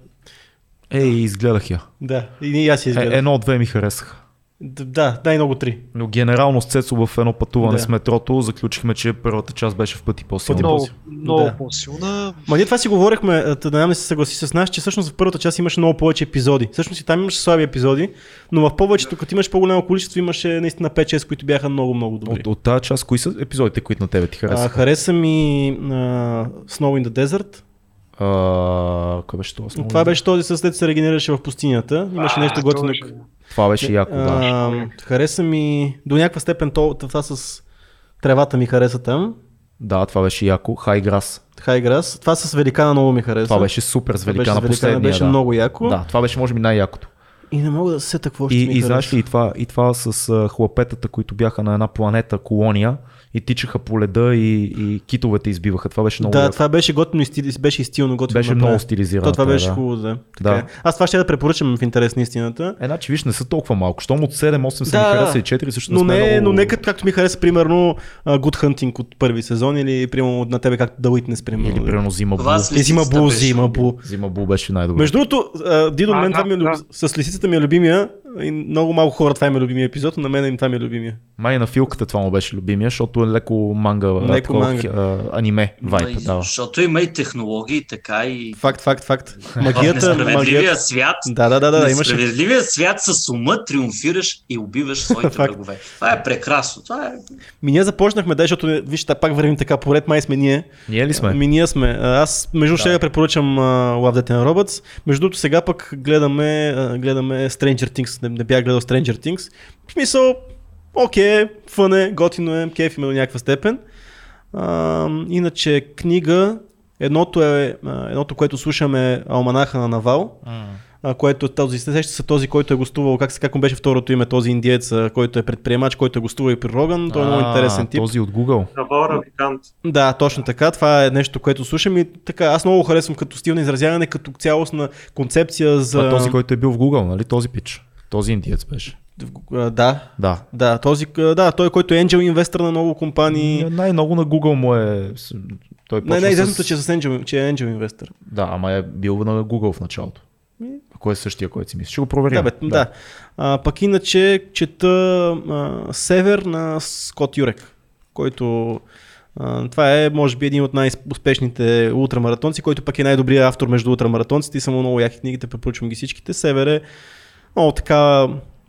Ей, изгледах я. Да. И аз си Е, изгледах. едно от две ми харесаха. Да, дай много три. Но генерално с Цецо в едно пътуване Да. с метрото заключихме, че първата част беше в пъти по-силна. Много, много Да. по-силна. Ма ние това си говорихме, да не се съгласи с нас, че всъщност в първата част имаше много повече епизоди. Всъщност и там имаше слаби епизоди, но в повечето, като имаш по-голямо количество, имаше наистина 5-6, които бяха много, много добри. От, от тази част, кои са епизодите, които на тебе ти А, харесаха? хареса ми а, Snow in the Desert. А, кой беше това? Това беше този с след се регенерираше в пустинята. Имаше нещо готино. беше- Това беше яко, да. А, хареса ми до някаква степен то, това с тревата ми хареса там. Да, това беше яко. Хай Грас. Хайграс. Това с Великана много ми хареса. Това беше супер с Това беше Великана с Великана, последния. беше да. много яко. Да, това беше може би най-якото. И не мога да се какво ще И, ми и знаеш ли, и това, и това с хлапетата, които бяха на една планета, колония, и тичаха по леда и, и китовете избиваха. Това беше много Да, това беше готино и стили, беше и стилно готино. Беше направено. много стилизирано. То това това, беше да. хубаво, да. Да. Така е. Аз това ще да препоръчам в интерес на истината. Е, значи, виж, не са толкова малко. Щом от 7-8 са Да, ми да. хареса и 4, също Но не, много... но не като, както ми хареса, примерно, Good Hunting от първи сезон или примерно на тебе както The Witness, примерно. Или примерно Зима И Зима беше Зима. Бул. Зима Бул беше най-добре. Между другото, Дидо, мен да, това ми е да. с лисицата ми е любимия, И много малко хора това им е любимия епизод, но на мен им това ми е любимия. Май на филката това му беше любимия, защото е леко манга, Леко леко манга. манга. аниме вайп дава. Защото има и технологии, така и Факт, факт, факт. Магията, магията. свят. Да, да, да, да, несправедливия свят с ума триумфираш и убиваш своите врагове. Това е прекрасно. Това е... Ми ние започнахме, да, защото виж, та пак вървим така поред, май сме ние. Ние ли сме? Ми ние сме. А, Аз между другото ще да препоръчам uh, Love Death and Robots. Между другото сега пък гледаме, а, гледаме Stranger Things. Не, не бях гледал Stranger Things. В смисъл, окей, фън е, готино е, кеф има до някаква степен. А, иначе книга, едното е, едното, което слушаме е Алманаха на Навал. а, което е този, сеща се този, който е гостувал, как, се- как му беше второто име, този индиец, който е предприемач, който е гостувал и при Роган, той е много интересен тип. Този от Google. Навал Равикант. Да, точно така. Това е нещо, което слушам и така. Аз много харесвам като стил на изразяване, като цялостна концепция за. Това е този, който е бил в Google, нали? Този пич. Този индиец беше. Да, Да. да, този, да, той, който е angel инвестор на много компании. Най-много на Google му е... Той Не, не, известното, с... че, е с angel, че е angel инвестор. Да, ама е бил на Google в началото. Ако е същия, който си мислиш. Ще го проверим. Да, бе, да. да. А, пък иначе чета а, Север на Скот Юрек, който а, това е, може би, един от най-успешните ултрамаратонци, който пък е най-добрият автор между ултрамаратонците и са му много яки книгите, препоръчвам ги всичките. Север е много така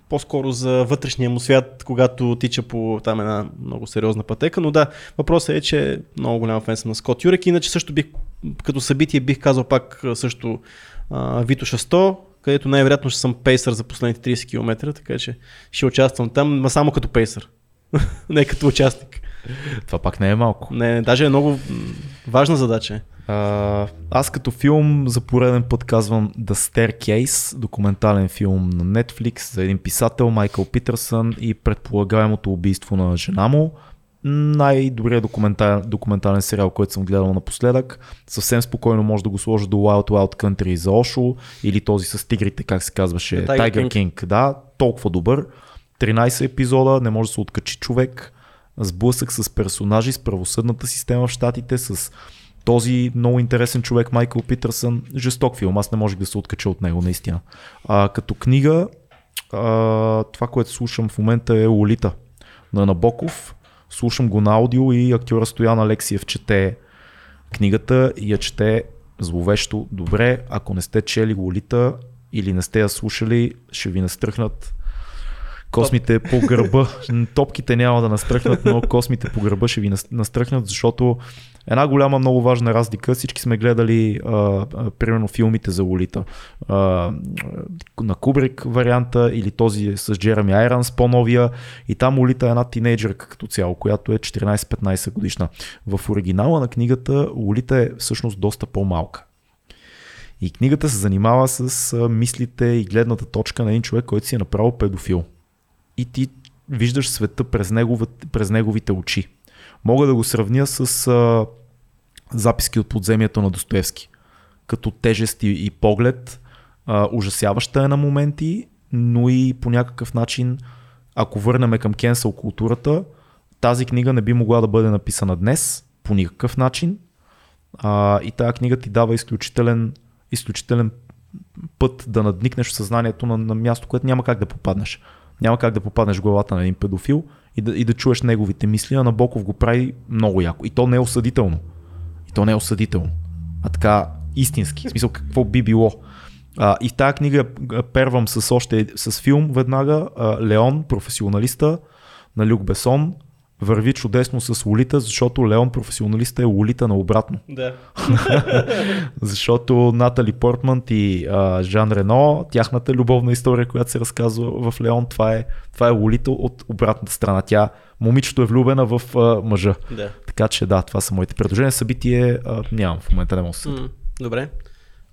по-скоро за вътрешния му свят, когато тича по там една много сериозна пътека, но да, въпросът е, че много голям фен съм на Скот Юрек, иначе също бих, като събитие бих казал пак също а, Витоша 100, където най-вероятно ще съм пейсър за последните 30 км, така че ще участвам там, но само като пейсър, не като участник. Това пак не е малко. Не, даже е много важна задача. е. А, аз като филм за пореден път казвам The Staircase, документален филм на Netflix за един писател, Майкъл Питърсън и предполагаемото убийство на жена му. Най-добрият документален, документален сериал, който съм гледал напоследък. Съвсем спокойно може да го сложа до Wild Wild Country за Ошо или този с тигрите, как се казваше, The Tiger Tiger King. King. Да, толкова добър. 13 епизода, не може да се откачи човек. Сблъсък с персонажи, с правосъдната система в Штатите, с този много интересен човек Майкъл Питърсън. Жесток филм, аз не можех да се откача от него, наистина. А, като книга, а, това, което слушам в момента е Лолита на Набоков. Слушам го на аудио и актьора Стоян Алексиев чете книгата и я чете зловещо добре. Ако не сте чели Лолита или не сте я слушали, ще ви настръхнат космите по гърба. Топките няма да настръхнат, но космите по гърба ще ви нас- настръхнат, защото една голяма, много важна разлика. Всички сме гледали, а, а, примерно, филмите за Лолита. На Кубрик варианта или този с Джереми Айранс, по-новия. И там Лолита е една тинейджърка като цяло, която е 14-15 годишна. В оригинала на книгата Лолита е всъщност доста по-малка. И книгата се занимава с мислите и гледната точка на един човек, който си е направил педофил. И ти виждаш света през, неговите, през неговите очи. Мога да го сравня с а, записки от подземието на Достоевски. Като тежест и, и поглед, а, ужасяваща е на моменти, но и по някакъв начин, ако върнем към кенсъл културата, тази книга не би могла да бъде написана днес, по никакъв начин. А, и тази книга ти дава изключителен, изключителен път да надникнеш в съзнанието на, на място, което няма как да попаднеш. Няма как да попаднеш в главата на един педофил и да, и да чуеш неговите мисли, а Набоков го прави много яко. И то не е осъдително. И то не е осъдително. А така истински. В смисъл какво би било. А, и в тази книга первам с още с филм веднага а, Леон, професионалиста на Люк Бесон, върви чудесно с Лолита, защото Леон професионалиста е Лолита наобратно. Да. Защото Натали Портман и а, Жан Рено, тяхната любовна история, която се разказва в Леон, това е, това е Лолита от обратната страна. Тя, момичето е влюбена в а, мъжа. да. Така че да, това са моите предложения. Събитие а, нямам в момента, не мога да се. М, Добре.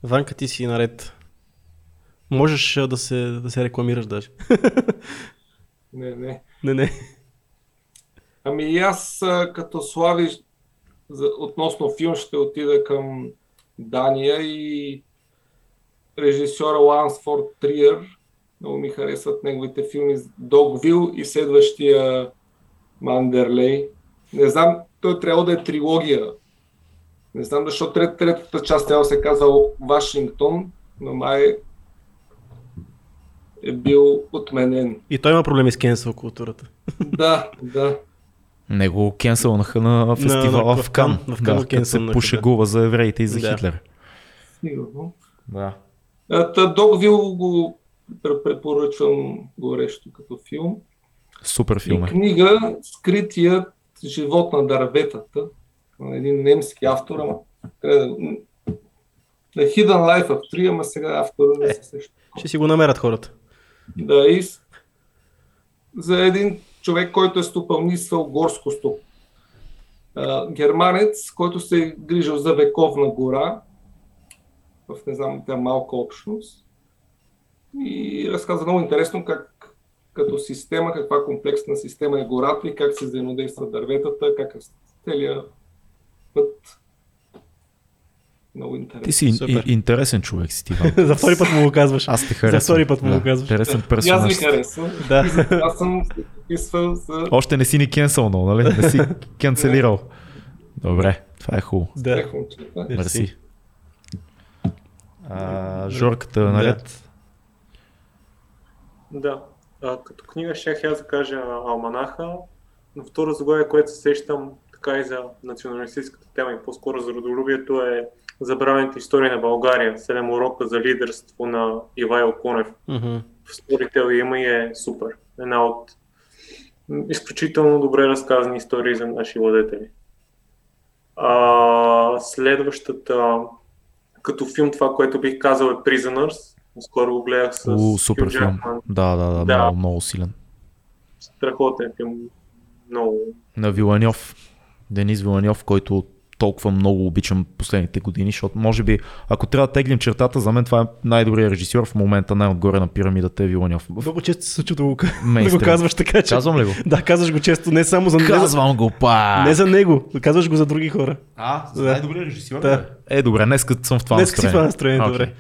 Ванка, ти си наред. Можеш а, да се, да се рекламираш даже. Не, не. не, не. Ами и аз като Слави относно филм ще отида към Дания и режисьора Лансфорд Триер. Много ми харесват неговите филми Догвил и следващия Мандерлей. Не знам, той трябва да е трилогия. Не знам защо трет, третата част трябва да се казва Вашингтон, но май е бил отменен. И той има проблеми с кенсел културата. Да, да. Него кенселнаха на фестивала на- в Кан. в Кан да, го като се пошегува за евреите и за Да. Хитлер. Сигурно. Да. Та Догвил го пр- препоръчвам горещо като филм. Супер филм И е. книга Скритият живот на дърветата. на Един немски автор, ама The Hidden Life of Tree, ама сега автора не се сеща. Ще си го намерят хората. Да, и за един човек, който е стопанисвал горско стоп. Германец, който се е грижил за вековна гора, в не знам, тя малка общност. И разказва много интересно как като система, каква комплексна система е гората и как се взаимодействат дърветата, как е целият път. Много интересно. Ти си ин- интересен човек си, Тиван. За втори път му го казваш. Аз те харесвам. За втори път му да. го казваш. Интересен И аз ви персонаж. си. харесвам. Да. Аз съм подписвал за Още не си ни кенселнал, нали? Не си кенцелирал. Добре, това е хубаво. Да. техничета. Мерси. А, Жорката е наред. Да. А, като книга ще аз да кажа Алманаха, но второ заглавие, което се сещам така и за националистическата тема и по-скоро за родолюбието е Забравените истории на България. Седем урока за лидерство на Ивайло Конев. Мгм. В Storytel има и е супер. Една от изключително добре разказани истории за наши владетели. А, следващата като филм, това, което бих казал е Prisoners. Скоро го гледах с У, супер Хю филм. Да, да, да, Да. много, много силен. Страхотен филм. Много. На Виланьов. Денис Виланьов, който толкова много обичам последните години, защото може би, ако трябва да теглим чертата, за мен това е най-добрият режисьор в момента, най-отгоре на пирамидата е Виланьов. В Много често се случва да го, да го казваш така, че... Казвам ли го? Да, казваш го често, не само за... не за- Казвам го па! Не за него, казваш го за други хора. А, за най-добрият режисьор? Да. Е, добре, днес съм в това Днес си в това настроение. настроение, Окей. добре.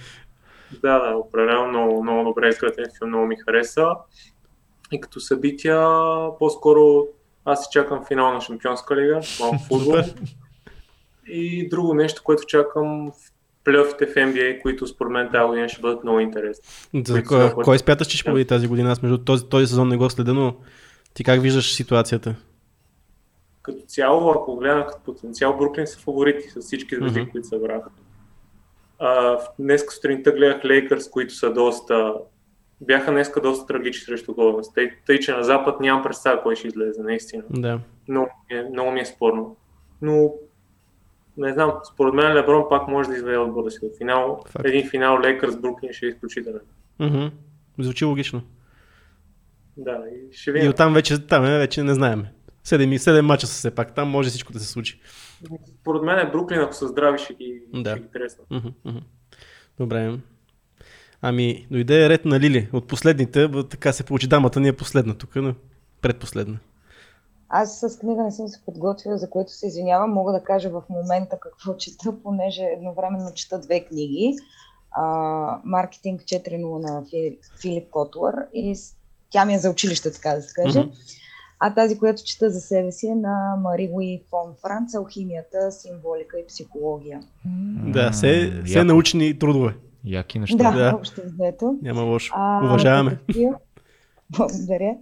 Да, да, определено много, много добре изграден филм, много ми хареса. И като събития, по-скоро аз си чакам финал на Шампионска лига, малко футбол. И друго нещо, което чакам в плейофите в NBA, които според мен тази година ще бъдат много интересни. За кой, са- кой смяташ, че ще победи тази година? Аз между този, този сезон не го следя, но ти как виждаш ситуацията? Като цяло, ако гледам като потенциал, Бруклин са фаворити с всички звезди, Мгм. които събраха. Днес сутринта гледах Лейкърс, които са доста бяха днеска доста трагични срещу Golden State, тъй че на Запад нямам представа кой ще излезе, наистина. Да. Много, е, много ми е спорно. Но не знам, според мен Леброн пак може да изведе отбора си до финал. Факт. Един финал Лейкърс Бруклин ще е изключителен. Мгм. Звучи логично. Да, и ще И видим. оттам вече, там е, вече не знаем. Седем, и седем мача са все пак. Там може всичко да се случи. Според мен е Бруклин, ако са здрави, ще ги, Да. ще ги. Мгм, мгм. Добре. Ами, дойде ред на Лили. От последните, така се получи. Дамата ни е последна тук, но предпоследна. Аз с книга не съм се подготвила, за което се извинявам. Мога да кажа в момента какво чета, понеже едновременно чета две книги. А, Маркетинг 4.0 на Фи- Филип Котлър и тя ми е за училище, така да се каже. Мгм. А тази, която чета за себе си е на Мари Луи фон Франц, алхимията, символика и психология. Да, все, все яко. научни трудове. Яки неща. Да, Да. общо взето. Няма лошо. А, Уважаваме. Филм, благодаря.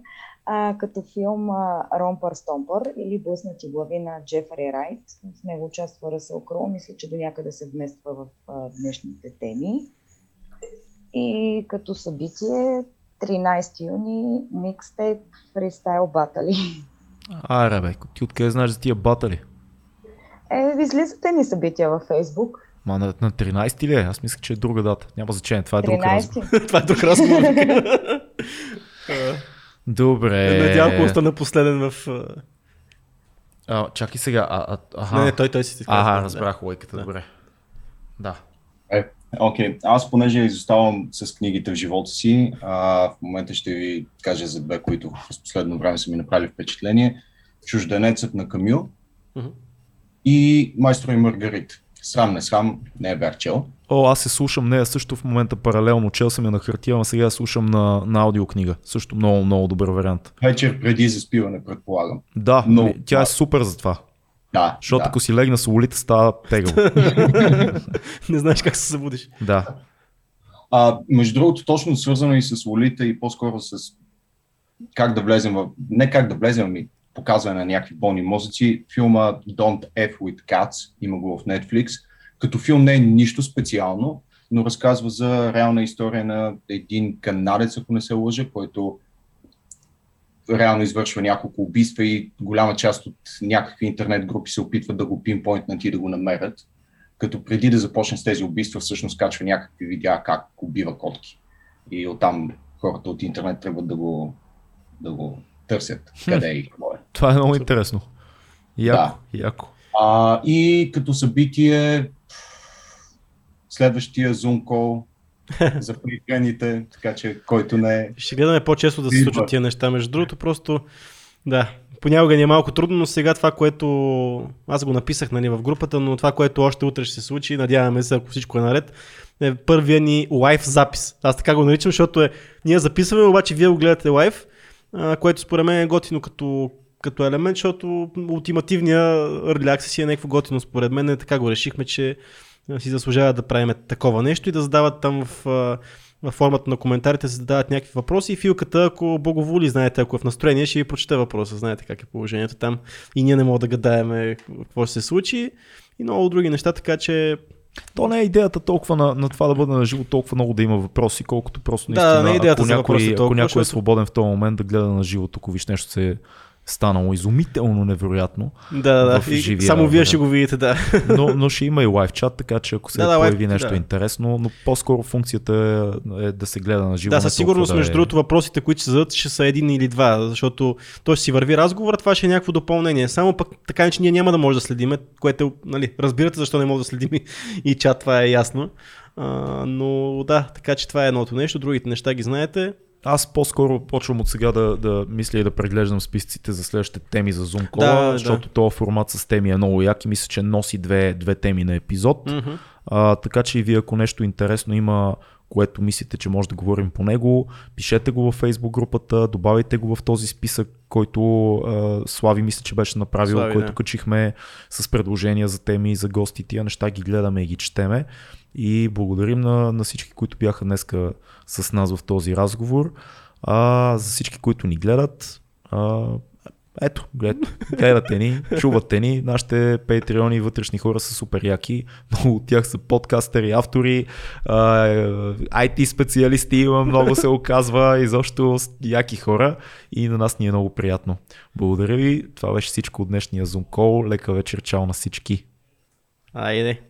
А, като филм а, Ромпър Стомпър или Блъснати глави на Джефри Райт. В него участва Ръсъл Кроу. Мисля, че до някъде се вмества в а, днешните теми. И като събитие 13 юни микстейп фристайл батали. Аре, бе, ти откъде знаеш за тия батали? Е, излизате ни събития във Фейсбук. Ма на, на 13 ли е? Аз мисля, че е друга дата. Няма значение, това е друг разговор. 13. Това е друг разговор. Добре. Надявам остана последен в... а, чакай сега. А, а, аха. Не, не, той, той си казва, Ага, да. разбрах лойката, Да. добре. Да. Е, окей. Аз понеже изоставам с книгите в живота си, а, в момента ще ви кажа за две, които през последно време са ми направили впечатление. Чужденецът на Камил Мгм. и Майстро и Маргарит. Срам не срам, не е бях чел. О, аз се слушам нея също в момента паралелно. Чел съм я на хартия, но сега слушам на, на аудиокнига. Също много, много добър вариант. Вечер преди заспиване, предполагам. Да, Много. тя е супер за това. Да, Защото да. ако си легна с улите, става тегаво. Не знаеш как се събудиш. да. А, между другото, точно свързано и с Лолита и по-скоро с как да влезем в... Не как да влезем, ами показване на някакви болни мозъци. Филма Don't F with Cats, има го в Netflix. Като филм не е нищо специално, но разказва за реална история на един канадец, ако не се лъжа, който реално извършва няколко убийства и голяма част от някакви интернет групи се опитват да го пинпойнтнат и да го намерят. Като преди да започне с тези убийства, всъщност качва някакви видеа как убива котки. И оттам хората от интернет тръгват да го, да го търсят. Къде е и какво е. Това е много интересно. Яко, яко. А, и като събитие, следващия Zoom call за прииканите, така че който не е. Ще гледаме по-често да се случват тия неща. Между другото, просто да, понякога ни е малко трудно, но сега това, което аз го написах нали, в групата, но това, което още утре ще се случи, надяваме се, ако всичко е наред, е първия ни лайв запис. Аз така го наричам, защото е, ние записваме, обаче вие го гледате лайв, а, което според мен е готино като, като елемент, защото ултимативния early access си е някакво готино. Според мен. Е, така го решихме, че си заслужава да правим такова нещо и да задават там в, във формата на коментарите се задават някакви въпроси. И филката, ако благоволи, знаете, ако е в настроение, ще ви прочете въпроса, знаете как е положението там. И ние не можем да гадаеме какво ще се случи. И много други неща, така че То не е идеята толкова на, на това да бъде на живо, толкова много да има въпроси, колкото просто Да, наистина, не е идеята ако, някой, въпроси ако толкова, някой е свободен в този момент да гледа на живото, ако виж нещо се станало изумително невероятно, да, да, да. Само вие ще го видите, да. но, но ще има и лайв чат, така че ако се Да, да, появи лайв- нещо да. интересно, но по-скоро функцията е, е да се гледа на живо. Да, със сигурност, да между е... другото, въпросите, които ще зададат, ще са един или два, защото той ще си върви разговора, това ще е някакво допълнение. Само пък така, че ние няма да може да следиме, което, нали, разбирате защо не може да следим и, и чат, това е ясно. А, но да, така че това е едното нещо, другите неща ги знаете. Аз по-скоро почвам от сега да, да мисля и да преглеждам списъците за следващите теми за Zoom Call, Да, да. защото този формат с теми е много як и мисля, че носи две, две теми на епизод. Мгм. А, така че и вие, ако нещо интересно има, което мислите, че може да говорим по него, пишете го във Facebook групата, добавяйте го в този списък, който а, Слави мисля, че беше направил, Слави, който да. качихме с предложения за теми, за гости. Тия неща ги гледаме и ги четеме. И благодарим на, на всички, които бяха днеска с нас в този разговор. А, за всички, които ни гледат, а, ето, глед, гледате ни, чувате ни, нашите патреони вътрешни хора са супер яки, много от тях са подкастери, автори, IT специалисти има, много се оказва, изобщо яки хора и на нас ни е много приятно. Благодаря ви, това беше всичко от днешния Zoom Call, лека вечер, чао на всички. Айде.